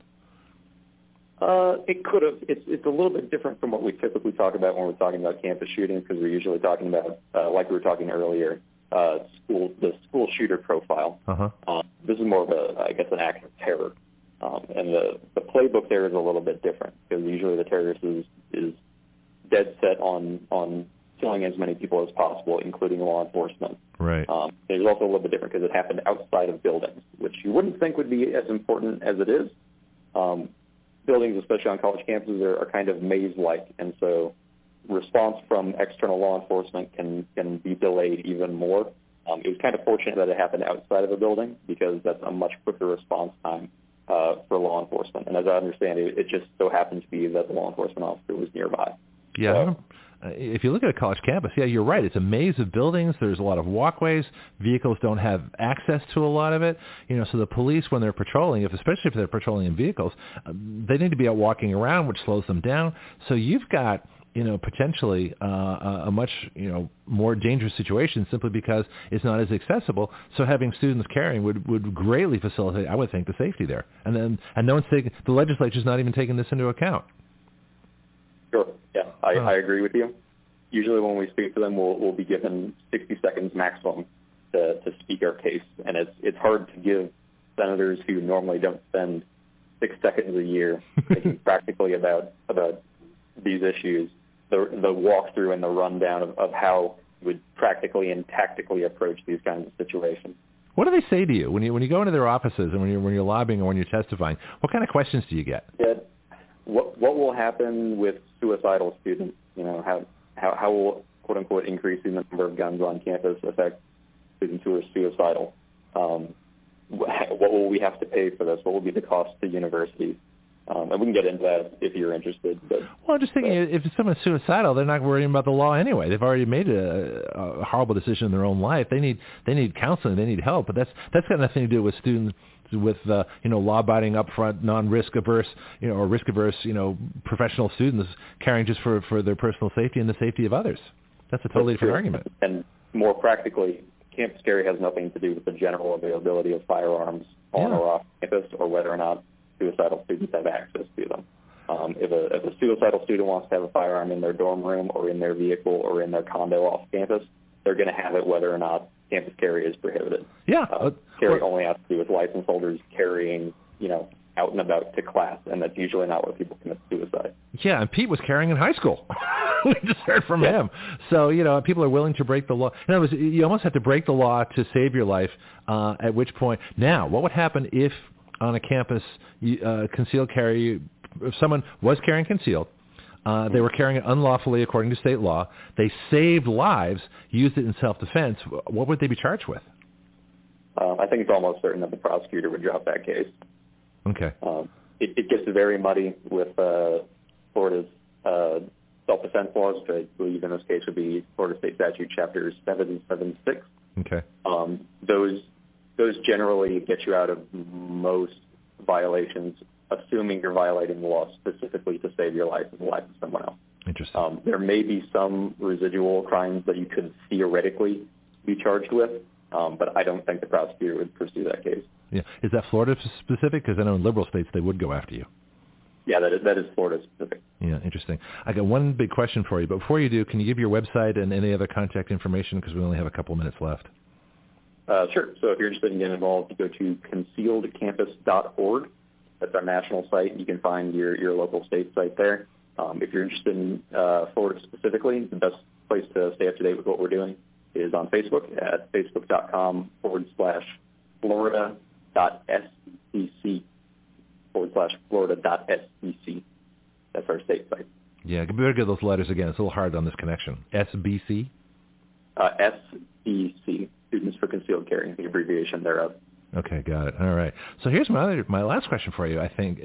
Uh, it could have. It's it's a little bit different from what we typically talk about when we're talking about campus shootings because we're usually talking about, uh, like we were talking earlier, uh, school the school shooter profile. Uh huh. Um, this is more of a, I guess, an act of terror, um, and the the playbook there is a little bit different because usually the terrorist is is dead set on on killing as many people as possible, including law enforcement. Right. Um, it's also a little bit different because it happened outside of buildings, which you wouldn't think would be as important as it is. Um, buildings, especially on college campuses, are, are kind of maze-like, and so response from external law enforcement can can be delayed even more. Um, it was kind of fortunate that it happened outside of a building because that's a much quicker response time uh, for law enforcement. And as I understand it, it just so happened to be that the law enforcement officer was nearby. Yeah. So- if you look at a college campus, yeah, you're right. It's a maze of buildings. There's a lot of walkways. Vehicles don't have access to a lot of it. You know, so the police, when they're patrolling, if especially if they're patrolling in vehicles, uh, they need to be out walking around, which slows them down. So you've got you know, potentially uh, a much, you know, more dangerous situation simply because it's not as accessible. So having students carrying would, would greatly facilitate, I would think, the safety there. And then, and no one's taking, the legislature's not even taking this into account. Sure. Yeah, I, I agree with you. Usually when we speak to them, we'll, we'll be given 60 seconds maximum to, to speak our case. And it's, it's hard to give senators who normally don't spend six seconds a year thinking practically about, about these issues, the, the walkthrough and the rundown of, of how you would practically and tactically approach these kinds of situations. What do they say to you when you when you go into their offices and when you're when you're lobbying or when you're testifying? What kind of questions do you get? Yeah, what what will happen with suicidal students? You know, how how how will quote unquote increasing the number of guns on campus affect students who are suicidal? Um, what will we have to pay for this? What will be the cost to universities? Um, and we can get into that if you're interested. But well, I'm just thinking, but, if someone's suicidal, they're not worrying about the law anyway. They've already made a, a horrible decision in their own life. They need they need counseling. They need help. But that's that's got nothing to do with students with uh, you know law-abiding, upfront, non-risk averse, you know, or risk averse, you know, professional students caring just for for their personal safety and the safety of others. That's a totally different argument. And more practically, campus carry has nothing to do with the general availability of firearms on yeah. or off campus, or whether or not suicidal students have access to them. Um, if, a, if a suicidal student wants to have a firearm in their dorm room or in their vehicle or in their condo off campus, they're going to have it whether or not campus carry is prohibited. Yeah. Uh, carry well, only has to do with licensed holders carrying, you know, out and about to class, and that's usually not where people commit suicide. Yeah, and Pete was carrying in high school. we just heard from yeah. him. So you know, people are willing to break the law. In other words, you almost have to break the law to save your life. Uh, at which point, now, what would happen if on a campus uh, concealed carry, if someone was carrying concealed, uh, they were carrying it unlawfully according to state law. They saved lives, used it in self-defense. What would they be charged with? Um, I think it's almost certain that the prosecutor would drop that case. Okay. Um, it, it gets very muddy with uh, Florida's uh, self-defense laws, which I believe in this case would be Florida State Statute Chapters 776. Okay. Um, those those generally get you out of most violations, assuming you're violating the law specifically to save your life and the life of someone else. Interesting. Um, there may be some residual crimes that you could theoretically be charged with, um, but I don't think the prosecutor would pursue that case. Yeah, is that Florida specific? Because I know in liberal states they would go after you. Yeah, that is that is Florida specific. Yeah, interesting. I got one big question for you, but before you do, can you give your website and any other contact information because we only have a couple minutes left? Uh, sure. So if you're interested in getting involved, you go to concealedcampus.org. That's our national site. You can find your, your local state site there. Um, if you're interested in uh, Florida specifically, the best place to stay up to date with what we're doing is on Facebook at facebook.com forward slash florida.scc forward slash florida.scc. That's our state site. Yeah, can better get those letters again. It's a little hard on this connection. SBC? Uh, SCC. Students for Concealed Carry, the abbreviation thereof. Okay, got it. All right. So here's my other, my last question for you. I think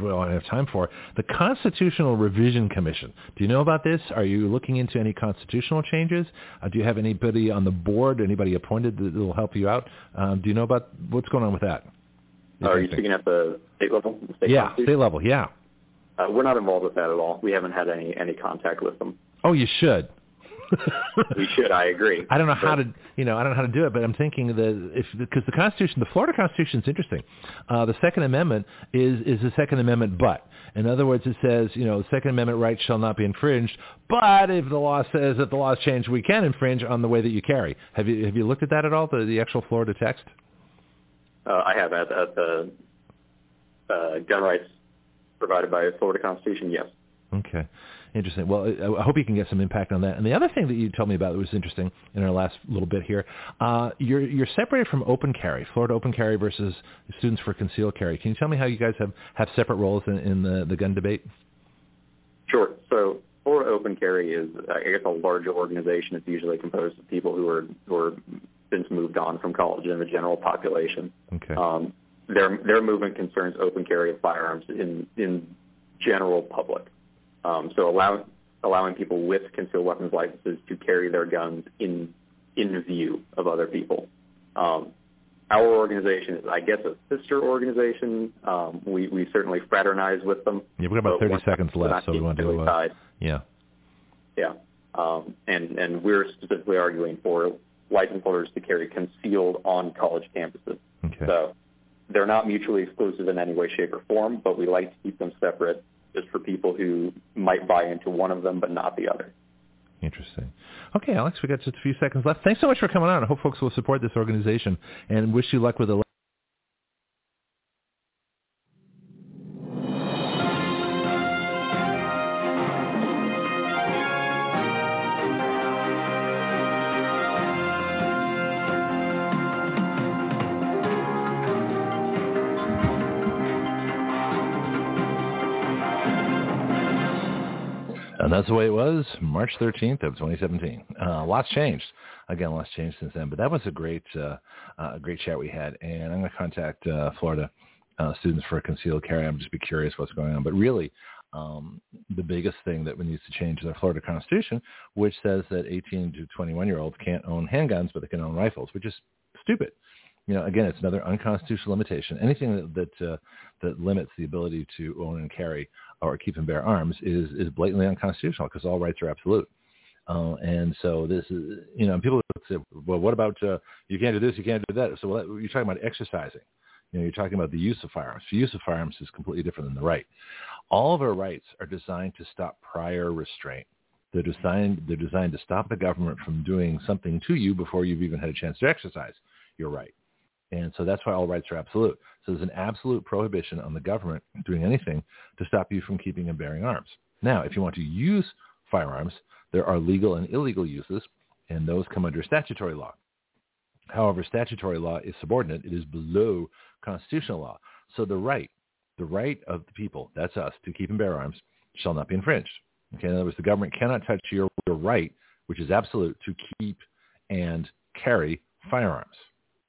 well, I have time for the Constitutional Revision Commission. Do you know about this? Are you looking into any constitutional changes? Uh, do you have anybody on the board, anybody appointed that will help you out? Um, do you know about what's going on with that? Are you speaking at the state level? The state yeah, state level. Yeah. Uh, we're not involved with that at all. We haven't had any any contact with them. Oh, you should. We should. I agree. I don't know how to, you know, I don't know how to do it, but I'm thinking that if because the Constitution, the Florida Constitution is interesting. Uh, the Second Amendment is is the Second Amendment, but in other words, it says, you know, the Second Amendment rights shall not be infringed. But if the law says that the law is changed, we can infringe on the way that you carry. Have you have you looked at that at all? The the actual Florida text. Uh, I have at, at the uh, gun rights provided by the Florida Constitution. Yes. Okay. Interesting. Well, I hope you can get some impact on that. And the other thing that you told me about that was interesting in our last little bit here, uh, you're you're separated from open carry, Florida open carry versus students for concealed carry. Can you tell me how you guys have, have separate roles in, in the, the gun debate? Sure. So Florida Open Carry is, I guess, a larger organization. It's usually composed of people who are who are since moved on from college in the general population. Okay. Um, their their movement concerns open carry of firearms in in general public. Um, so allow, allowing people with concealed weapons licenses to carry their guns in in view of other people. Um, our organization is, I guess, a sister organization. Um, we we certainly fraternize with them. Yeah, we've got about thirty seconds left, so we want to. Uh, yeah. Yeah, um, and and we're specifically arguing for license holders to carry concealed on college campuses. Okay. So they're not mutually exclusive in any way, shape, or form, but we like to keep them separate just for people who might buy into one of them but not the other. Interesting. Okay, Alex, we got just a few seconds left. Thanks so much for coming on. I hope folks will support this organization and wish you luck with the that's the way it was March 13th of 2017. Uh, lots changed. Again, lots changed since then. But that was a great, uh, uh, great chat we had. And I'm going to contact uh, Florida uh, students for a concealed carry. I'm just be curious what's going on. But really, um, the biggest thing that needs to change is our Florida Constitution, which says that 18 to 21 year olds can't own handguns, but they can own rifles, which is stupid. You know, again, it's another unconstitutional limitation. Anything that that, uh, that limits the ability to own and carry or keep and bear arms is is blatantly unconstitutional because all rights are absolute. Uh, and so this is, you know, people say, well, what about uh, you can't do this, you can't do that. So well, you're talking about exercising. You know, you're talking about the use of firearms. The use of firearms is completely different than the right. All of our rights are designed to stop prior restraint. They're designed they're designed to stop the government from doing something to you before you've even had a chance to exercise your right. And so that's why all rights are absolute. So there's an absolute prohibition on the government doing anything to stop you from keeping and bearing arms. Now, if you want to use firearms, there are legal and illegal uses, and those come under statutory law. However, statutory law is subordinate. It is below constitutional law. So the right, the right of the people, that's us, to keep and bear arms, shall not be infringed. Okay, in other words, the government cannot touch your, your right, which is absolute, to keep and carry firearms.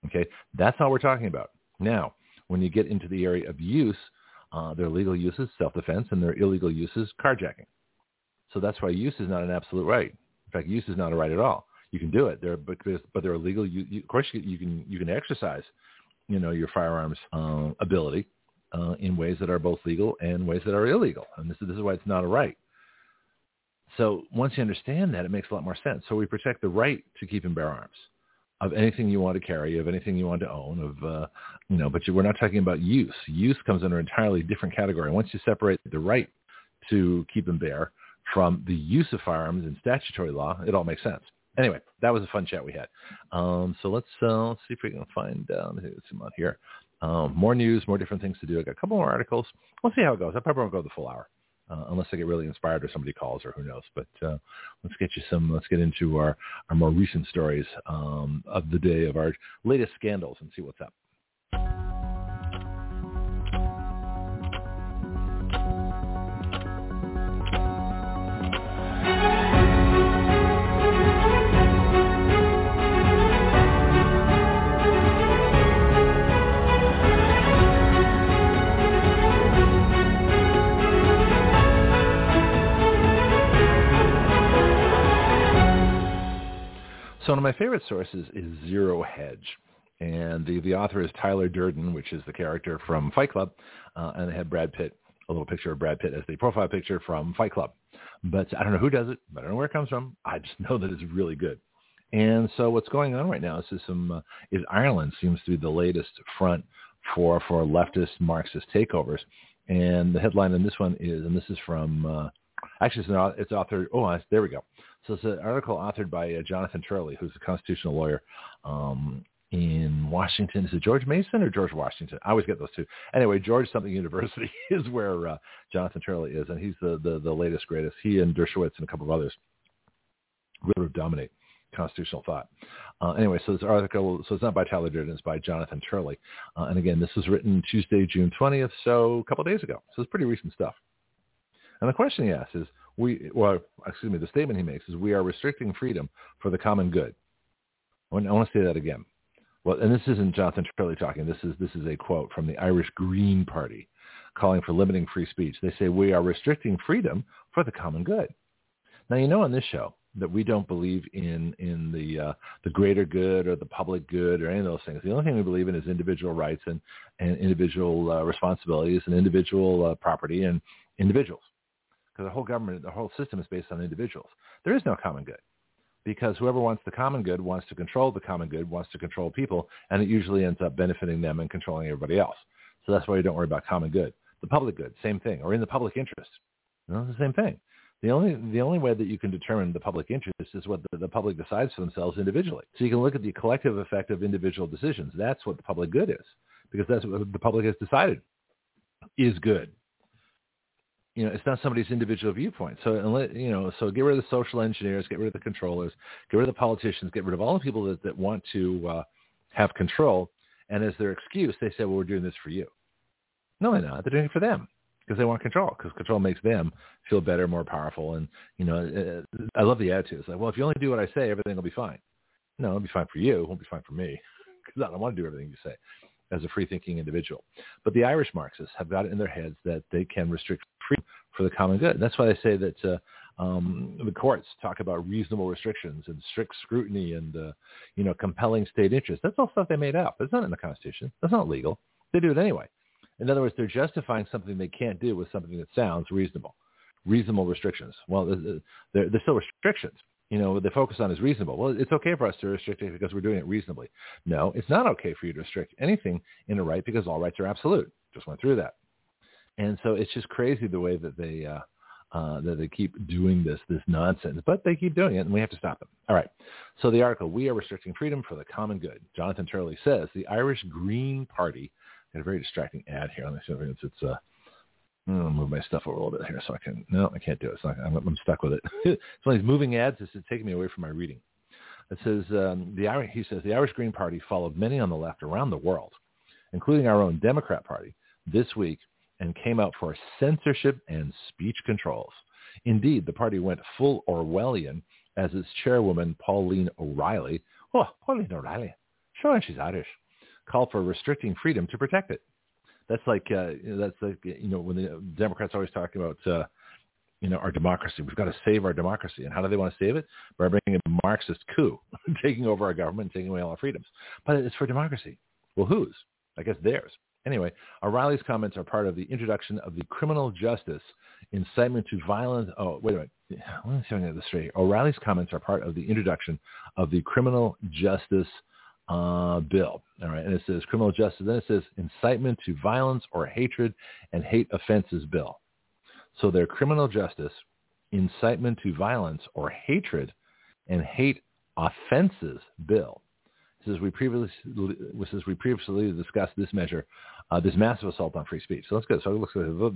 Okay, that's all we're talking about. Now, when you get into the area of use, uh, there are legal uses, self-defense, and there are illegal uses, carjacking. So that's why use is not an absolute right. In fact, use is not a right at all. You can do it there, but but there are legal. You, you, of course, you, you, can you can exercise, you know, your firearms uh, ability uh, in ways that are both legal and ways that are illegal, and this, is this is why it's not a right. So once you understand that, it makes a lot more sense. So we protect the right to keep and bear arms of anything you want to carry, of anything you want to own, of uh, you know. But we're not talking about use. Use comes under an entirely different category. Once you separate the right to keep and bear from the use of firearms in statutory law, it all makes sense. Anyway, that was a fun chat we had. Um, so let's uh, let's see if we can find let's see out here. Um, more news, more different things to do. I got a couple more articles. We'll see how it goes. I probably won't go the full hour uh, unless I get really inspired or somebody calls or who knows. But uh, let's get you some. Let's get into our our more recent stories um, of the day of our latest scandals and see what's up. One of my favorite sources is Zero Hedge. And the, the author is Tyler Durden, which is the character from Fight Club. Uh, and they had Brad Pitt, a little picture of Brad Pitt as the profile picture from Fight Club. But I don't know who does it. But I don't know where it comes from. I just know that it's really good. And so what's going on right now is some uh, is Ireland seems to be the latest front for for leftist Marxist takeovers. And the headline in this one is, and this is from uh, actually it's, it's author. Oh, there we go. So it's an article authored by uh, Jonathan Turley, who's a constitutional lawyer um, in Washington. Is it George Mason or George Washington? I always get those two. Anyway, George something University is where uh, Jonathan Turley is, and he's the, the, the latest, greatest. He and Dershowitz and a couple of others really dominate constitutional thought. Uh, anyway, so this article, so it's not by Tyler Durden, it's by Jonathan Turley. Uh, and again, this was written Tuesday, June 20th, so a couple days ago. So it's pretty recent stuff. And the question he asks is, we, well, excuse me, the statement he makes is we are restricting freedom for the common good. I want, I want to say that again. Well, and this isn't Jonathan Turley talking. This is this is a quote from the Irish Green Party, calling for limiting free speech. They say we are restricting freedom for the common good. Now you know on this show that we don't believe in in the uh, the greater good or the public good or any of those things. The only thing we believe in is individual rights and and individual uh, responsibilities and individual uh, property and individuals. Because the whole government, the whole system is based on individuals. There is no common good because whoever wants the common good wants to control the common good, wants to control people, and it usually ends up benefiting them and controlling everybody else. So that's why you don't worry about common good. The public good, same thing, or in the public interest. You know, the same thing. The only the only way that you can determine the public interest is what the, the public decides for themselves individually. So you can look at the collective effect of individual decisions. That's what the public good is, because that's what the public has decided is good. You know, it's not somebody's individual viewpoint. So you know, so get rid of the social engineers, get rid of the controllers, get rid of the politicians, get rid of all the people that, that want to uh, have control. And as their excuse, they say, well, we're doing this for you. No, they're not. They're doing it for them because they want control because control makes them feel better, more powerful. And, you know, uh, I love the attitude. It's like, well, if you only do what I say, everything will be fine. No, it'll be fine for you. It won't be fine for me because I don't want to do everything you say as a free-thinking individual. But the Irish Marxists have got it in their heads that they can restrict freedom for the common good. And that's why they say that uh, um, the courts talk about reasonable restrictions and strict scrutiny and, uh, you know, compelling state interest. That's all stuff they made up. It's not in the Constitution. That's not legal. They do it anyway. In other words, they're justifying something they can't do with something that sounds reasonable. Reasonable restrictions. Well, they're, they're still restrictions. You know, they focus on is reasonable. Well, it's okay for us to restrict it because we're doing it reasonably. No, it's not okay for you to restrict anything in a right because all rights are absolute. Just went through that. And so it's just crazy the way that they uh, uh, that they keep doing this this nonsense, but they keep doing it, and we have to stop them. All right. So the article: We are restricting freedom for the common good. Jonathan Turley says the Irish Green Party got a very distracting ad here. Let me see if it's uh, I'm gonna move my stuff over a little bit here so I can. No, I can't do it. It's not, I'm, I'm stuck with it. it's one of these moving ads. Is taking me away from my reading. It says um, the Irish. He says the Irish Green Party followed many on the left around the world, including our own Democrat Party, this week, and came out for censorship and speech controls. Indeed, the party went full Orwellian as its chairwoman Pauline O'Reilly. Oh, Pauline O'Reilly. Sure, she's Irish call for restricting freedom to protect it. That's like uh, that's like you know when the Democrats are always talking about uh, you know our democracy. We've got to save our democracy, and how do they want to save it? By bringing a Marxist coup, taking over our government, taking away all our freedoms. But it's for democracy. Well, whose? I guess theirs. Anyway, O'Reilly's comments are part of the introduction of the criminal justice incitement to violence. Oh, wait a minute. Let me see if I can get this straight. O'Reilly's comments are part of the introduction of the criminal justice uh, bill. All right, and it says criminal justice. Then it says incitement to violence or hatred and hate offenses bill. So their criminal justice, incitement to violence or hatred and hate offenses bill. It says we previously says we previously discussed this measure, uh, this massive assault on free speech. So let's go. So it looks like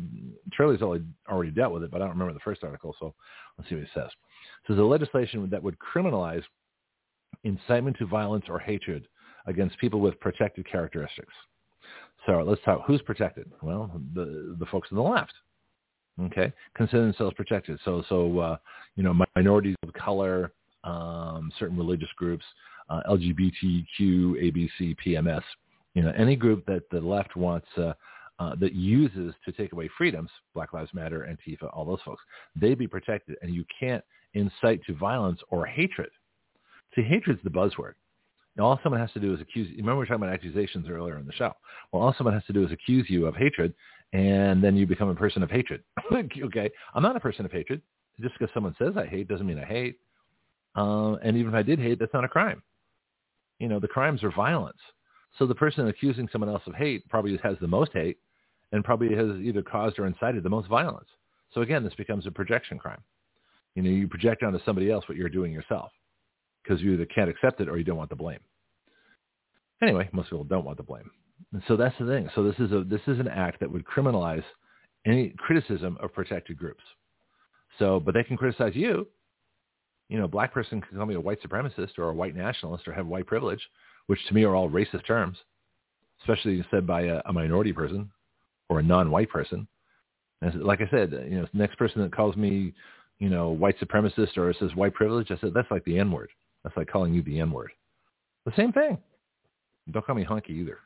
Charlie's already already dealt with it, but I don't remember the first article. So let's see what it says. So the legislation that would criminalize incitement to violence or hatred against people with protected characteristics. So let's talk. Who's protected? Well, the the folks on the left. Okay, consider themselves protected. So so uh, you know minorities of color, um, certain religious groups, uh, LGBTQ, ABC, PMS. You know any group that the left wants. Uh, uh, that uses to take away freedoms, Black Lives Matter, Antifa, all those folks, they be protected, and you can't incite to violence or hatred See, hatred's the buzzword. All someone has to do is accuse. you. Remember we were talking about accusations earlier in the show. Well, all someone has to do is accuse you of hatred, and then you become a person of hatred. okay, I'm not a person of hatred. Just because someone says I hate doesn't mean I hate. Uh, and even if I did hate, that's not a crime. You know, the crimes are violence. So the person accusing someone else of hate probably has the most hate, and probably has either caused or incited the most violence. So again, this becomes a projection crime. You know, you project onto somebody else what you're doing yourself because you either can't accept it or you don't want the blame. Anyway, most people don't want the blame. And so that's the thing. So this is a this is an act that would criminalize any criticism of protected groups. So, but they can criticize you. You know, a black person can call me a white supremacist or a white nationalist or have white privilege, which to me are all racist terms, especially said by a, a minority person or a non-white person. And like I said, you know, the next person that calls me, you know, white supremacist or says white privilege, I said that's like the N word. That's like calling you the N-word. The same thing. Don't call me honky either,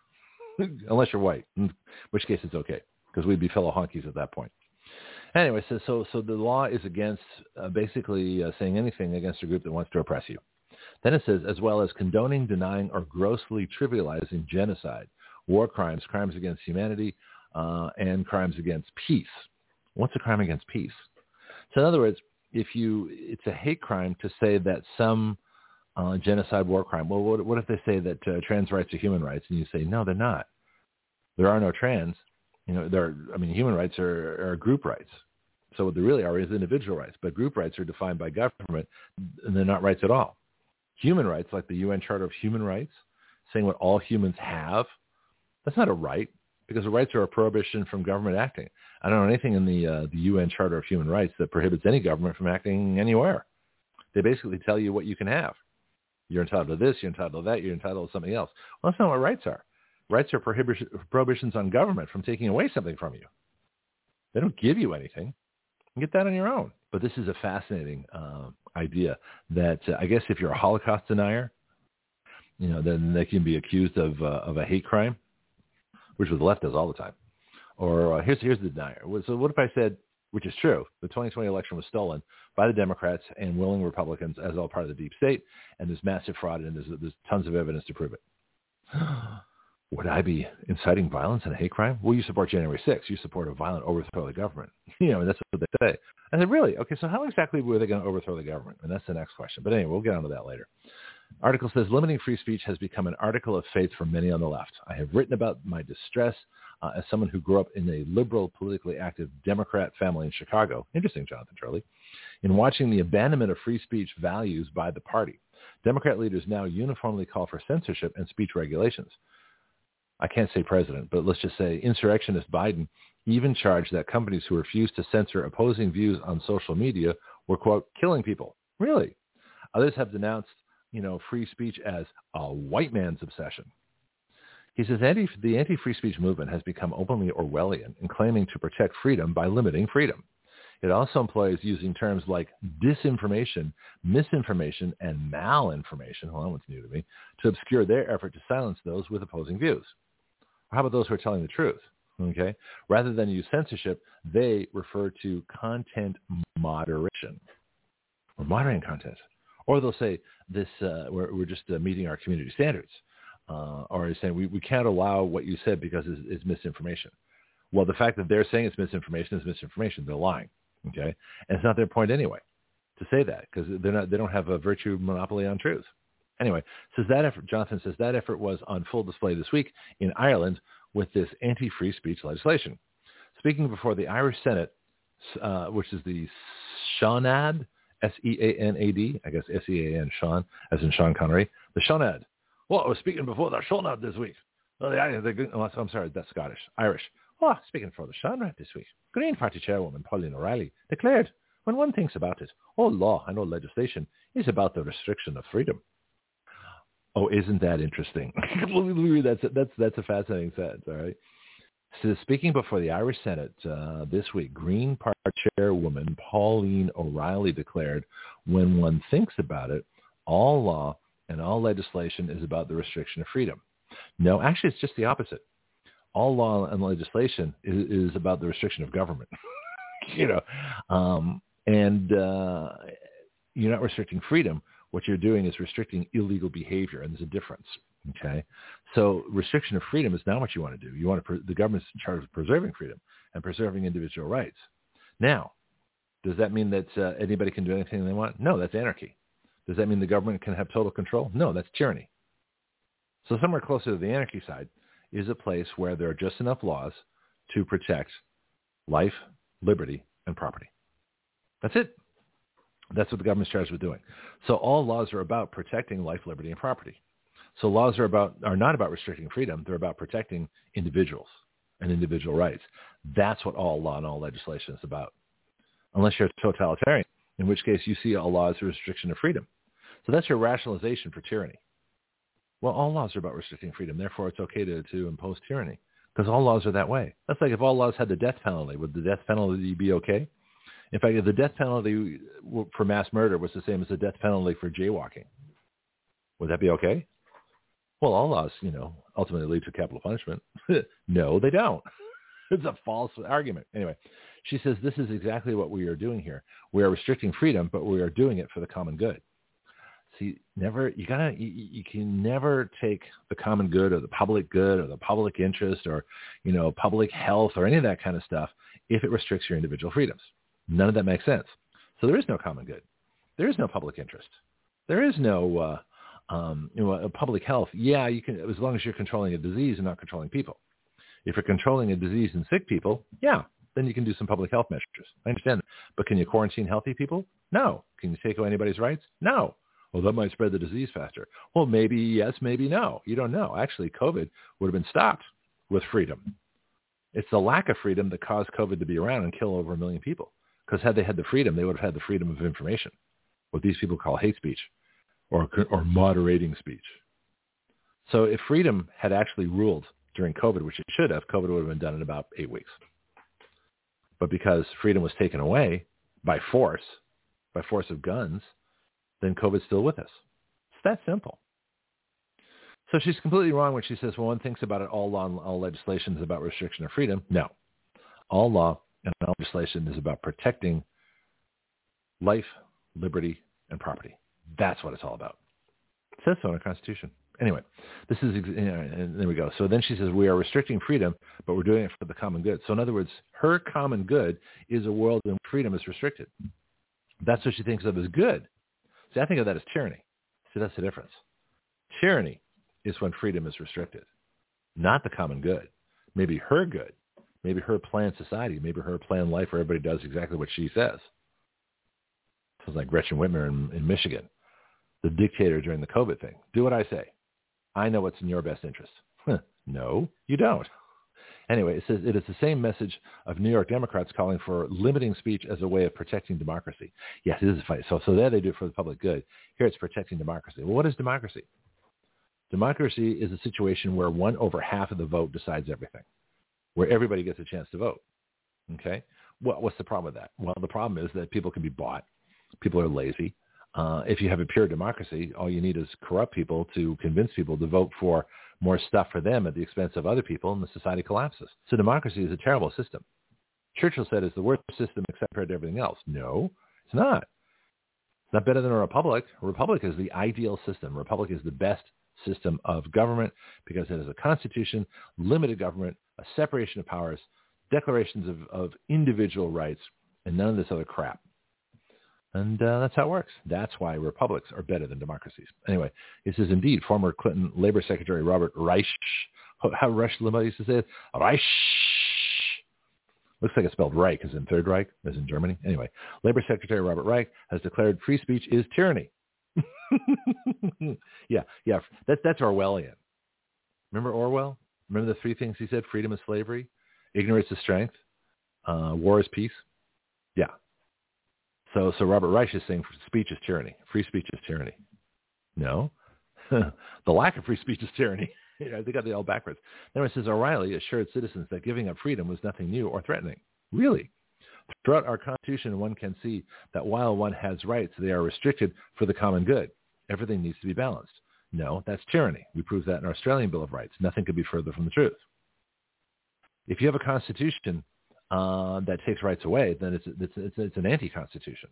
unless you're white, in which case it's okay because we'd be fellow honkies at that point. Anyway, so so so the law is against uh, basically uh, saying anything against a group that wants to oppress you. Then it says, as well as condoning, denying, or grossly trivializing genocide, war crimes, crimes against humanity, uh, and crimes against peace. What's a crime against peace? So in other words, if you, it's a hate crime to say that some uh, genocide war crime. Well, what, what if they say that uh, trans rights are human rights, and you say no, they're not. There are no trans. You know, there. I mean, human rights are, are group rights. So what they really are is individual rights, but group rights are defined by government, and they're not rights at all. Human rights, like the UN Charter of Human Rights, saying what all humans have, that's not a right because the rights are a prohibition from government acting. I don't know anything in the uh, the UN Charter of Human Rights that prohibits any government from acting anywhere. They basically tell you what you can have. You're entitled to this, you're entitled to that, you're entitled to something else. Well, that's not what rights are. Rights are prohibition, prohibitions on government from taking away something from you. They don't give you anything. You get that on your own. But this is a fascinating uh, idea that uh, I guess if you're a Holocaust denier, you know, then they can be accused of uh, of a hate crime, which the left does all the time. Or uh, here's here's the denier. So what if I said, which is true, the 2020 election was stolen by the Democrats and willing Republicans as all part of the deep state, and there's massive fraud, and there's there's tons of evidence to prove it. Would I be inciting violence and a hate crime? Well, you support January 6th. You support a violent overthrow of the government. You know, that's what they say. I said, really? Okay, so how exactly were they going to overthrow the government? And that's the next question. But anyway, we'll get onto that later. Article says limiting free speech has become an article of faith for many on the left. I have written about my distress uh, as someone who grew up in a liberal, politically active Democrat family in Chicago. Interesting, Jonathan Turley. In watching the abandonment of free speech values by the party, Democrat leaders now uniformly call for censorship and speech regulations. I can't say president, but let's just say insurrectionist Biden even charged that companies who refused to censor opposing views on social media were, quote, killing people. Really? Others have denounced, you know, free speech as a white man's obsession. He says anti, the anti-free speech movement has become openly Orwellian in claiming to protect freedom by limiting freedom. It also employs using terms like disinformation, misinformation, and malinformation, well, that one's new to me, to obscure their effort to silence those with opposing views. How about those who are telling the truth? Okay. Rather than use censorship, they refer to content moderation or moderating content. Or they'll say this, uh, we're, we're, just uh, meeting our community standards. Uh, or saying we, we can't allow what you said because it's, it's, misinformation. Well, the fact that they're saying it's misinformation is misinformation. They're lying. Okay. And it's not their point anyway to say that because they're not, they don't have a virtue monopoly on truth. Anyway, says that effort, Johnson says that effort was on full display this week in Ireland with this anti-free speech legislation. Speaking before the Irish Senate, uh, which is the Seanad, S-E-A-N-A-D, I guess S-E-A-N, Sean, as in Sean Connery, the Seanad. Well, I was speaking before the Seanad this week. Oh, the, the, oh, I'm sorry, that's Scottish, Irish. Oh, speaking for the Seanad this week. Green Party Chairwoman Pauline O'Reilly declared, when one thinks about it, all law and all legislation is about the restriction of freedom. Oh, isn't that interesting? that's that's that's a fascinating sentence. All right. So speaking before the Irish Senate uh, this week, Green Party Chairwoman Pauline O'Reilly declared, "When one thinks about it, all law and all legislation is about the restriction of freedom." No, actually, it's just the opposite. All law and legislation is, is about the restriction of government. you know, um, and uh, you're not restricting freedom what you're doing is restricting illegal behavior, and there's a difference. Okay, so restriction of freedom is not what you want to do. You want to pre- the government's in charge of preserving freedom and preserving individual rights. Now, does that mean that uh, anybody can do anything they want? No, that's anarchy. Does that mean the government can have total control? No, that's tyranny. So somewhere closer to the anarchy side is a place where there are just enough laws to protect life, liberty, and property. That's it. That's what the government's charged with doing. So all laws are about protecting life, liberty, and property. So laws are about are not about restricting freedom. They're about protecting individuals and individual rights. That's what all law and all legislation is about. Unless you're totalitarian, in which case you see all laws as a restriction of freedom. So that's your rationalization for tyranny. Well, all laws are about restricting freedom. Therefore, it's okay to, to impose tyranny because all laws are that way. That's like if all laws had the death penalty. Would the death penalty be okay? In fact, if the death penalty for mass murder was the same as the death penalty for jaywalking, would that be okay? Well, all laws, you know, ultimately lead to capital punishment. no, they don't. it's a false argument. Anyway, She says this is exactly what we are doing here. We are restricting freedom, but we are doing it for the common good. See, never you gotta you, you can never take the common good or the public good or the public interest or you know public health or any of that kind of stuff if it restricts your individual freedoms. None of that makes sense. So there is no common good. There is no public interest. There is no uh, um, you know, public health. Yeah, you can as long as you're controlling a disease and not controlling people. If you're controlling a disease and sick people, yeah, then you can do some public health measures. I understand. That. But can you quarantine healthy people? No. Can you take away anybody's rights? No. Well, that might spread the disease faster. Well, maybe yes, maybe no. You don't know. Actually, COVID would have been stopped with freedom. It's the lack of freedom that caused COVID to be around and kill over a million people. Because had they had the freedom, they would have had the freedom of information, what these people call hate speech or, or moderating speech. So if freedom had actually ruled during COVID, which it should have, COVID would have been done in about eight weeks. But because freedom was taken away by force, by force of guns, then COVID's still with us. It's that simple. So she's completely wrong when she says, well, one thinks about it, all law and all legislation is about restriction of freedom. No. All law and all legislation is about protecting life, liberty, and property. That's what it's all about. It says so in our Constitution. Anyway, this is, and there we go. So then she says, we are restricting freedom, but we're doing it for the common good. So in other words, her common good is a world in which freedom is restricted. That's what she thinks of as good. See, I think of that as tyranny. See, that's the difference. Tyranny is when freedom is restricted, not the common good. Maybe her good, maybe her planned society, maybe her planned life where everybody does exactly what she says. Sounds like Gretchen Whitmer in, in Michigan, the dictator during the COVID thing. Do what I say. I know what's in your best interest. no, you don't. Anyway, it says it is the same message of New York Democrats calling for limiting speech as a way of protecting democracy. Yes, it is a fight. So, so there they do it for the public good. Here it's protecting democracy. Well, what is democracy? Democracy is a situation where one over half of the vote decides everything, where everybody gets a chance to vote. Okay? What, what's the problem with that? Well, the problem is that people can be bought. People are lazy. Uh, if you have a pure democracy, all you need is corrupt people to convince people to vote for more stuff for them at the expense of other people, and the society collapses. So democracy is a terrible system. Churchill said it's the worst system except for everything else. No, it's not. It's not better than a republic. A republic is the ideal system. A republic is the best system of government because it has a constitution, limited government, a separation of powers, declarations of, of individual rights, and none of this other crap. And uh, that's how it works. That's why republics are better than democracies. Anyway, this is indeed former Clinton Labor Secretary Robert Reich. How Rush Limbaugh used to say it? Reich. Looks like it's spelled Reich, as in Third Reich, as in Germany. Anyway, Labor Secretary Robert Reich has declared free speech is tyranny. yeah, yeah, that's that's Orwellian. Remember Orwell? Remember the three things he said? Freedom is slavery, ignorance is strength, uh, war is peace. Yeah, so, so Robert Reich is saying speech is tyranny. Free speech is tyranny. No, the lack of free speech is tyranny. they got it all backwards. Then it says O'Reilly assured citizens that giving up freedom was nothing new or threatening. Really? Throughout our Constitution, one can see that while one has rights, they are restricted for the common good. Everything needs to be balanced. No, that's tyranny. We prove that in our Australian Bill of Rights. Nothing could be further from the truth. If you have a constitution uh, that takes rights away, then it's, it's, it's, it's an anti-constitution.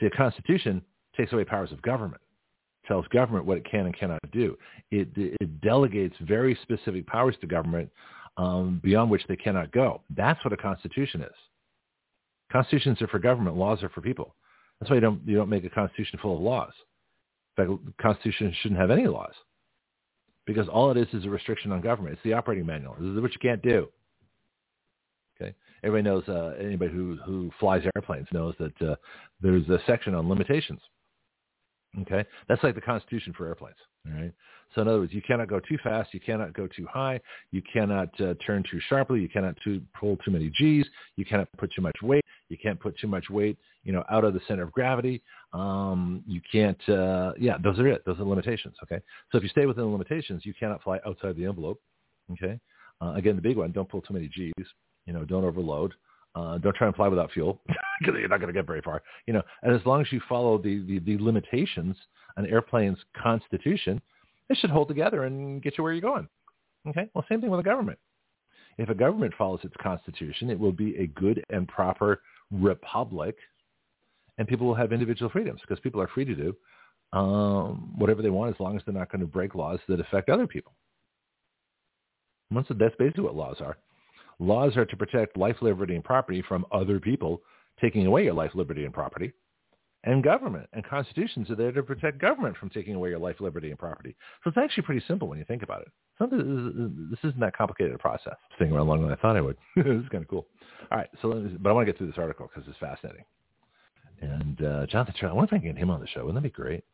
See, a constitution takes away powers of government, tells government what it can and cannot do. It, it delegates very specific powers to government um, beyond which they cannot go. That's what a constitution is. Constitutions are for government. Laws are for people. That's why you don't, you don't make a constitution full of laws. In fact, the constitution shouldn't have any laws because all it is is a restriction on government. It's the operating manual. This is what you can't do. Everybody knows. Uh, anybody who who flies airplanes knows that uh, there's a section on limitations. Okay, that's like the Constitution for airplanes. All right. So in other words, you cannot go too fast, you cannot go too high, you cannot uh, turn too sharply, you cannot too, pull too many G's, you cannot put too much weight, you can't put too much weight, you know, out of the center of gravity. Um, you can't. Uh, yeah, those are it. Those are limitations. Okay. So if you stay within the limitations, you cannot fly outside the envelope. Okay. Uh, again, the big one: don't pull too many G's. You know, don't overload. Uh, don't try and fly without fuel because you're not going to get very far. You know, and as long as you follow the, the, the limitations an airplane's constitution, it should hold together and get you where you're going. Okay. Well, same thing with the government. If a government follows its constitution, it will be a good and proper republic, and people will have individual freedoms because people are free to do um, whatever they want as long as they're not going to break laws that affect other people. Once that's basically what laws are. Laws are to protect life, liberty, and property from other people taking away your life, liberty, and property. And government and constitutions are there to protect government from taking away your life, liberty, and property. So it's actually pretty simple when you think about it. This isn't that complicated a process. Staying around longer than I thought I would. this is kind of cool. All right, so me, but I want to get through this article because it's fascinating. And uh, Jonathan, I wonder if I can get him on the show. Wouldn't that be great?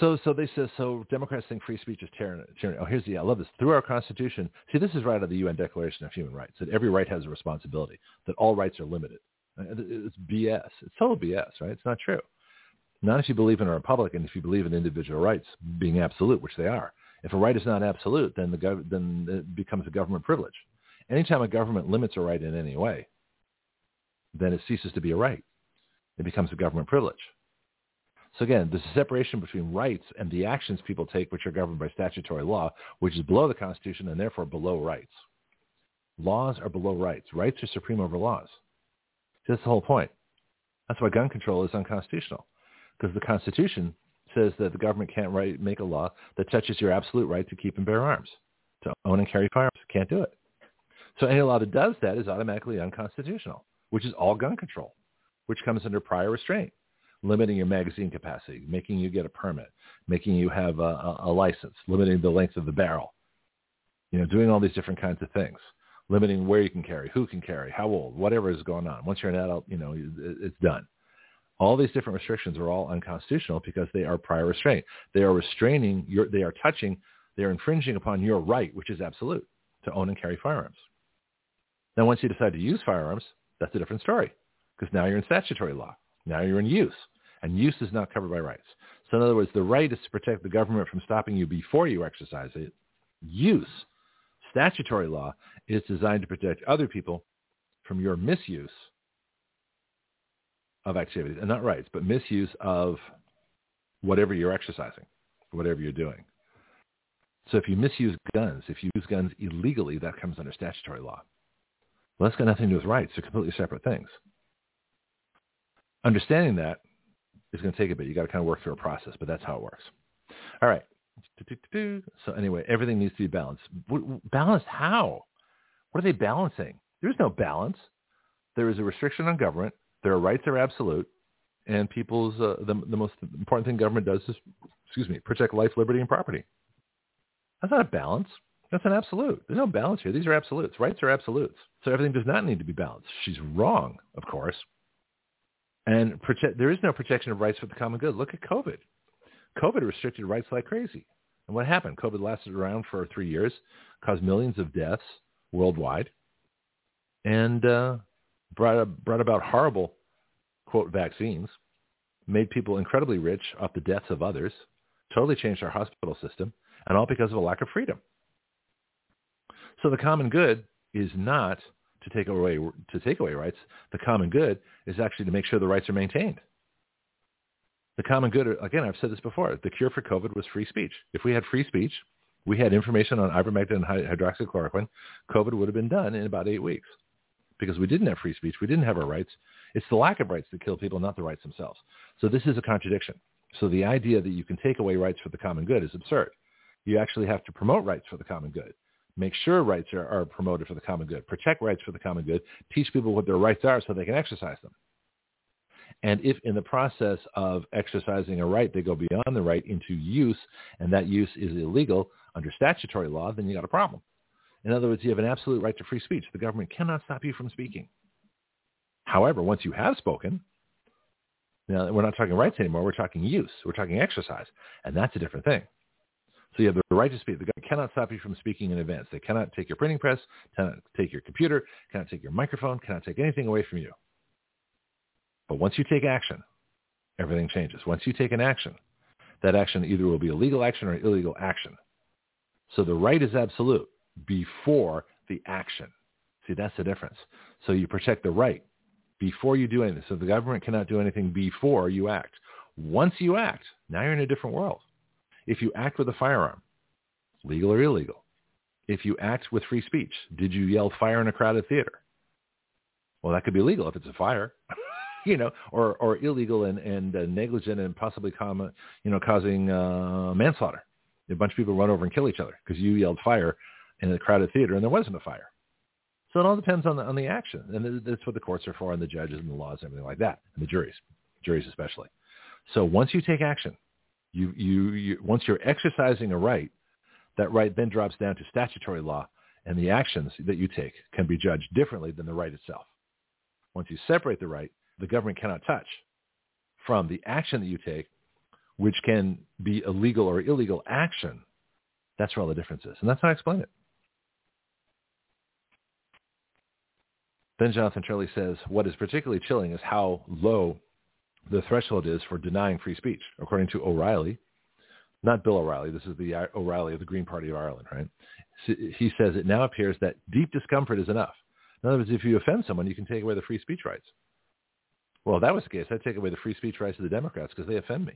So, so they say, so Democrats think free speech is tyranny. Oh, here's the, I love this. Through our Constitution, see, this is right out of the UN Declaration of Human Rights, that every right has a responsibility, that all rights are limited. Uh, it's BS. It's total BS, right? It's not true. Not if you believe in a republic and if you believe in individual rights being absolute, which they are. If a right is not absolute, then, the gov- then it becomes a government privilege. Anytime a government limits a right in any way, then it ceases to be a right. It becomes a government privilege. So again, there's a separation between rights and the actions people take, which are governed by statutory law, which is below the Constitution and therefore below rights. Laws are below rights. Rights are supreme over laws. That's the whole point. That's why gun control is unconstitutional, because the Constitution says that the government can't write, make a law that touches your absolute right to keep and bear arms, to own and carry firearms. Can't do it. So any law that does that is automatically unconstitutional, which is all gun control, which comes under prior restraint limiting your magazine capacity, making you get a permit, making you have a, a, a license, limiting the length of the barrel, you know, doing all these different kinds of things, limiting where you can carry, who can carry, how old, whatever is going on. Once you're an adult, you know, it's done. All these different restrictions are all unconstitutional because they are prior restraint. They are restraining your, they are touching, they are infringing upon your right, which is absolute, to own and carry firearms. Now, once you decide to use firearms, that's a different story because now you're in statutory law. Now you're in use, and use is not covered by rights. So in other words, the right is to protect the government from stopping you before you exercise it. Use, statutory law, is designed to protect other people from your misuse of activities, and not rights, but misuse of whatever you're exercising, whatever you're doing. So if you misuse guns, if you use guns illegally, that comes under statutory law. Well, that's got nothing to do with rights. They're completely separate things understanding that is going to take a bit. You got to kind of work through a process, but that's how it works. All right. So anyway, everything needs to be balanced. Balanced how? What are they balancing? There is no balance. There is a restriction on government. Their rights are absolute, and people's uh, the the most important thing government does is, excuse me, protect life, liberty, and property. That's not a balance. That's an absolute. There's no balance here. These are absolutes. Rights are absolutes. So everything does not need to be balanced. She's wrong, of course. And there is no protection of rights for the common good. Look at COVID. COVID restricted rights like crazy. And what happened? COVID lasted around for three years, caused millions of deaths worldwide, and uh, brought, brought about horrible, quote, vaccines, made people incredibly rich off the deaths of others, totally changed our hospital system, and all because of a lack of freedom. So the common good is not to take away to take away rights. The common good is actually to make sure the rights are maintained. The common good, again, I've said this before. The cure for COVID was free speech. If we had free speech, we had information on ivermectin and hydroxychloroquine, COVID would have been done in about eight weeks. Because we didn't have free speech, we didn't have our rights. It's the lack of rights that kill people, not the rights themselves. So this is a contradiction. So the idea that you can take away rights for the common good is absurd. You actually have to promote rights for the common good make sure rights are, are promoted for the common good, protect rights for the common good, teach people what their rights are so they can exercise them. And if in the process of exercising a right, they go beyond the right into use, and that use is illegal under statutory law, then you got a problem. In other words, you have an absolute right to free speech. The government cannot stop you from speaking. However, once you have spoken, now we're not talking rights anymore. We're talking use. We're talking exercise. And that's a different thing. So you have the right to speak. The government cannot stop you from speaking in advance. They cannot take your printing press, cannot take your computer, cannot take your microphone, cannot take anything away from you. But once you take action, everything changes. Once you take an action, that action either will be a legal action or an illegal action. So the right is absolute before the action. See, that's the difference. So you protect the right before you do anything. So the government cannot do anything before you act. Once you act, now you're in a different world if you act with a firearm, legal or illegal, if you act with free speech. Did you yell fire in a crowded theater? Well, that could be illegal if it's a fire, you know, or, or illegal and, and uh, negligent and possibly com- you know, causing uh, manslaughter. A bunch of people run over and kill each other because you yelled fire in a crowded theater and there wasn't a fire. So it all depends on the, on the action. And that's what the courts are for and the judges and the laws and everything like that, and the juries, juries especially. So once you take action, you, you, you once you're exercising a right, that right then drops down to statutory law, and the actions that you take can be judged differently than the right itself. Once you separate the right, the government cannot touch from the action that you take, which can be a legal or illegal action. That's where all the difference is. And that's how I explain it. Then Jonathan Turley says, what is particularly chilling is how low the threshold is for denying free speech. According to O'Reilly, not Bill O'Reilly, this is the O'Reilly of the Green Party of Ireland, right? He says it now appears that deep discomfort is enough. In other words, if you offend someone, you can take away the free speech rights. Well, if that was the case, I'd take away the free speech rights of the Democrats because they offend me.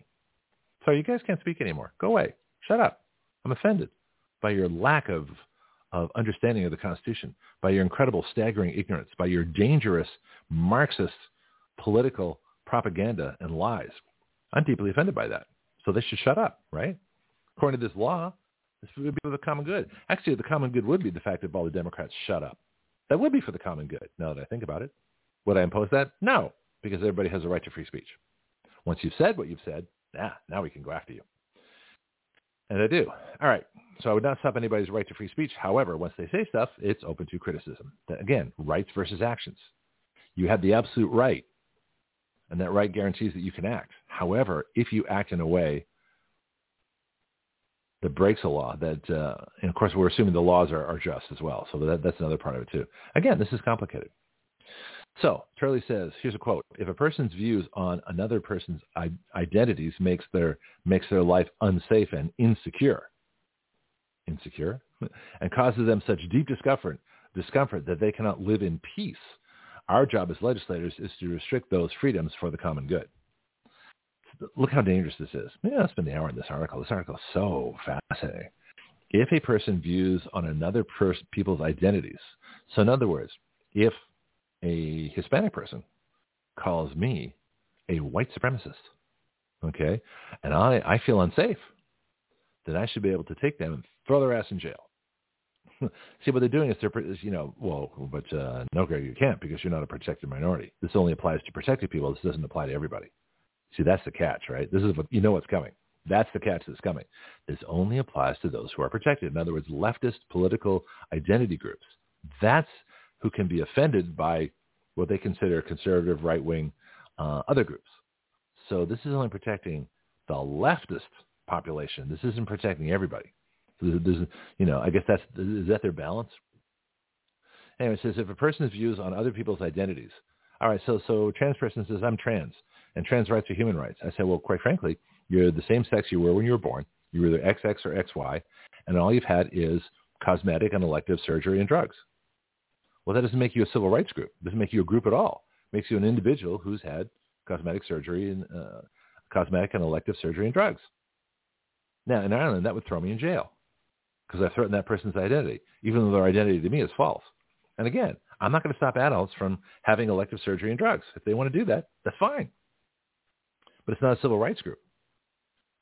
Sorry, you guys can't speak anymore. Go away. Shut up. I'm offended by your lack of, of understanding of the Constitution, by your incredible staggering ignorance, by your dangerous Marxist political propaganda and lies. I'm deeply offended by that. So they should shut up, right? According to this law, this would be for the common good. Actually, the common good would be the fact that all the Democrats shut up. That would be for the common good, now that I think about it. Would I impose that? No, because everybody has a right to free speech. Once you've said what you've said, ah, now we can go after you. And I do. All right. So I would not stop anybody's right to free speech. However, once they say stuff, it's open to criticism. Again, rights versus actions. You have the absolute right and that right guarantees that you can act. However, if you act in a way that breaks a law, that uh, and of course we're assuming the laws are, are just as well, so that, that's another part of it too. Again, this is complicated. So Turley says, here's a quote: If a person's views on another person's identities makes their makes their life unsafe and insecure, insecure, and causes them such deep discomfort discomfort that they cannot live in peace our job as legislators is to restrict those freedoms for the common good. Look how dangerous this is. Maybe I'll spend the hour on this article. This article is so fascinating. If a person views on another pers- people's identities, so in other words, if a Hispanic person calls me a white supremacist, okay, and I, I feel unsafe, then I should be able to take them and throw their ass in jail. See, what they're doing is they're, you know, well, but uh, no, Greg, you can't because you're not a protected minority. This only applies to protected people. This doesn't apply to everybody. See, that's the catch, right? This is what you know what's coming. That's the catch that's coming. This only applies to those who are protected. In other words, leftist political identity groups. That's who can be offended by what they consider conservative, right-wing, uh, other groups. So this is only protecting the leftist population. This isn't protecting everybody. There's, you know, I guess that's is that their balance. Anyway, it says if a person's views on other people's identities. All right, so so trans person says I'm trans, and trans rights are human rights. I say, well, quite frankly, you're the same sex you were when you were born. You were either XX or XY, and all you've had is cosmetic and elective surgery and drugs. Well, that doesn't make you a civil rights group. It doesn't make you a group at all. It makes you an individual who's had cosmetic surgery and uh, cosmetic and elective surgery and drugs. Now, in Ireland, that would throw me in jail because I've threatened that person's identity, even though their identity to me is false. And again, I'm not going to stop adults from having elective surgery and drugs. If they want to do that, that's fine. But it's not a civil rights group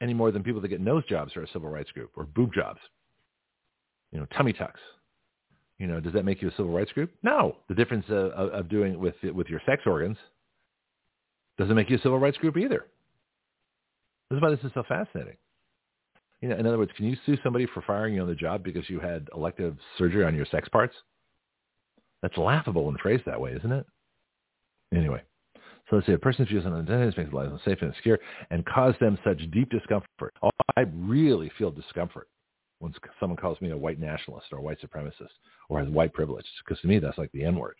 any more than people that get nose jobs are a civil rights group or boob jobs. You know, tummy tucks. You know, does that make you a civil rights group? No. The difference uh, of, of doing it with with your sex organs doesn't make you a civil rights group either. This is why this is so fascinating. You know, in other words, can you sue somebody for firing you on the job because you had elective surgery on your sex parts? That's laughable when phrased that way, isn't it? Anyway, so let's say a person's views on identities makes life unsafe and insecure and cause them such deep discomfort. Oh, I really feel discomfort when someone calls me a white nationalist or a white supremacist or has white privilege, because to me that's like the N-word.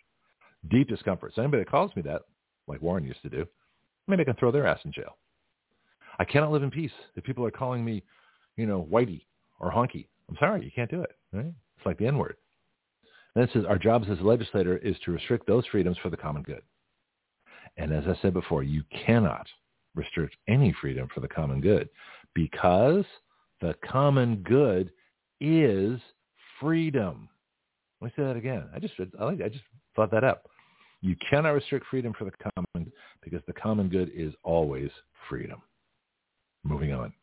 Deep discomfort. So anybody that calls me that, like Warren used to do, maybe I can throw their ass in jail. I cannot live in peace if people are calling me you know, whitey or honky. I'm sorry, you can't do it. Right? It's like the N-word. And it says our jobs as a legislator is to restrict those freedoms for the common good. And as I said before, you cannot restrict any freedom for the common good because the common good is freedom. Let me say that again. I just I, just thought that up. You cannot restrict freedom for the common because the common good is always freedom. Moving on.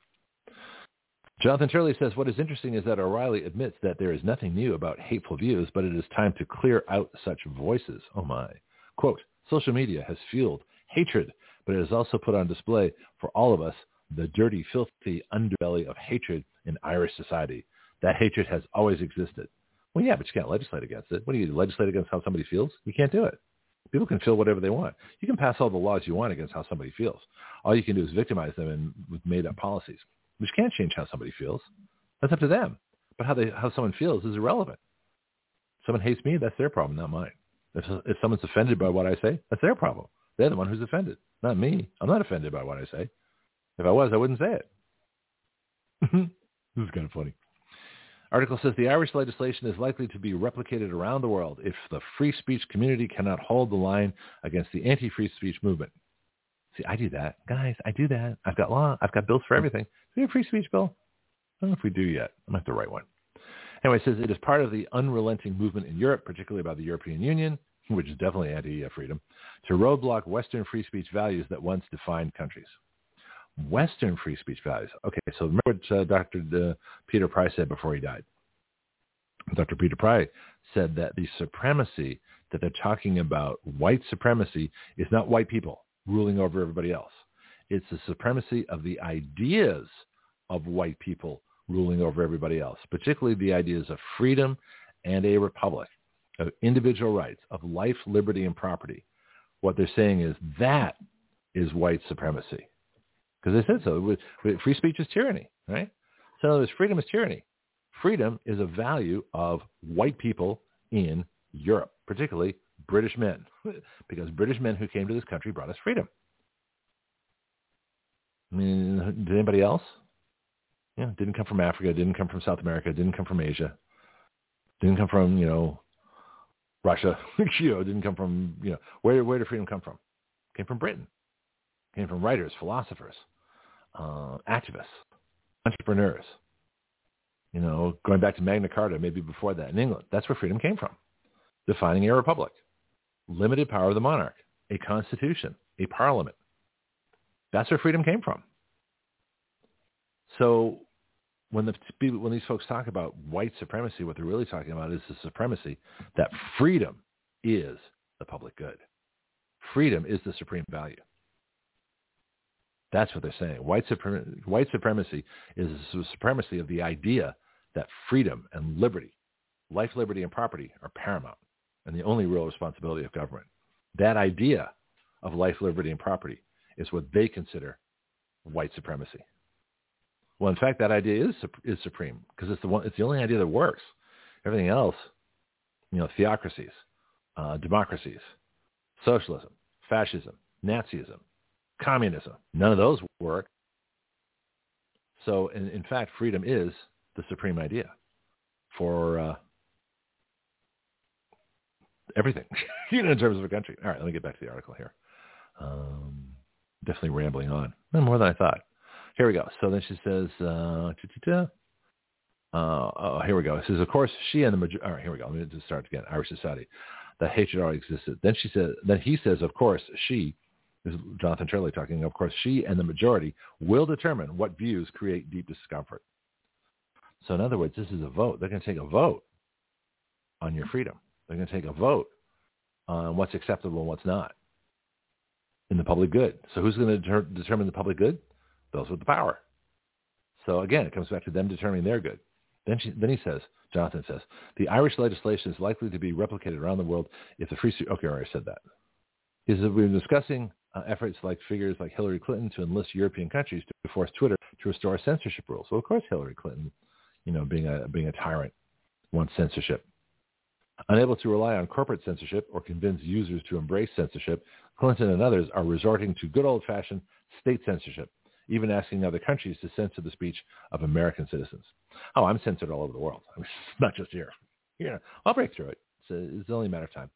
Jonathan Turley says, what is interesting is that O'Reilly admits that there is nothing new about hateful views, but it is time to clear out such voices. Oh my. Quote, social media has fueled hatred, but it has also put on display for all of us the dirty, filthy underbelly of hatred in Irish society. That hatred has always existed. Well, yeah, but you can't legislate against it. What do you legislate against how somebody feels? You can't do it. People can feel whatever they want. You can pass all the laws you want against how somebody feels. All you can do is victimize them and with made-up policies, which can't change how somebody feels. That's up to them. But how they how someone feels is irrelevant. Someone hates me, that's their problem, not mine. If, if someone's offended by what I say, that's their problem. They're the one who's offended, not me. I'm not offended by what I say. If I was, I wouldn't say it. this is kind of funny. Article says the Irish legislation is likely to be replicated around the world if the free speech community cannot hold the line against the anti-free speech movement. See, I do that. Guys, I do that. I've got law. I've got bills for everything. Do we have a free speech bill? I don't know if we do yet. I might have to write one. Anyway, it says it is part of the unrelenting movement in Europe, particularly by the European Union, which is definitely anti-freedom, to roadblock Western free speech values that once defined countries. Western free speech values. Okay, so remember what uh, Dr. Uh, Peter Pry said before he died. Dr. Peter Pry said that the supremacy that they're talking about, white supremacy, is not white people ruling over everybody else. It's the supremacy of the ideas of white people ruling over everybody else, particularly the ideas of freedom and a republic, of individual rights, of life, liberty, and property. What they're saying is that is white supremacy. Because they said so. Free speech is tyranny, right? So there's freedom is tyranny. Freedom is a value of white people in Europe, particularly British men, because British men who came to this country brought us freedom. I mean, did anybody else? Yeah, didn't come from Africa, didn't come from South America, didn't come from Asia, didn't come from you know Russia, you know, didn't come from you know where where did freedom come from? Came from Britain, came from writers, philosophers, uh, activists, entrepreneurs. You know, going back to Magna Carta, maybe before that in England, that's where freedom came from. Defining a republic, limited power of the monarch, a constitution, a parliament. That's where freedom came from. So when the when these folks talk about white supremacy, what they're really talking about is the supremacy that freedom is the public good. Freedom is the supreme value. That's what they're saying. White, suprem- white supremacy is the supremacy of the idea that freedom and liberty, life, liberty, and property are paramount and the only real responsibility of government. That idea of life, liberty, and property is what they consider white supremacy. Well, in fact, that idea is is supreme because it's the one. It's the only idea that works. Everything else, you know, theocracies, uh, democracies, socialism, fascism, Nazism, communism. None of those work. So, in, in fact, freedom is the supreme idea for uh, everything, in terms of a country. All right, let me get back to the article here. Um, definitely rambling on. More than I thought. Here we go. So then she says, uh, uh, oh, here we go. It says, of course, she and the majority. All right, here we go. Let me just start again. Irish society. The hatred already existed. Then she said. Then he says, of course, she is Jonathan Turley talking, of course, she and the majority will determine what views create deep discomfort. So in other words, this is a vote. They're going to take a vote on your freedom. They're going to take a vote on what's acceptable and what's not in the public good. So who's going to deter- determine the public good? Those with the power. So again, it comes back to them determining their good. Then, she, then he says, Jonathan says, the Irish legislation is likely to be replicated around the world if the free... Okay, I already said that. Is that we've been discussing uh, efforts like figures like Hillary Clinton to enlist European countries to force Twitter to restore censorship rules. So of course, Hillary Clinton, you know, being a being a tyrant, wants censorship. Unable to rely on corporate censorship or convince users to embrace censorship, Clinton and others are resorting to good old-fashioned state censorship, even asking other countries to censor the speech of American citizens. Oh, I'm censored all over the world. I mean, not just here. Know, I'll break through it. It's, a, it's only a matter of time.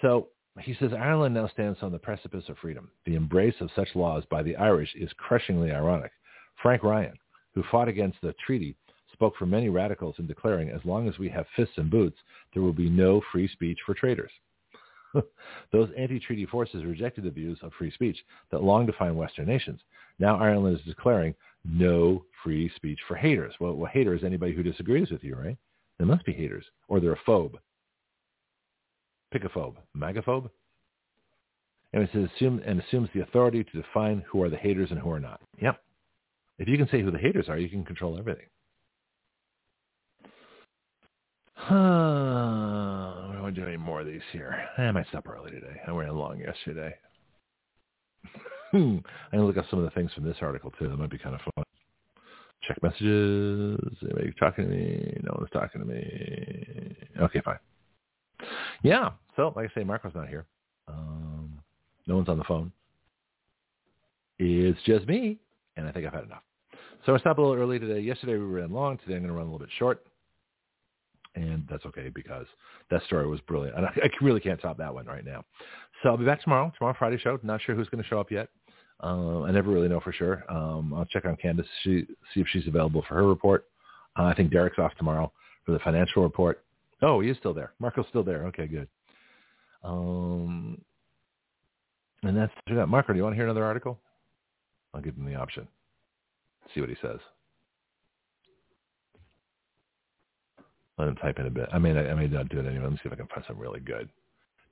So he says Ireland now stands on the precipice of freedom. The embrace of such laws by the Irish is crushingly ironic. Frank Ryan, who fought against the treaty, spoke for many radicals in declaring, as long as we have fists and boots, there will be no free speech for traitors. Those anti-treaty forces rejected the views of free speech that long defined Western nations. Now Ireland is declaring no free speech for haters. Well, well hater is anybody who disagrees with you, right? They must be haters, or they're a phobe. Pick a phobe. Magaphobe? And it says assume, and assumes the authority to define who are the haters and who are not. Yep. If you can say who the haters are, you can control everything. I don't want to do any more of these here. I might stop early today. I ran long yesterday. I'm going to look up some of the things from this article too. That might be kind of fun. Check messages. Anybody talking to me? No one's talking to me. Okay, fine. Yeah. So, like I say, Marco's not here. Um, no one's on the phone. It's just me, and I think I've had enough. So I stopped a little early today. Yesterday we ran long. Today I'm going to run a little bit short. And that's okay because that story was brilliant. And I, I really can't top that one right now. So I'll be back tomorrow. Tomorrow Friday show. Not sure who's going to show up yet. Uh, I never really know for sure. Um, I'll check on Candace, she, see if she's available for her report. Uh, I think Derek's off tomorrow for the financial report. Oh, he is still there. Marco's still there. Okay, good. Um, and that's that. Marco, do you want to hear another article? I'll give him the option. See what he says. Let him type in a bit. I mean, I, I may not do it anyway. Let me see if I can find something really good,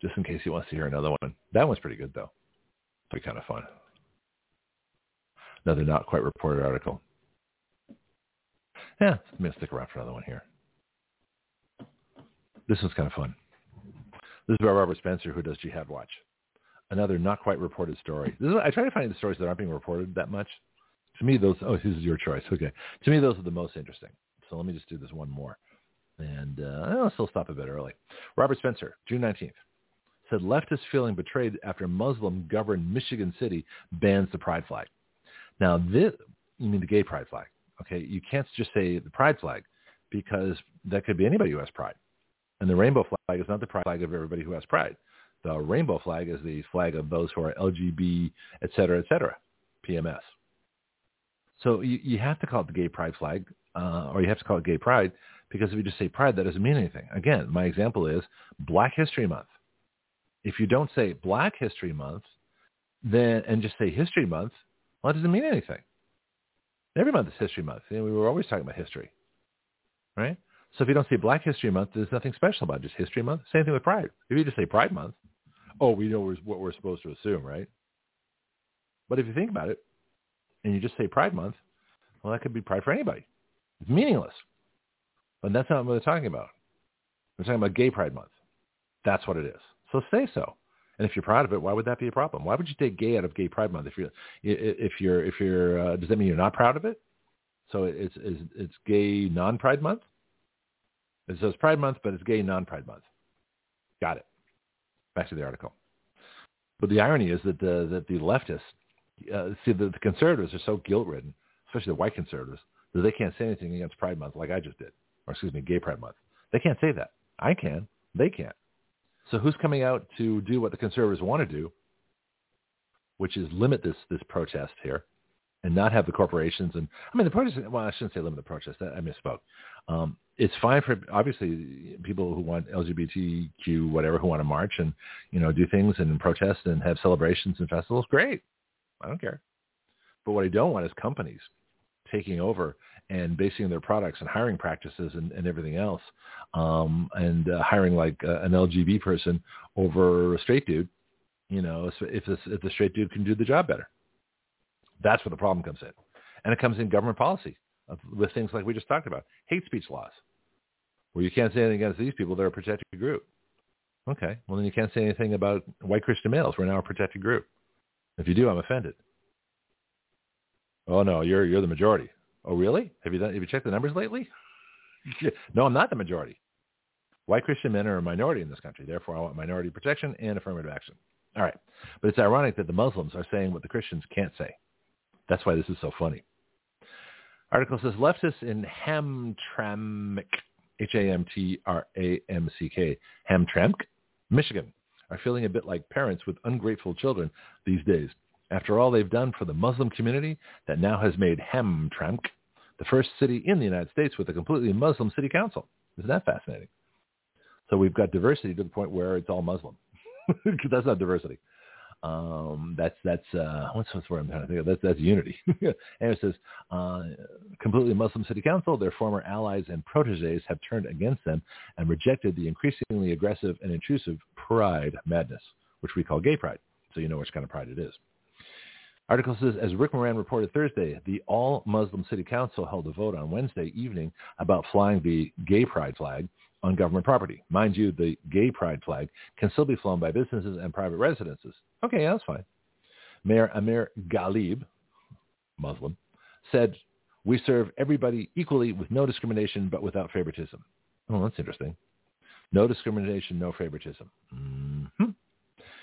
just in case he wants to hear another one. That one's pretty good though. Pretty kind of fun. Another not quite reported article. Yeah, I'm gonna stick around for another one here. This one's kind of fun. This is by Robert Spencer, who does Jihad Watch. Another not quite reported story. This Is, I try to find the stories that aren't being reported that much. To me, those. Oh, this is your choice. Okay. To me, those are the most interesting. So let me just do this one more. And uh, I'll still stop a bit early. Robert Spencer, June 19th, said leftists feeling betrayed after Muslim-governed Michigan City bans the pride flag. Now, this, you mean the gay pride flag. Okay, you can't just say the pride flag because that could be anybody who has pride. And the rainbow flag is not the pride flag of everybody who has pride. The rainbow flag is the flag of those who are LGB, et cetera, et cetera, PMS. So you, you have to call it the gay pride flag, uh, or you have to call it gay pride because if you just say pride, that doesn't mean anything. Again, my example is Black History Month. If you don't say Black History Month, then and just say History Month, well, it doesn't mean anything. Every month is History Month. You know, we were always talking about history, right? So if you don't say Black History Month, there's nothing special about it, just History Month. Same thing with Pride. If you just say Pride Month, oh, we know what we're supposed to assume, right? But if you think about it, and you just say Pride Month, well, that could be Pride for anybody. It's meaningless. But that's not what they're talking about. They're talking about Gay Pride Month. That's what it is. So say so. And if you're proud of it, why would that be a problem? Why would you take gay out of Gay Pride Month? If you're, if you're, if you're, uh, does that mean you're not proud of it? So it's it's, it's Gay Non-Pride Month. It says Pride Month, but it's Gay Non-Pride Month. Got it. Back to the article. But the irony is that the that the leftists, uh, see, the, the conservatives are so guilt-ridden, especially the white conservatives, that they can't say anything against Pride Month like I just did or excuse me, Gay Pride Month. They can't say that. I can. They can't. So who's coming out to do what the conservatives want to do, which is limit this this protest here, and not have the corporations and I mean the protest. Well, I shouldn't say limit the protest. I misspoke. Um, it's fine for obviously people who want LGBTQ whatever who want to march and you know do things and protest and have celebrations and festivals. Great, I don't care. But what I don't want is companies taking over and basing their products and hiring practices and, and everything else, um, and uh, hiring like uh, an LGB person over a straight dude, you know, if if the straight dude can do the job better. That's where the problem comes in, and it comes in government policy with things like we just talked about, hate speech laws, where you can't say anything against these people; they're a protected group. Okay, well then you can't say anything about white Christian males. We're now a protected group. If you do, I'm offended. Oh no, you're you're the majority. Oh, really? Have you done? Have you checked the numbers lately? no, I'm not the majority. White Christian men are a minority in this country. Therefore, I want minority protection and affirmative action. All right. But it's ironic that the Muslims are saying what the Christians can't say. That's why this is so funny. Article says leftists in Hamtramck, H-A-M-T-R-A-M-C-K, Hamtramck, Michigan, are feeling a bit like parents with ungrateful children these days after all they've done for the Muslim community that now has made Hamtramck the first city in the United States with a completely Muslim city council. Isn't that fascinating? So we've got diversity to the point where it's all Muslim. That's not diversity. Um, that's that's uh, what's what's word I'm trying to think of. That's that's unity. and it says uh, completely Muslim city council. Their former allies and proteges have turned against them and rejected the increasingly aggressive and intrusive pride madness, which we call gay pride. So you know which kind of pride it is. Article says, as Rick Moran reported Thursday, the all-Muslim city council held a vote on Wednesday evening about flying the gay pride flag on government property. Mind you, the gay pride flag can still be flown by businesses and private residences. Okay, yeah, that's fine. Mayor Amir Ghalib, Muslim, said, we serve everybody equally with no discrimination but without favoritism. Oh, that's interesting. No discrimination, no favoritism. Mm-hmm.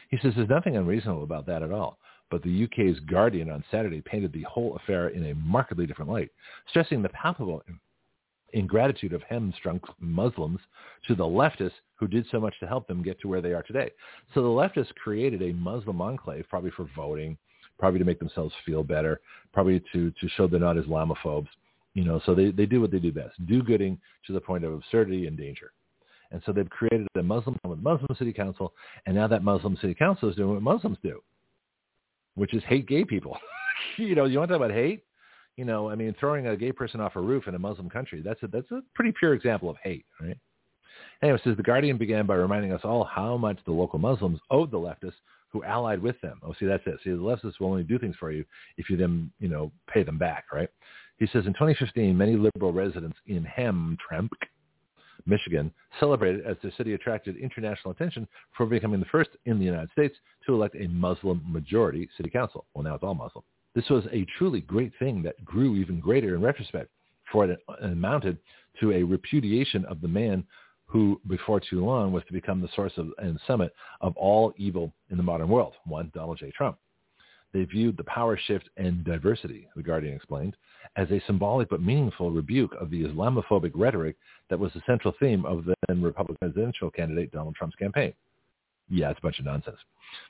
He says there's nothing unreasonable about that at all. But the UK's Guardian on Saturday painted the whole affair in a markedly different light, stressing the palpable ingratitude of Hamtramck Muslims to the leftists who did so much to help them get to where they are today. So the leftists created a Muslim enclave, probably for voting, probably to make themselves feel better, probably to, to show they're not Islamophobes. You know, so they, they do what they do best, do gooding to the point of absurdity and danger. And so they've created a Muslim with Muslim City Council, and now that Muslim City Council is doing what Muslims do, which is hate gay people. you know, you want to talk about hate? You know, I mean, throwing a gay person off a roof in a Muslim country, that's a, that's a pretty pure example of hate, right? Anyway, says The Guardian began by reminding us all how much the local Muslims owed the leftists who allied with them. Oh, see, that's it. See, the leftists will only do things for you if you then, you know, pay them back, right? He says in 2015, many liberal residents in Hamtramck, Michigan, celebrated as the city attracted international attention for becoming the first in the United States to elect a Muslim majority city council. Well, now it's all Muslim. This was a truly great thing that grew even greater in retrospect, for it amounted to a repudiation of the man who, before too long, was to become the source of, and summit of all evil in the modern world, one Donald J. Trump. They viewed the power shift and diversity, the Guardian explained, as a symbolic but meaningful rebuke of the Islamophobic rhetoric that was the central theme of the then Republican presidential candidate Donald Trump's campaign. Yeah, it's a bunch of nonsense.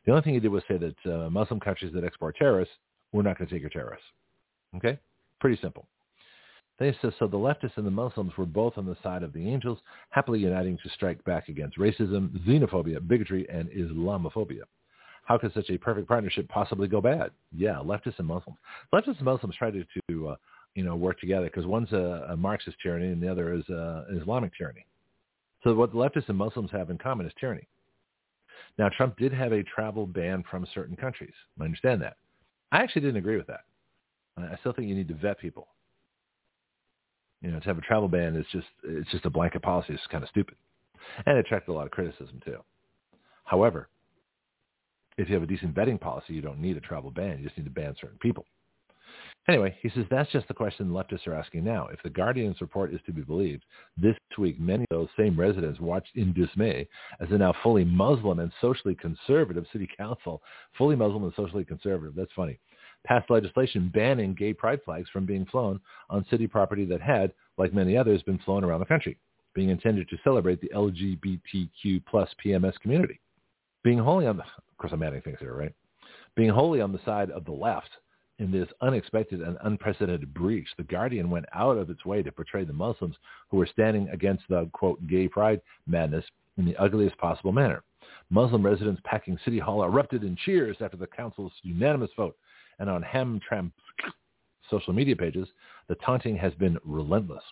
The only thing he did was say that uh, Muslim countries that export terrorists, we're not going to take your terrorists. Okay? Pretty simple. They said, so the leftists and the Muslims were both on the side of the angels, happily uniting to strike back against racism, xenophobia, bigotry, and Islamophobia. How could such a perfect partnership possibly go bad? Yeah, leftists and Muslims. Leftists and Muslims try to, to uh, you know, work together because one's a, a, Marxist tyranny and the other is uh, an Islamic tyranny. So what leftists and Muslims have in common is tyranny. Now, Trump did have a travel ban from certain countries. I understand that. I actually didn't agree with that. I still think you need to vet people. You know, to have a travel ban is just it's just a blanket policy. It's kind of stupid, and it attracted a lot of criticism too. However, if you have a decent vetting policy, you don't need a travel ban. You just need to ban certain people. Anyway, he says that's just the question leftists are asking now. If the Guardian's report is to be believed, this week many of those same residents watched in dismay as the now fully Muslim and socially conservative city council, fully Muslim and socially conservative, that's funny, passed legislation banning gay pride flags from being flown on city property that had, like many others, been flown around the country, being intended to celebrate the LGBTQ plus PMS community. Being wholly on the, of course I'm adding things here, right? Being wholly on the side of the left in this unexpected and unprecedented breach, the Guardian went out of its way to portray the Muslims who were standing against the, quote, gay pride madness in the ugliest possible manner. Muslim residents packing City Hall erupted in cheers after the council's unanimous vote and on Hamtramck social media pages, the taunting has been relentless.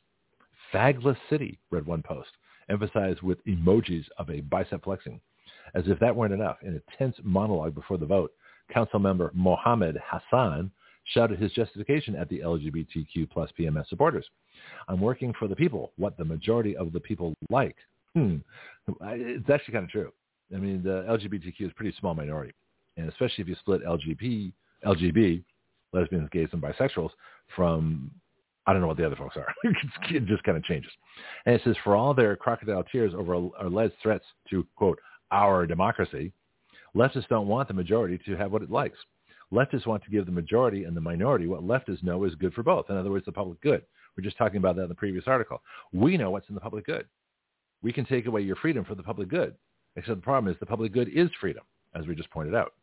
Fagless City, read one post, emphasized with emojis of a bicep flexing. As if that weren't enough, in a tense monologue before the vote, Council member Mohammed Hassan shouted his justification at the LGBTQ plus PMS supporters. I'm working for the people, what the majority of the people like. Hmm. It's actually kind of true. I mean, the LGBTQ is a pretty small minority. And especially if you split LGBT LGB, lesbians, gays, and bisexuals from I don't know what the other folks are. it just kind of changes. And it says, for all their crocodile tears over our alleged threats to, quote, our democracy, leftists don't want the majority to have what it likes. Leftists want to give the majority and the minority what leftists know is good for both. In other words, the public good. We're just talking about that in the previous article. We know what's in the public good. We can take away your freedom for the public good. Except the problem is the public good is freedom, as we just pointed out.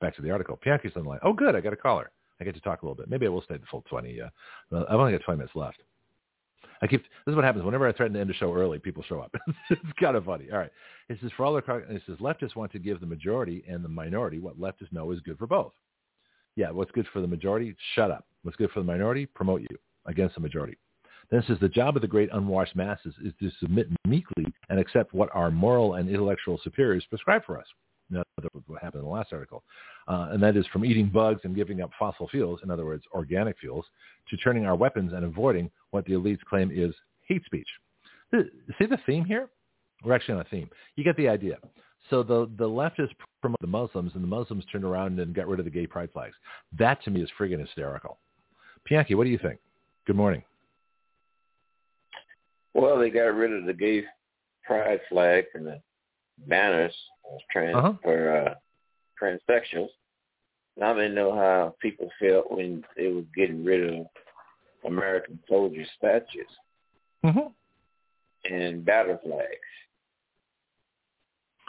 Back to the article. Bianchi's on the line. Oh, good. I got a caller. I get to talk a little bit. Maybe I will stay the full 20. Uh, I've only got 20 minutes left. I keep. This is what happens whenever I threaten to end the show early. People show up. it's kind of funny. All right. It says for all the it says leftists want to give the majority and the minority what leftists know is good for both. Yeah, what's good for the majority? Shut up. What's good for the minority? Promote you against the majority. Then it says the job of the great unwashed masses is to submit meekly and accept what our moral and intellectual superiors prescribe for us. Now, what happened in the last article. Uh, and that is from eating bugs and giving up fossil fuels, in other words, organic fuels, to turning our weapons and avoiding what the elites claim is hate speech. See the theme here? We're actually on a theme. You get the idea. So the, the leftists promote the Muslims, and the Muslims turn around and get rid of the gay pride flags. That, to me, is friggin' hysterical. Bianchi, what do you think? Good morning. Well, they got rid of the gay pride flag and the banners trans uh-huh. for uh, transsexuals. Now they know how people felt when they were getting rid of American soldier statues mm-hmm. and battle flags.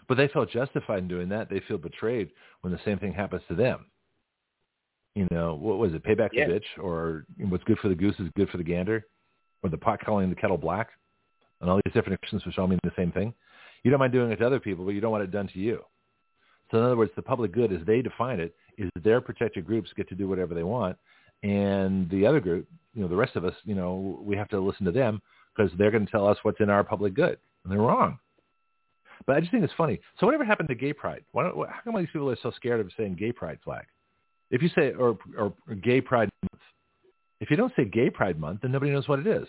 But they felt justified in doing that. They feel betrayed when the same thing happens to them. You know, what was it? Payback yeah. the bitch, or what's good for the goose is good for the gander, or the pot calling the kettle black, and all these different expressions which all mean the same thing. You don't mind doing it to other people, but you don't want it done to you. So in other words, the public good, as they define it, is their protected groups get to do whatever they want, and the other group, you know, the rest of us, you know, we have to listen to them because they're going to tell us what's in our public good, and they're wrong. But I just think it's funny. So whatever happened to gay pride? Why don't, how come all these people are so scared of saying gay pride flag? If you say or or gay pride month, if you don't say gay pride month, then nobody knows what it is.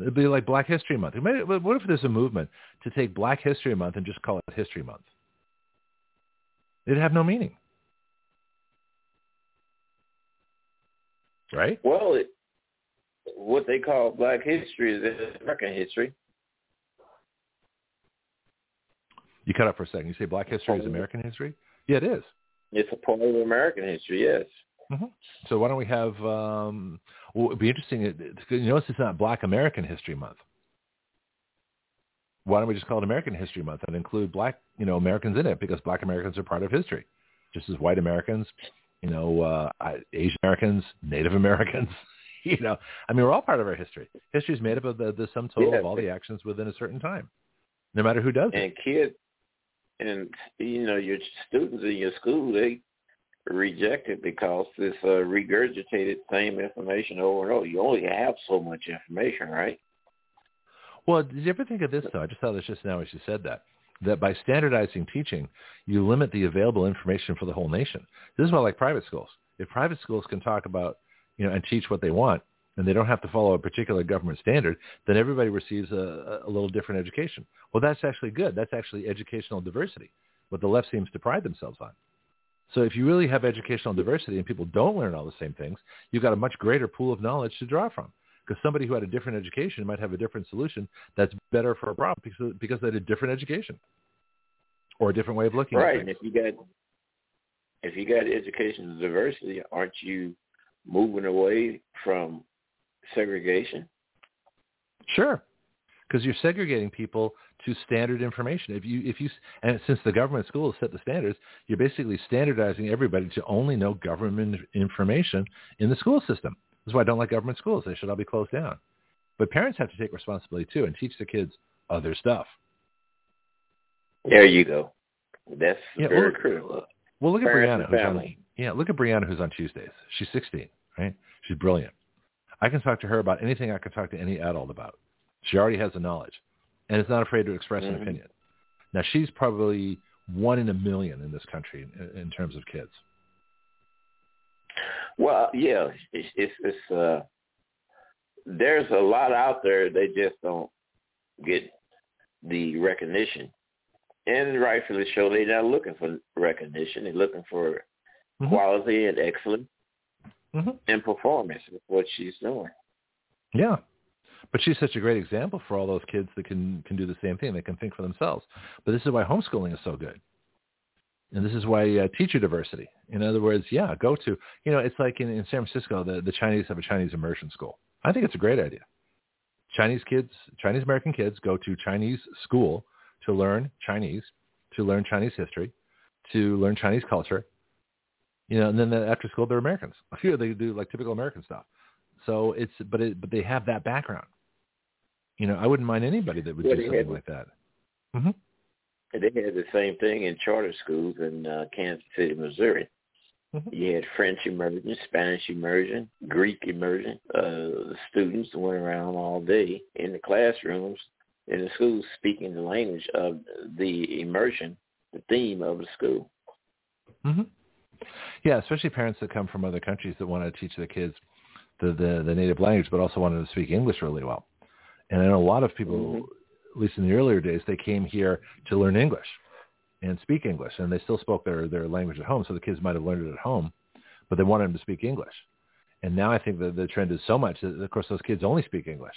It'd be like Black History Month. What if there's a movement to take Black History Month and just call it History Month? It'd have no meaning. Right? Well, it, what they call Black history is American history. You cut up for a second. You say Black history is American history? Yeah, it is. It's a part of American history, yes. Mm-hmm. So why don't we have? Um, well, it'd be interesting. You notice it's not Black American History Month. Why don't we just call it American History Month and include Black, you know, Americans in it because Black Americans are part of history, just as white Americans, you know, uh, Asian Americans, Native Americans. You know, I mean, we're all part of our history. History is made up of the, the sum total yeah. of all the actions within a certain time, no matter who does and it. And kids, and you know, your students in your school, they reject it because it's uh, regurgitated same information over and over. You only have so much information, right? Well, did you ever think of this though? I just thought this just now as you said that. That by standardizing teaching, you limit the available information for the whole nation. This is why I like private schools. If private schools can talk about, you know, and teach what they want, and they don't have to follow a particular government standard, then everybody receives a, a little different education. Well, that's actually good. That's actually educational diversity, what the left seems to pride themselves on. So if you really have educational diversity and people don't learn all the same things, you've got a much greater pool of knowledge to draw from. Because somebody who had a different education might have a different solution that's better for a problem because, because they had a different education or a different way of looking right. at it. Right. And if you got if you got educational diversity, aren't you moving away from segregation? Sure, because you're segregating people to standard information. If you if you and since the government schools set the standards, you're basically standardizing everybody to only know government information in the school system. That's why I don't like government schools. They should all be closed down. But parents have to take responsibility too and teach the kids other stuff. There you go. That's yeah, very well, critical. Well, look at Brianna. Who's on, yeah, look at Brianna who's on Tuesdays. She's 16, right? She's brilliant. I can talk to her about anything I can talk to any adult about. She already has the knowledge and is not afraid to express mm-hmm. an opinion. Now, she's probably one in a million in this country in, in terms of kids. Well, yeah, it's, it's, it's uh, there's a lot out there. They just don't get the recognition, and rightfully so. They're not looking for recognition. They're looking for mm-hmm. quality and excellence mm-hmm. and performance. With what she's doing. Yeah, but she's such a great example for all those kids that can can do the same thing. They can think for themselves. But this is why homeschooling is so good. And this is why uh, teacher diversity. In other words, yeah, go to, you know, it's like in, in San Francisco, the, the Chinese have a Chinese immersion school. I think it's a great idea. Chinese kids, Chinese American kids go to Chinese school to learn Chinese, to learn Chinese history, to learn Chinese culture, You know, and then after school they're Americans. They do like typical American stuff. So it's but it but they have that background. You know, I wouldn't mind anybody that would Yeah, do something had- like that. hmm And they had the same thing in charter schools in uh, Kansas City, Missouri. Mhm. You had French immersion, Spanish immersion, Greek immersion. Uh, the students went around all day in the classrooms in the schools speaking the language of the immersion, the theme of the school. hmm Yeah, especially parents that come from other countries that want to teach their kids the, the, the native language, but also wanted to speak English really well. And I know a lot of people, Mhm. at least in the earlier days, they came here to learn English and speak English, and they still spoke their, their language at home, so the kids might have learned it at home, but they wanted them to speak English. And now I think that the trend is so much that, of course, those kids only speak English.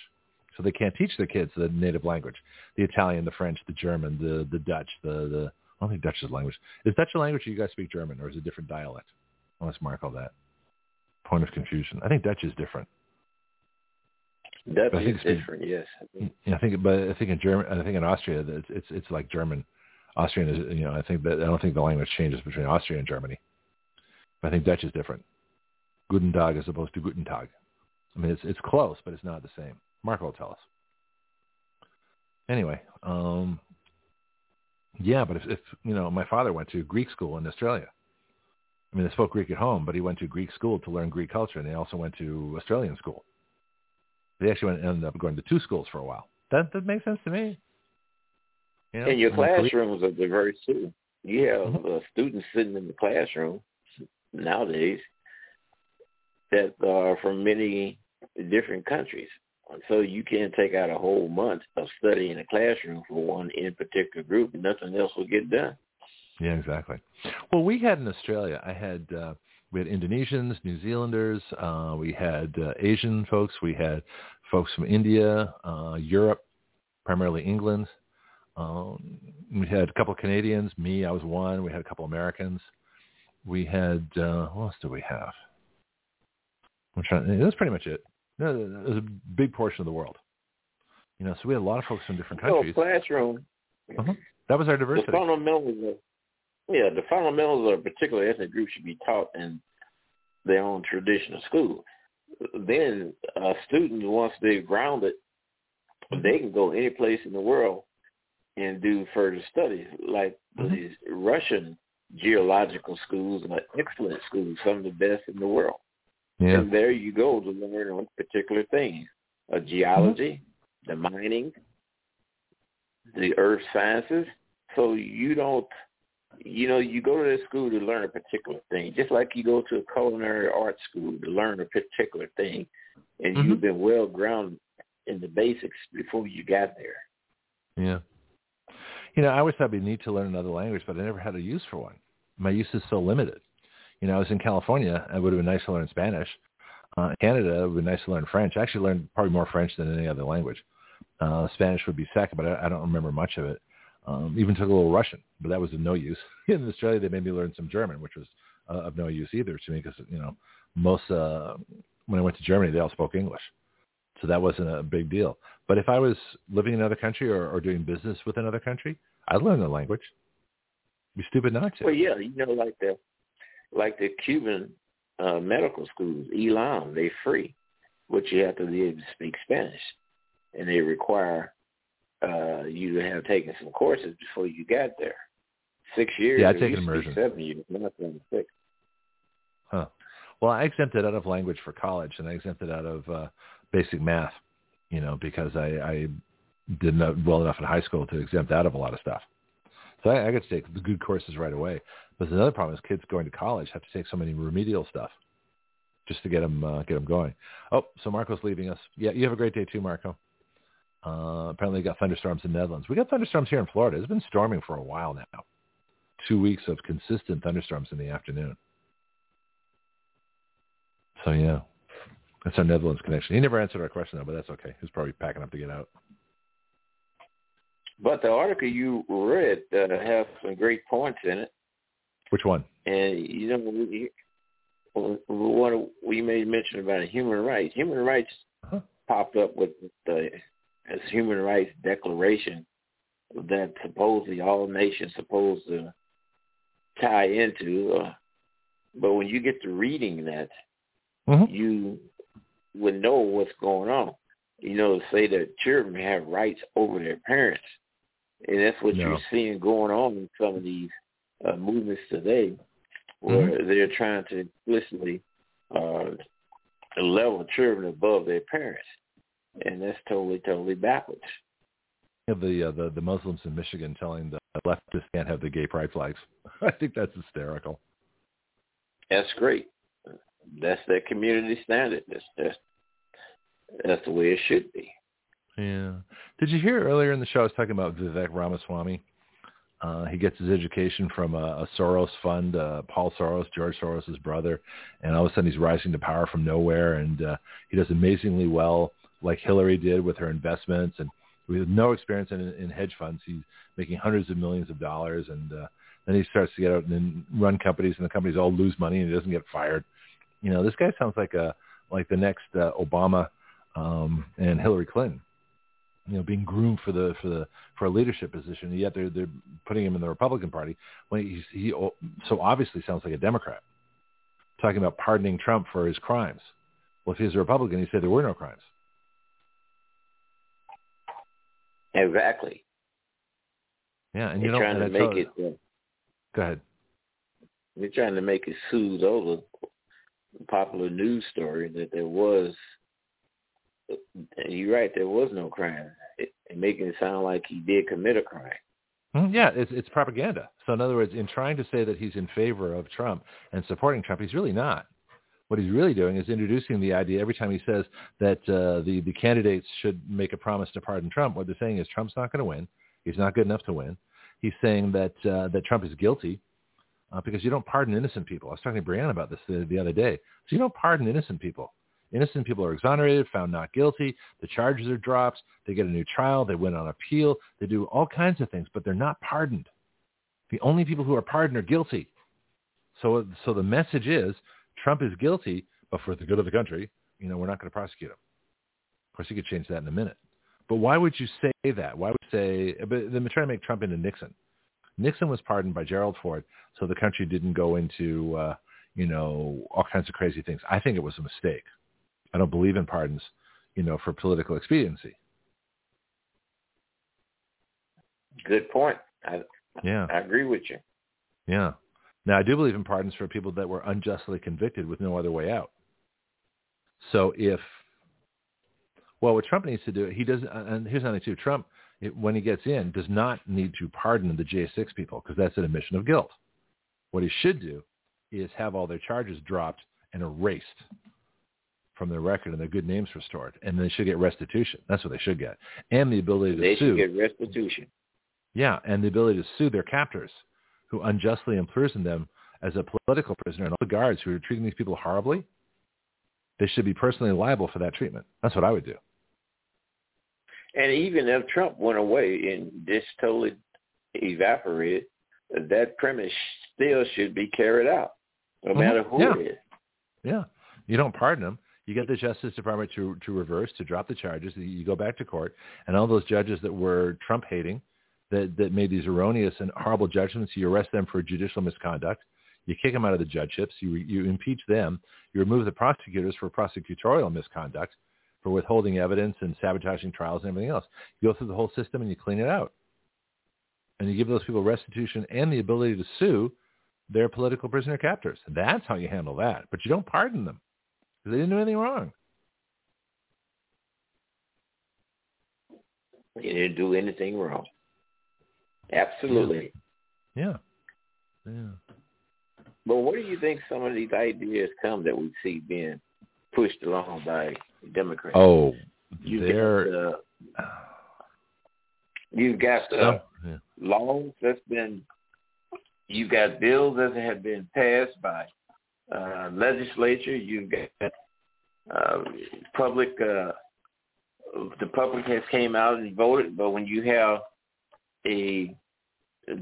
So they can't teach their kids the native language, the Italian, the French, the German, the, the Dutch, the, the, I don't think Dutch is a language. Is Dutch a language or you guys speak German or is it a different dialect? Ask Mark all that. Point of confusion. I think Dutch is different. Dutch I think is it's- different, yes. Yeah, I think, but I think in German, I think in Austria, it's it's, it's like German. Austrian is, you know, I think that I don't think the language changes between Austria and Germany. But I think Dutch is different. Guten Tag as opposed to Guten Tag. I mean, it's it's close, but it's not the same. Mark will tell us. Anyway, um, yeah, but if, if you know, my father went to Greek school in Australia. I mean, they spoke Greek at home, but he went to Greek school to learn Greek culture, and they also went to Australian school. They actually went, ended up going to two schools for a while. That that makes sense to me. You know, And your I mean, Korea- classrooms are diverse too. You have Mhm. uh, students sitting in the classroom nowadays that are from many different countries. So you can't take out a whole month of study in a classroom for one in particular group and nothing else will get done. Yeah, exactly. Well, we had in Australia, I had uh, we had Indonesians, New Zealanders, uh, we had uh, Asian folks, we had folks from India, uh, Europe, primarily England. Um, we had a couple of Canadians. Me, I was one. We had a couple Americans. We had uh, what else do we have? I'm trying. That's pretty much it. No, it was a big portion of the world. You know, so we had a lot of folks from different countries. classroom, Uh-huh. That was our the diversity. of yeah, the fundamentals of a particular ethnic group should be taught in their own traditional school. Then a student, once they're grounded, they can go any place in the world and do further studies. Like Mhm. these Russian geological schools are excellent schools, some of the best in the world. Yeah. And there you go to learn on particular things, uh, geology, the mining, the earth sciences. So you don't, you know, you go to this school to learn a particular thing, just like you go to a culinary arts school to learn a particular thing, and Mhm. you've been well grounded in the basics before you got there. Yeah. You know, I always thought it'd be neat to learn another language, but I never had a use for one. My use is so limited. You know, I was in California. It would have been nice to learn Spanish. Uh, Canada, it would have been nice to learn French. I actually learned probably more French than any other language. Uh, Spanish would be second, but I, I don't remember much of it. Um, even took a little Russian, but that was of no use. In Australia, they made me learn some German, which was uh, of no use either to me because, you know, most, uh, when I went to Germany, they all spoke English. So that wasn't a big deal. But if I was living in another country or, or doing business with another country, I'd learn the language. Be stupid not to. Well, yeah, you know, like the like the Cuban uh, medical schools, ELAM, they're free, but you have to be able to speak Spanish, and they require uh, you have taken some courses before you got there. Six years. Yeah, I'd it take an used to be immersion. Seven years, not seven six. Huh. Well, I exempted out of language for college, and I exempted out of uh, basic math, you know, because I, I did not well enough in high school to exempt out of a lot of stuff. So I, I got to take the good courses right away. But another problem is kids going to college have to take so many remedial stuff just to get them uh, get them going. Oh, so Marco's leaving us. Yeah, you have a great day too, Marco. Uh, apparently, got thunderstorms in the Netherlands. We got thunderstorms here in Florida. It's been storming for a while now. Two weeks of consistent thunderstorms in the afternoon. So yeah, that's our Netherlands connection. He never answered our question though, but that's okay. He's probably packing up to get out. But the article you read uh, has some great points in it, Which one? and you know, we, what we made mention about human rights. Human rights Uh-huh. popped up with the as human rights declaration that supposedly all nations supposed to tie into. Uh, But when you get to reading that, Mhm. you would know what's going on. You know, say that children have rights over their parents, and that's what No. you're seeing going on in some of these uh, movements today, where they're trying to explicitly uh, level children above their parents, and that's totally, totally backwards. The, uh, the the Muslims in Michigan telling the leftists can't have the gay pride flags. I think that's hysterical. That's great. That's their community standard. That's that's that's the way it should be. Yeah. Did you hear earlier in the show I was talking about Vivek Ramaswamy? Uh, he gets his education from a, a Soros fund, uh, Paul Soros, George Soros' brother, and all of a sudden he's rising to power from nowhere, and uh, he does amazingly well, like Hillary did with her investments, and with no experience in, in hedge funds, he's making hundreds of millions of dollars, and uh, then he starts to get out and run companies, and the companies all lose money, and he doesn't get fired. You know, this guy sounds like a like the next uh, Obama um, and Hillary Clinton you know, being groomed for the for the for a leadership position. And yet they're they're putting him in the Republican Party when he's, he so obviously sounds like a Democrat, talking about pardoning Trump for his crimes. Well, if he's a Republican, he'd say there were no crimes. Exactly. Yeah, and you are trying to make it. Uh, Go ahead. they're trying to make it soothe over the popular news story that there was. You're right. There was no crime. It, it making it sound like he did commit a crime. Mhm, Yeah, it's it's propaganda. So in other words, in trying to say that he's in favor of Trump and supporting Trump, he's really not. What he's really doing is introducing the idea every time he says that uh, the the candidates should make a promise to pardon Trump. What they're saying is Trump's not going to win. He's not good enough to win. He's saying that uh, that Trump is guilty uh, because you don't pardon innocent people. I was talking to Brianna about this the, the other day. So you don't pardon innocent people. Innocent people are exonerated, found not guilty. The charges are dropped. They get a new trial. They win on appeal. They do all kinds of things, but they're not pardoned. The only people who are pardoned are guilty. So, so the message is Trump is guilty, but for the good of the country, you know, we're not going to prosecute him. Of course, you could change that in a minute. But why would you say that? Why would you say, but they're trying to make Trump into Nixon. Nixon was pardoned by Gerald Ford, so the country didn't go into, uh, you know, all kinds of crazy things. I think it was a mistake. I don't believe in pardons, you know, for political expediency. Good point. I Yeah, I agree with you. yeah. Now, I do believe in pardons for people that were unjustly convicted with no other way out. So if, well, what Trump needs to do, he does, uh, and here's another thing too, Trump, it, when he gets in, does not need to pardon the J6 people because that's an admission of guilt. What he should do is have all their charges dropped and erased from their record and their good names restored, and they should get restitution. That's what they should get, and the ability to They sue. should get restitution. Yeah, and the ability to sue their captors who unjustly imprisoned them as a political prisoner and all the guards who are treating these people horribly. They should be personally liable for that treatment. That's what I would do. And even if Trump went away and just totally evaporated, that premise still should be carried out, no Mhm. matter who Yeah. it is. Yeah. You don't pardon them. You get the Justice Department to, to reverse, to drop the charges. You go back to court. And all those judges that were Trump hating, that, that made these erroneous and horrible judgments, you arrest them for judicial misconduct. You kick them out of the judgeships. You, you impeach them. You remove the prosecutors for prosecutorial misconduct, for withholding evidence and sabotaging trials and everything else. You go through the whole system and you clean it out. And you give those people restitution and the ability to sue their political prisoner captors. That's how you handle that. But you don't pardon them because they didn't do anything wrong. They didn't do anything wrong. Absolutely. Yeah. Yeah. But where do you think some of these ideas come that we see being pushed along by Democrats? Oh, you they're got, uh, you've got uh, yeah. laws that's been, you've got bills that have been passed by uh, legislature. You've got uh, public. Uh, the public has came out and voted, but when you have a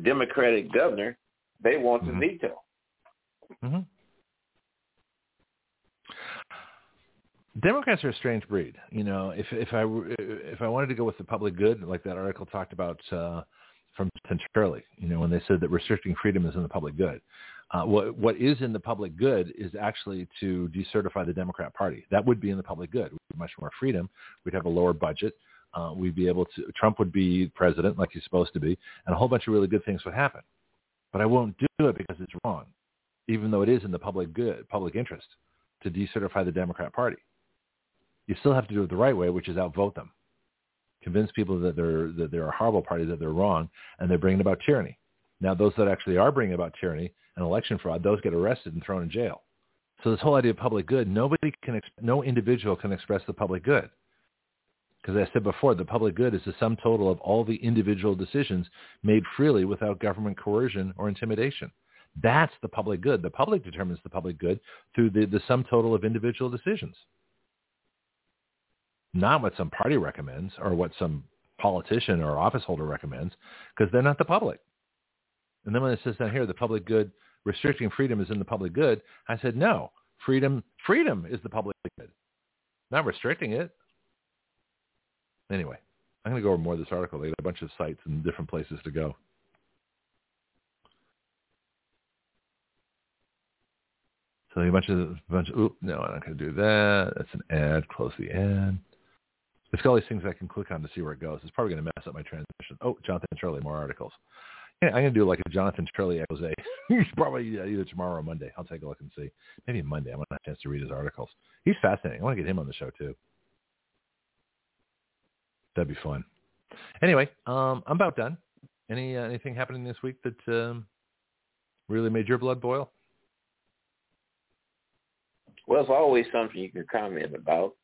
Democratic governor, they want Mhm. to veto. hmm Democrats are a strange breed. You know, if if I were- if I wanted to go with the public good, like that article talked about uh, from Centrally, you know, when they said that restricting freedom is in the public good, Uh, what, what is in the public good is actually to decertify the Democrat Party. That would be in the public good. We'd have much more freedom. We'd have a lower budget. Uh, we'd be able to. Trump would be president like he's supposed to be, and a whole bunch of really good things would happen. But I won't do it because it's wrong, even though it is in the public good, public interest, to decertify the Democrat Party. You still have to do it the right way, which is outvote them, convince people that they're that they're a horrible party, that they're wrong, and they're bringing about tyranny. Now, those that actually are bringing about tyranny and election fraud, those get arrested and thrown in jail. So this whole idea of public good, nobody can, no individual can express the public good. Because I said before, the public good is the sum total of all the individual decisions made freely without government coercion or intimidation. That's the public good. The public determines the public good through the, the sum total of individual decisions. Not what some party recommends or what some politician or office holder recommends, because they're not the public. And then when it says down here, the public good, restricting freedom is in the public good, I said, no, freedom, freedom is the public good, not restricting it. Anyway, I'm going to go over more of this article. They got a bunch of sites and different places to go. So a bunch of, a bunch of, oop, no, I'm not going to do that. That's an ad. Close the ad. It's got all these things I can click on to see where it goes. It's probably going to mess up my transmission. Oh, Jonathan Turley, more articles. Yeah, I'm going to do like a Jonathan Turley expose. probably uh, either tomorrow or Monday. I'll take a look and see. Maybe Monday. I want to have a chance to read his articles. He's fascinating. I want to get him on the show too. That'd be fun. Anyway, um, I'm about done. Any uh, anything happening this week that um, really made your blood boil? Well, it's always something you can comment about.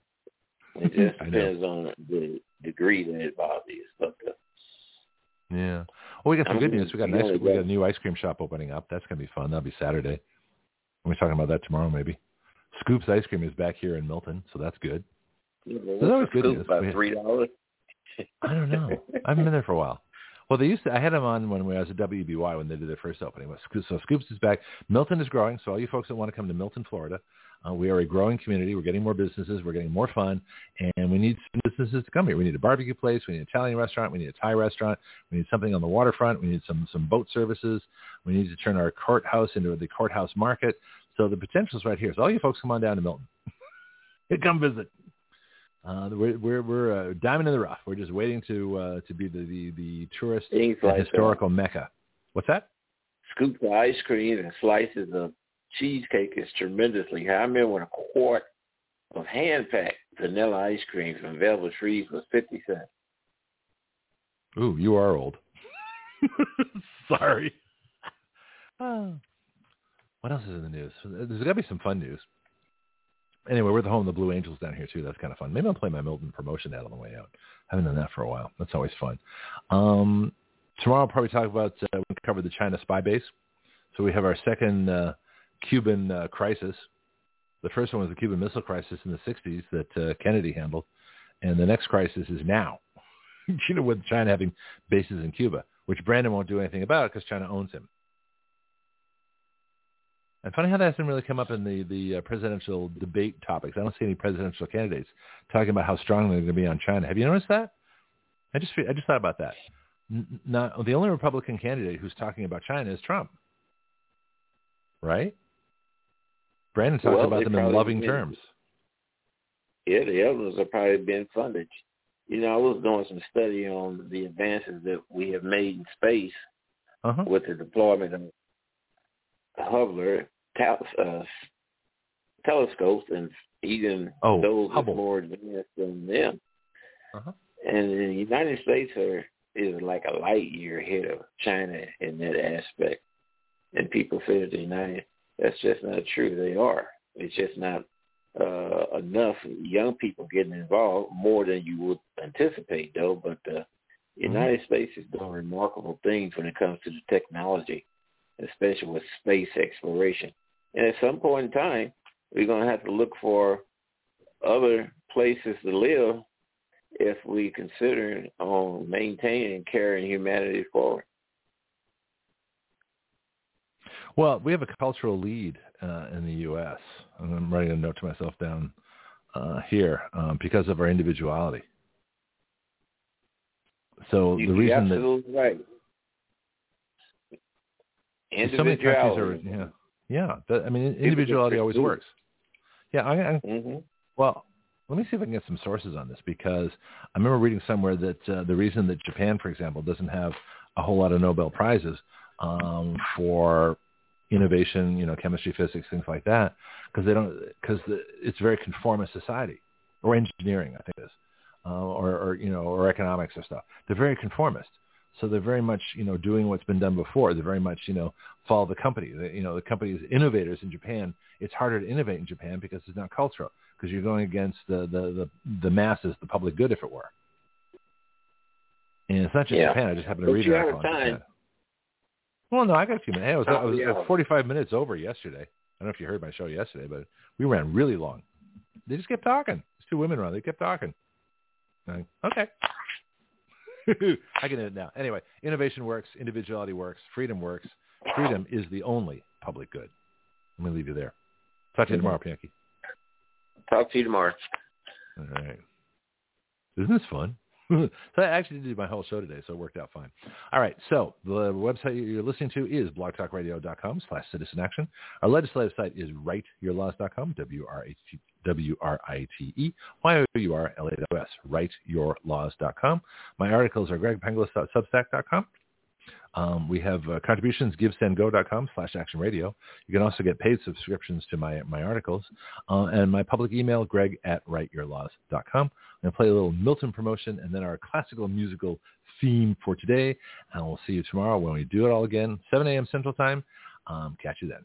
It just depends on the degree that it bothers you. But, uh, yeah. Well, we got some good news. We got an ice, we got a new ice cream shop opening up. That's gonna be fun. That'll be Saturday. We're talking about that tomorrow, maybe. Scoops Ice Cream is back here in Milton, so that's good. Yeah, that was good news. About three dollars. I don't know. I haven't been there for a while. Well, they used to. I had them on when I was at WEBY when they did their first opening. So Scoops is back. Milton is growing. So all you folks that want to come to Milton, Florida, uh, we are a growing community. We're getting more businesses. We're getting more fun, and we need businesses to come here. We need a barbecue place. We need an Italian restaurant. We need a Thai restaurant. We need something on the waterfront. We need some some boat services. We need to turn our courthouse into the courthouse market. So the potential is right here. So all you folks come on down to Milton. come visit. Uh, we're we're, we're uh, diamond in the rough. We're just waiting to uh, to be the the, the tourist historical mecca. What's that? Scoop of ice cream and slices of cheesecake is tremendously high. I remember when a quart of hand-packed vanilla ice cream from Velvet Freeze was 50 cents. Ooh, you are old. Sorry. Oh. What else is in the news? There's got to be some fun news. Anyway, we're the home of the Blue Angels down here too. That's kind of fun. Maybe I'll play my Milton promotion ad on the way out. I haven't done that for a while. That's always fun. Um, tomorrow I'll probably talk about uh, we cover the China spy base. So we have our second uh, Cuban uh, crisis. The first one was the Cuban Missile Crisis in the 60s that uh, Kennedy handled. And the next crisis is now, you know, with China having bases in Cuba, which Brandon won't do anything about because China owns him. And funny how that hasn't really come up in the, the uh, presidential debate topics. I don't see any presidential candidates talking about how strong they're going to be on China. Have you noticed that? I just I just thought about that. Not, the only Republican candidate who's talking about China is Trump, right? Brandon talks well, about them in loving been, terms. Yeah, the others have probably been funded. You know, I was doing some study on the advances that we have made in space uh-huh. with the deployment of Hubble uh, telescopes and even oh, those Hubble. more advanced than them. Uh-huh. And the United States are is like a light year ahead of China in that aspect. And people say that the United that's just not true. They are. It's just not uh, enough young people getting involved more than you would anticipate, though. But the mm-hmm. United States is doing remarkable things when it comes to the technology, especially with space exploration. And at some point in time, we're going to have to look for other places to live if we consider on maintaining and carrying humanity forward. Well, we have a cultural lead uh, in the U.S. And I'm writing a note to myself down uh, here um, because of our individuality. So you the reason absolutely that right. so many countries are yeah Yeah, that, I mean, individuality always works. Yeah, I, I hmm well, let me see if I can get some sources on this because I remember reading somewhere that uh, the reason that Japan, for example, doesn't have a whole lot of Nobel prizes um, for innovation, you know, chemistry, physics, things like that, because they don't, because it's a very conformist society, or engineering, I think it is, uh, or, or you know, or economics or stuff. They're very conformist. So they're very much, you know, doing what's been done before. They're very much, you know, follow the company. You know, the company is innovators in Japan. It's harder to innovate in Japan because it's not cultural. Because you're going against the, the the the masses, the public good, if it were. And it's not just Yeah. Japan. I just happened to But read you an article on. Japan. Well, no, I got a few minutes. Hey, I was, I oh, was Oh, yeah. 45 minutes over yesterday. I don't know if you heard my show yesterday, but we ran really long. They just kept talking. There's two women around. They kept talking. Like, okay. I can end it now. Anyway, innovation works. Individuality works. Freedom works. Freedom is the only public good. I'm going to leave you there. Talk to you mm-hmm. tomorrow, Pianki. Talk to you tomorrow. All right. Isn't this fun? so I actually did my whole show today, so it worked out fine. All right. So the website you're listening to is blogtalkradio.com slash citizen action. Our legislative site is writeyourlaws.com, W-R-I-T- W-R-I-T-E, Y-O-U-R-L-A-W-S, writeyourlaws.com. My articles are gregpenglis.substack.com. Um, we have uh, contributions, givesendgo.com slash action radio. You can also get paid subscriptions to my, my articles. Uh, and my public email, greg at writeyourlaws.com. I'm going to play a little Milton promotion and then our classical musical theme for today. And we'll see you tomorrow when we do it all again, 7 a.m. Central Time. Um, catch you then.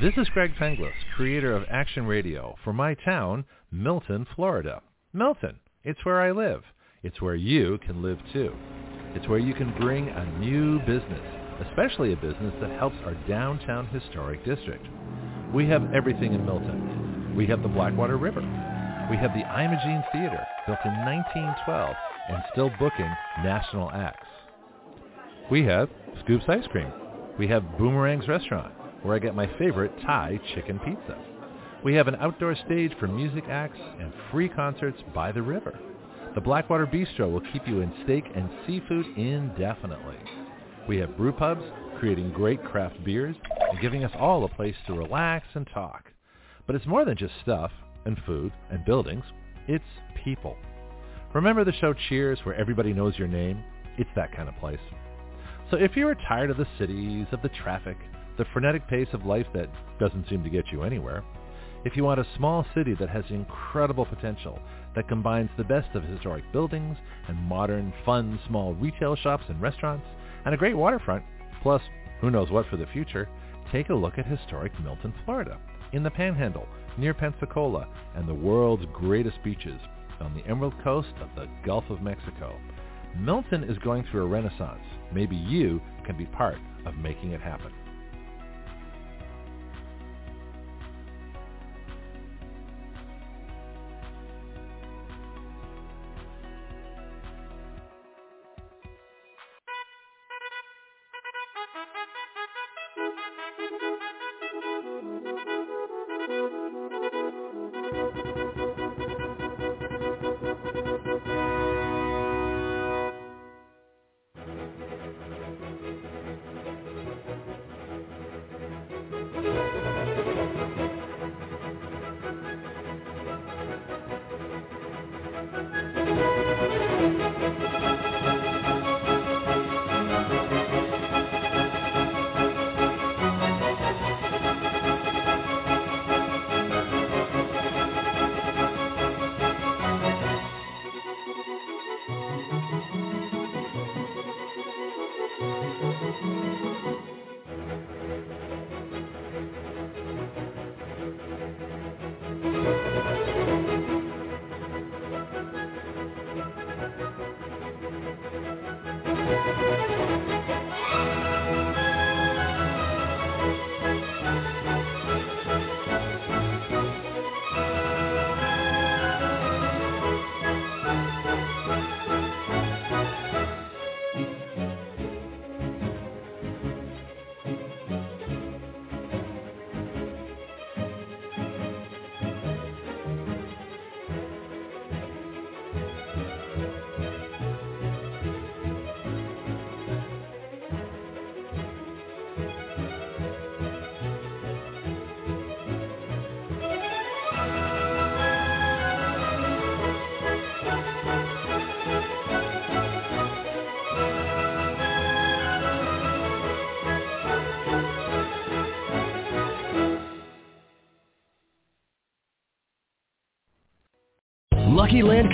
This is Greg Penglis, creator of Action Radio for my town, Milton, Florida. Milton, it's where I live. It's where you can live too. It's where you can bring a new business, especially a business that helps our downtown historic district. We have everything in Milton. We have the Blackwater River. We have the Imogene Theater, built in 1912 and still booking national acts. We have Scoops Ice Cream. We have Boomerang's Restaurant, where I get my favorite Thai chicken pizza. We have an outdoor stage for music acts and free concerts by the river. The Blackwater Bistro will keep you in steak and seafood indefinitely. We have brew pubs, creating great craft beers and giving us all a place to relax and talk. But it's more than just stuff and food and buildings. It's people. Remember the show Cheers where everybody knows your name? It's that kind of place. So if you're tired of the cities, of the traffic, the frenetic pace of life that doesn't seem to get you anywhere, if you want a small city that has incredible potential, that combines the best of historic buildings and modern, fun, small retail shops and restaurants, and a great waterfront, plus who knows what for the future, take a look at historic Milton, Florida, in the Panhandle, near Pensacola, and the world's greatest beaches on the Emerald Coast of the Gulf of Mexico. Milton is going through a renaissance. Maybe you can be part of making it happen.